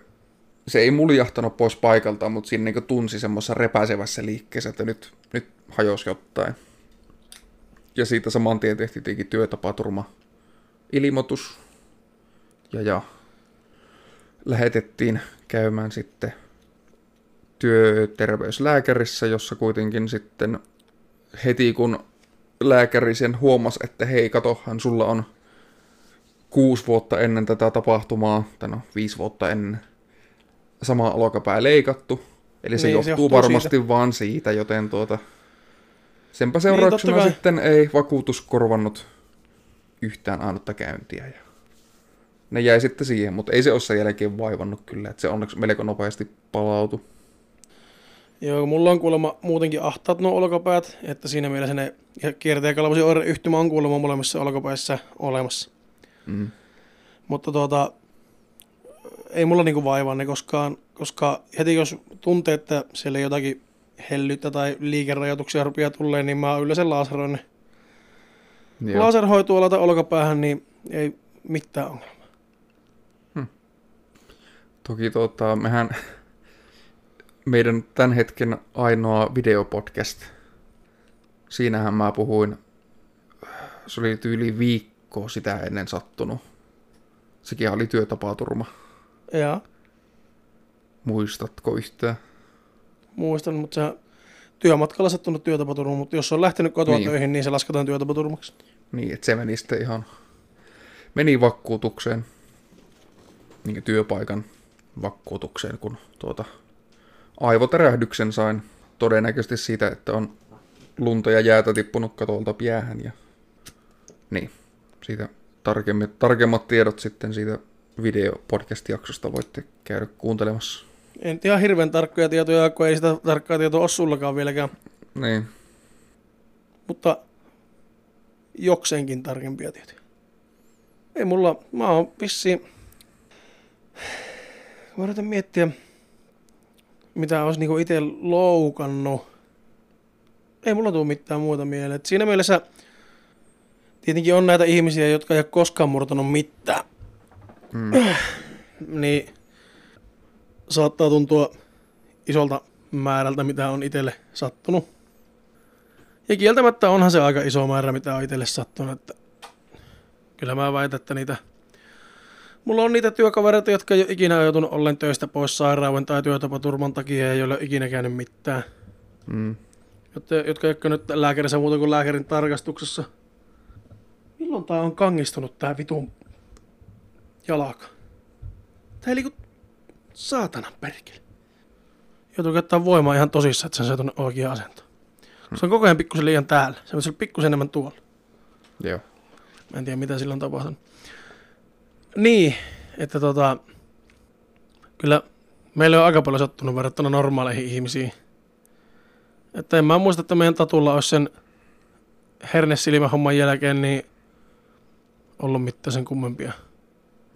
se ei muljahtanut pois paikaltaan, mutta siinä niinkö tunsi semmoisessa repäisevässä liikkeessä, että nyt, nyt hajosi jotain. Ja siitä saman tien tehtiin työtapaturma ilmoitus. Ja, ja lähetettiin käymään sitten työterveyslääkärissä, jossa kuitenkin sitten heti kun lääkäri sen huomasi, että hei katohan, sulla on kuusi vuotta ennen tätä tapahtumaa, tai no viisi vuotta ennen, sama olkapää leikattu. Eli se, Niin, johtuu, se johtuu varmasti siitä. vaan siitä, joten tuota, senpä seurauksena totta kai. sitten ei vakuutus korvannut yhtään ainutta käyntiä. Ja ne jäi sitten siihen, mutta ei se ole sen jälkeen vaivannut kyllä, että se onneksi melko nopeasti palautui. Joo, mulla on kuulemma muutenkin ahtaat nuo olkapäät, että siinä mielessä ne kiertäjäkalvosi oireyhtymä on kuulemma molemmissa olkapäissä olemassa. Mm. Mutta tuota, ei mulla niinku vaivaa ne koskaan, koska heti jos tuntee, että siellä jotakin hellyyttä tai liikerajoituksia rupeaa tulee, niin mä yleensä laseroin ne. Joo. Laserhoituu alata olkapäähän, niin ei mitään ongelmaa. Toki tota, mehän, meidän tämän hetken ainoa videopodcast, siinähän mä puhuin, se oli tyyli viikko sitä ennen sattunut. Sekin oli työtapaturma. Ja Muistatko yhtään? muistan, mutta se työmatkalla sattunut työtapaturma, mutta jos on lähtenyt kotoa Niin. niin. töihin, niin se lasketaan työtapaturmaksi. Niin, että se meni sitten ihan, meni vakuutukseen, niin työpaikan vakuutukseen, kun tuota aivotärähdyksen sain todennäköisesti siitä, että on lunta ja jäätä tippunut katolta päähän ja niin, siitä tarkemmat, tarkemmat tiedot sitten siitä videopodcast-jaksosta voitte käydä kuuntelemassa. En ihan hirveän tarkkoja tietoja, kun ei sitä tarkkaa tietoa ole sullakaan vieläkään, Niin, mutta jokseenkin tarkempia tietoja. Ei mulla, mä oon vissiin, mä yritän miettiä, mitä olisi niinku itse loukannut. Ei mulla tule mitään muuta mieleen. Et siinä mielessä tietenkin on näitä ihmisiä, jotka ei ole koskaan murtanut mitään. mm, niin saattaa tuntua isolta määrältä, mitä on itselle sattunut. Ja kieltämättä onhan se aika iso määrä, mitä on itselle sattunut. Että kyllä mä väitän, että niitä Mulla on niitä työkavereita, jotka ei ole ikinä joutunut ollen töistä pois sairauden tai työtapaturman takia ja ei ole ikinä käynyt mitään. Mm. Jotka, jotka ei ole käynyt lääkärissä muuta kuin lääkärin tarkastuksessa. Milloin tää on kangistunut tää vitun jalaka? Tää ei liiku saatana perkele. Joutuu käyttää voimaa ihan tosissaan, että sen saa tuonne oikea asento. Se on koko ajan pikkusen liian täällä. Se on pikkusen enemmän tuolla. Joo. Mä en tiedä, mitä sillä on tapahtunut. Niin, että tota, kyllä meillä on aika paljon sattunut verrattuna normaaleihin ihmisiin. Että en mä muista, että meidän tatulla olisi sen hernesilmähomman jälkeen niin ollut mitään sen kummempia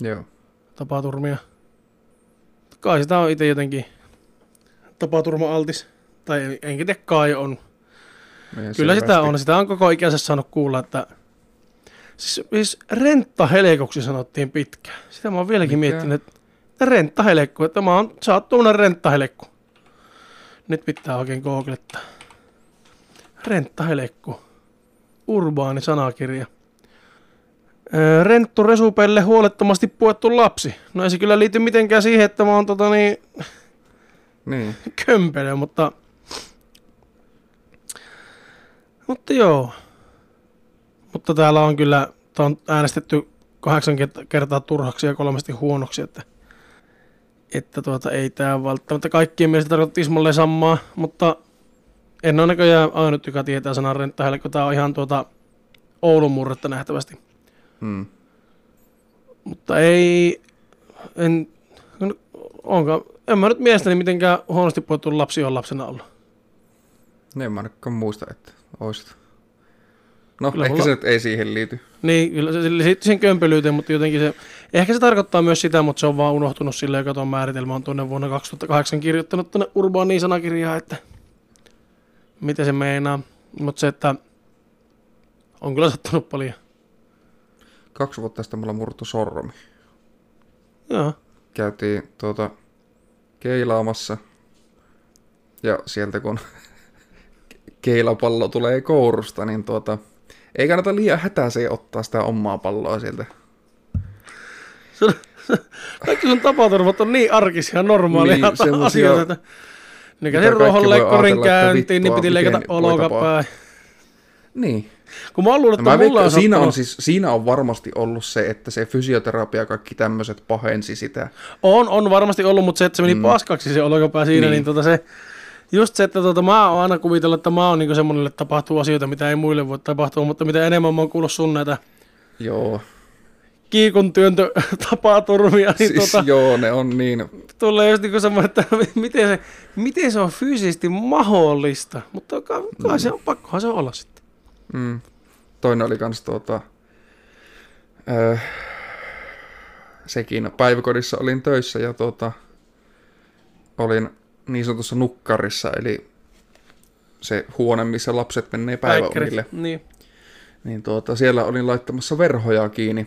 Joo. tapaturmia. Kai sitä on itse jotenkin tapaturma-altis. Tai en- enkä tiedä, kai on. Meidän Kyllä sitä on. Sitä on koko ikänsä saanut kuulla, että siis, siis renttahelekuksi sanottiin pitkään. Sitä mä oon vieläkin Mikä? miettinyt, että renttahelekku, että mä oon, sä oot tuommoinen. Nyt pitää oikein googlettaa. Renttahelekku. Urbaani sanakirja. Renttu Resupelle huolettomasti puettu lapsi. No ei se kyllä liity mitenkään siihen, että mä oon tota niin, Niin. kömpelö, mutta... Mutta joo. Mutta täällä on kyllä, tää on äänestetty kahdeksan kert- kertaa turhaksi ja kolmesti huonoksi, että, että tuota, ei tämä välttämättä kaikkien mielestä tarkoita tismalleen samaa, mutta en ole näköjään ainut, joka tietää sanan renttahelle, kun tämä on ihan tuota Oulun murretta nähtävästi. Mm. Mutta ei, en, onko, en mä nyt mielestäni mitenkään huonosti puhuttu lapsi on lapsena ollut. Ne en mä ainakaan muista, että oisit. No, Kyllä ehkä mulla- se nyt ei siihen liity. Niin, kyllä se liittyy siihen kömpelyyteen, mutta jotenkin se, ehkä se tarkoittaa myös sitä, mutta se on vaan unohtunut silleen, joka tuon määritelmä on tuonne vuonna 2008 kirjoittanut tuonne urbaaniin sanakirjaan, että mitä se meinaa. Mutta se, että on kyllä sattunut paljon. Kaksi vuotta sitten mulla murtu sormi. Joo, Käytiin tuota keilaamassa. Ja sieltä kun keilapallo tulee kourusta, niin tuota, ei kannata liian hätäiseen ottaa sitä omaa palloa sieltä. sun, kaikki sun tapaturmat on niin arkisia, normaaleja Niin, asioita. että ruohonleikkurin ajatella, että käyntiin, niin piti leikata olkapäin. Niin. Kun mä oon luullut, että Mä mulla on siinä, on siis, siinä on varmasti ollut se, että se fysioterapia ja kaikki tämmöiset pahensi sitä. On, on varmasti ollut, mutta se, että se meni mm. paskaksi se olkapää siinä, niin, Niin. tota se, just se, että tota, mä oon aina kuvitellut, että mä oon niinku semmonen, että tapahtuu asioita, mitä ei muille voi tapahtua, mutta mitä enemmän mä oon kuullut sun näitä Joo. kiikun työntö tapaturmia, niin Siis tota, joo, ne on niin. tulee just niinku semmoinen, että miten se, miten se on fyysisesti mahdollista, mutta kai, kai Mm. se on, pakkohan se olla sitten. Mm. Toinen oli kans tuota, öö, sekin päiväkodissa olin töissä ja tuota, olin niin sanotussa nukkarissa, eli se huone, missä lapset menee päiväunille. Niin. Niin tuota, siellä olin laittamassa verhoja kiinni.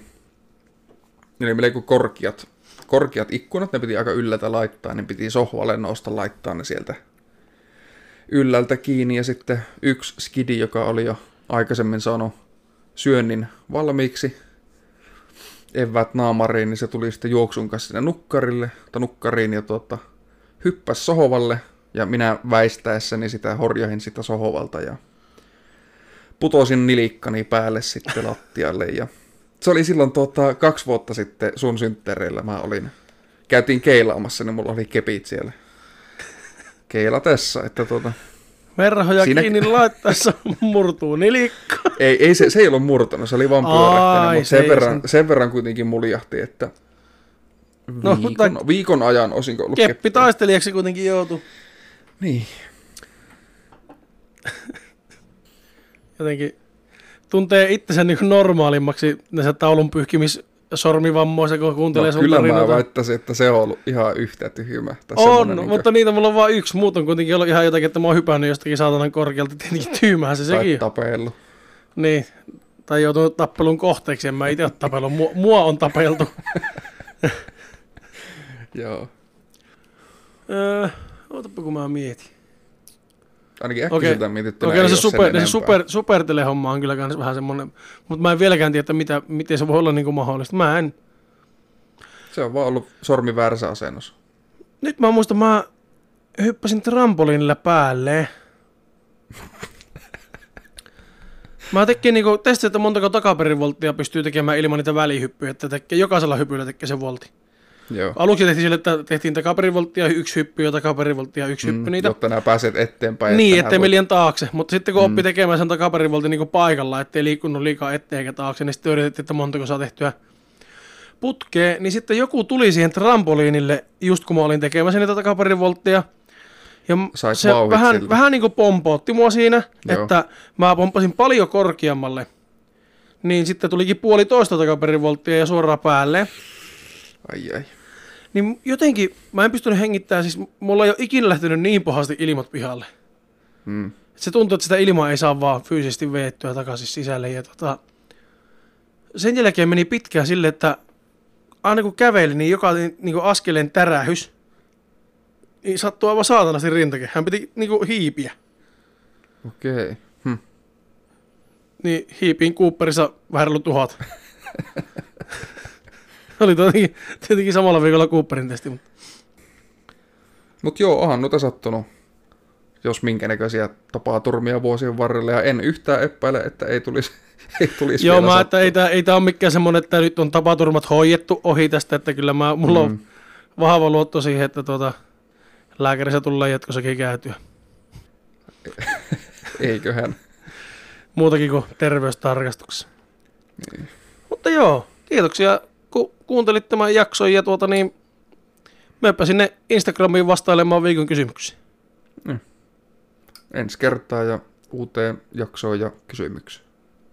Ne oli melko korkeat, korkeat ikkunat, ne piti aika yllätä laittaa, niin piti sohvalle nousta laittaa ne sieltä yllältä kiinni. Ja sitten yksi skidi, joka oli jo aikaisemmin saanut syönnin valmiiksi, evät naamariin, niin se tuli sitten juoksun kanssa sinne nukkarille, tai nukkariin ja tuota, hyppäsi sohovalle, ja minä väistäessäni sitä horjahin sitä sohovalta ja putosin nilikkani päälle sitten lattialle. Ja se oli silloin tuota, kaksi vuotta sitten sun synttäreillä. Mä olin. Käytiin keilaamassa, niin mulla oli kepit siellä keilatessa, että tuota, Verhoja Siinä- kiinni laittaessa murtuu nilikka. ei, ei se, se ei ollut murtanut, se oli vaan pyörähtänyt, mutta se sen verran, sen verran kuitenkin muljahti, että No, viikon, mutta- viikon ajan osinko ollut Keppi taistelijaksi kuitenkin joutui. Niin, jotenkin tuntee itsensä niin normaalimmaksi näissä taulun pyyhkimis sormivammoissa, kun kuuntelee no, sun kyllä mä tarinoita. väittäisin, että se on ollut ihan yhtä tyhmä. Tai On, semmonen niinkö- mutta niitä mulla on vain yksi. Muut on kuitenkin ollut ihan jotakin, että mä oon hypännyt jostakin saatanan korkealta. Tietenkin tyhmähän se tai sekin on. tapellut. Niin. Tai joutunut tappelun kohteeksi, en mä itse ole tapellut. Mua, mua on tapeltu. Joo. öö, ootapa kun mä mietin. Ainakin äkkiseltä mietittynä Okei, ei no se, super, se enempää. super, supertelehomma on kyllä kans vähän semmonen, mutta mä en vieläkään tiedä, mitä, miten se voi olla niinku mahdollista. Mä en. Se on vaan ollut sormi väärässä asennossa. Nyt mä muistan, mä hyppäsin trampoliinilla päälle. Mä tekin niinku testin, että montako takaperivolttia pystyy tekemään ilman niitä välihyppyjä, että tekee, jokaisella hypyllä tekee sen voltti. Joo. Aluksi tehtiin sille, että tehtiin takaperivolttia yksi hyppy ja takaperivolttia yksi hyppy niitä. Jotta nämä pääset eteenpäin. Niin, että ettei me liian taakse. Mutta sitten kun oppi tekemään sen takaperivoltin niin paikalla, ettei liikkunut liikaa eteen eikä taakse, niin sitten yritettiin, että montako saa tehtyä putkea. Niin sitten joku tuli siihen trampoliinille, just kun mä olin tekemässä niitä takaperivoltteja. Ja Sait se vähän, siltä. vähän niin kuin pompootti mua siinä, Joo. että mä pompasin paljon korkeammalle. Niin sitten tulikin puolitoista takaperivolttia ja suoraan päälle. Ai ai. Niin jotenkin, mä en pystynyt hengittämään, siis mulla ei ole ikinä lähtenyt niin pahasti ilmat pihalle. Mm. Se tuntuu, että sitä ilmaa ei saa vaan fyysisesti veettyä takaisin sisälle. Ja tota, sen jälkeen meni pitkään sille, että aina kun käveli, niin joka niin kuin askeleen tärähys, niin sattuu aivan saatanasti rintake. Hän piti niin kuin hiipiä. Okei. Okay. Hm. Niin hiipiin Cooperissa vähän tuhat. Oli tietenkin, tietenkin samalla viikolla Cooperin testi, mutta Mut joo, onhan noita sattunut. Jos minkä näköisiä tapaturmia vuosien varrella. Ja en yhtään epäile, että ei tulisi, ei tulisi Joo, mä, että ei tää, ei tää ole mikään semmonen, että nyt on tapaturmat hoidettu ohi tästä, että kyllä mä, mulla mm. on vahva luotto siihen, että tuota, lääkärissä tullaan jatkossakin käytyä. Eiköhän. Muutakin kuin terveystarkastuksessa. Niin. Mutta joo, kiitoksia kun kuuntelit tämän jakson ja tuota niin, meppä sinne Instagramiin vastailemaan viikon kysymyksiin. Ensi kertaa ja uuteen jaksoon ja kysymykseen.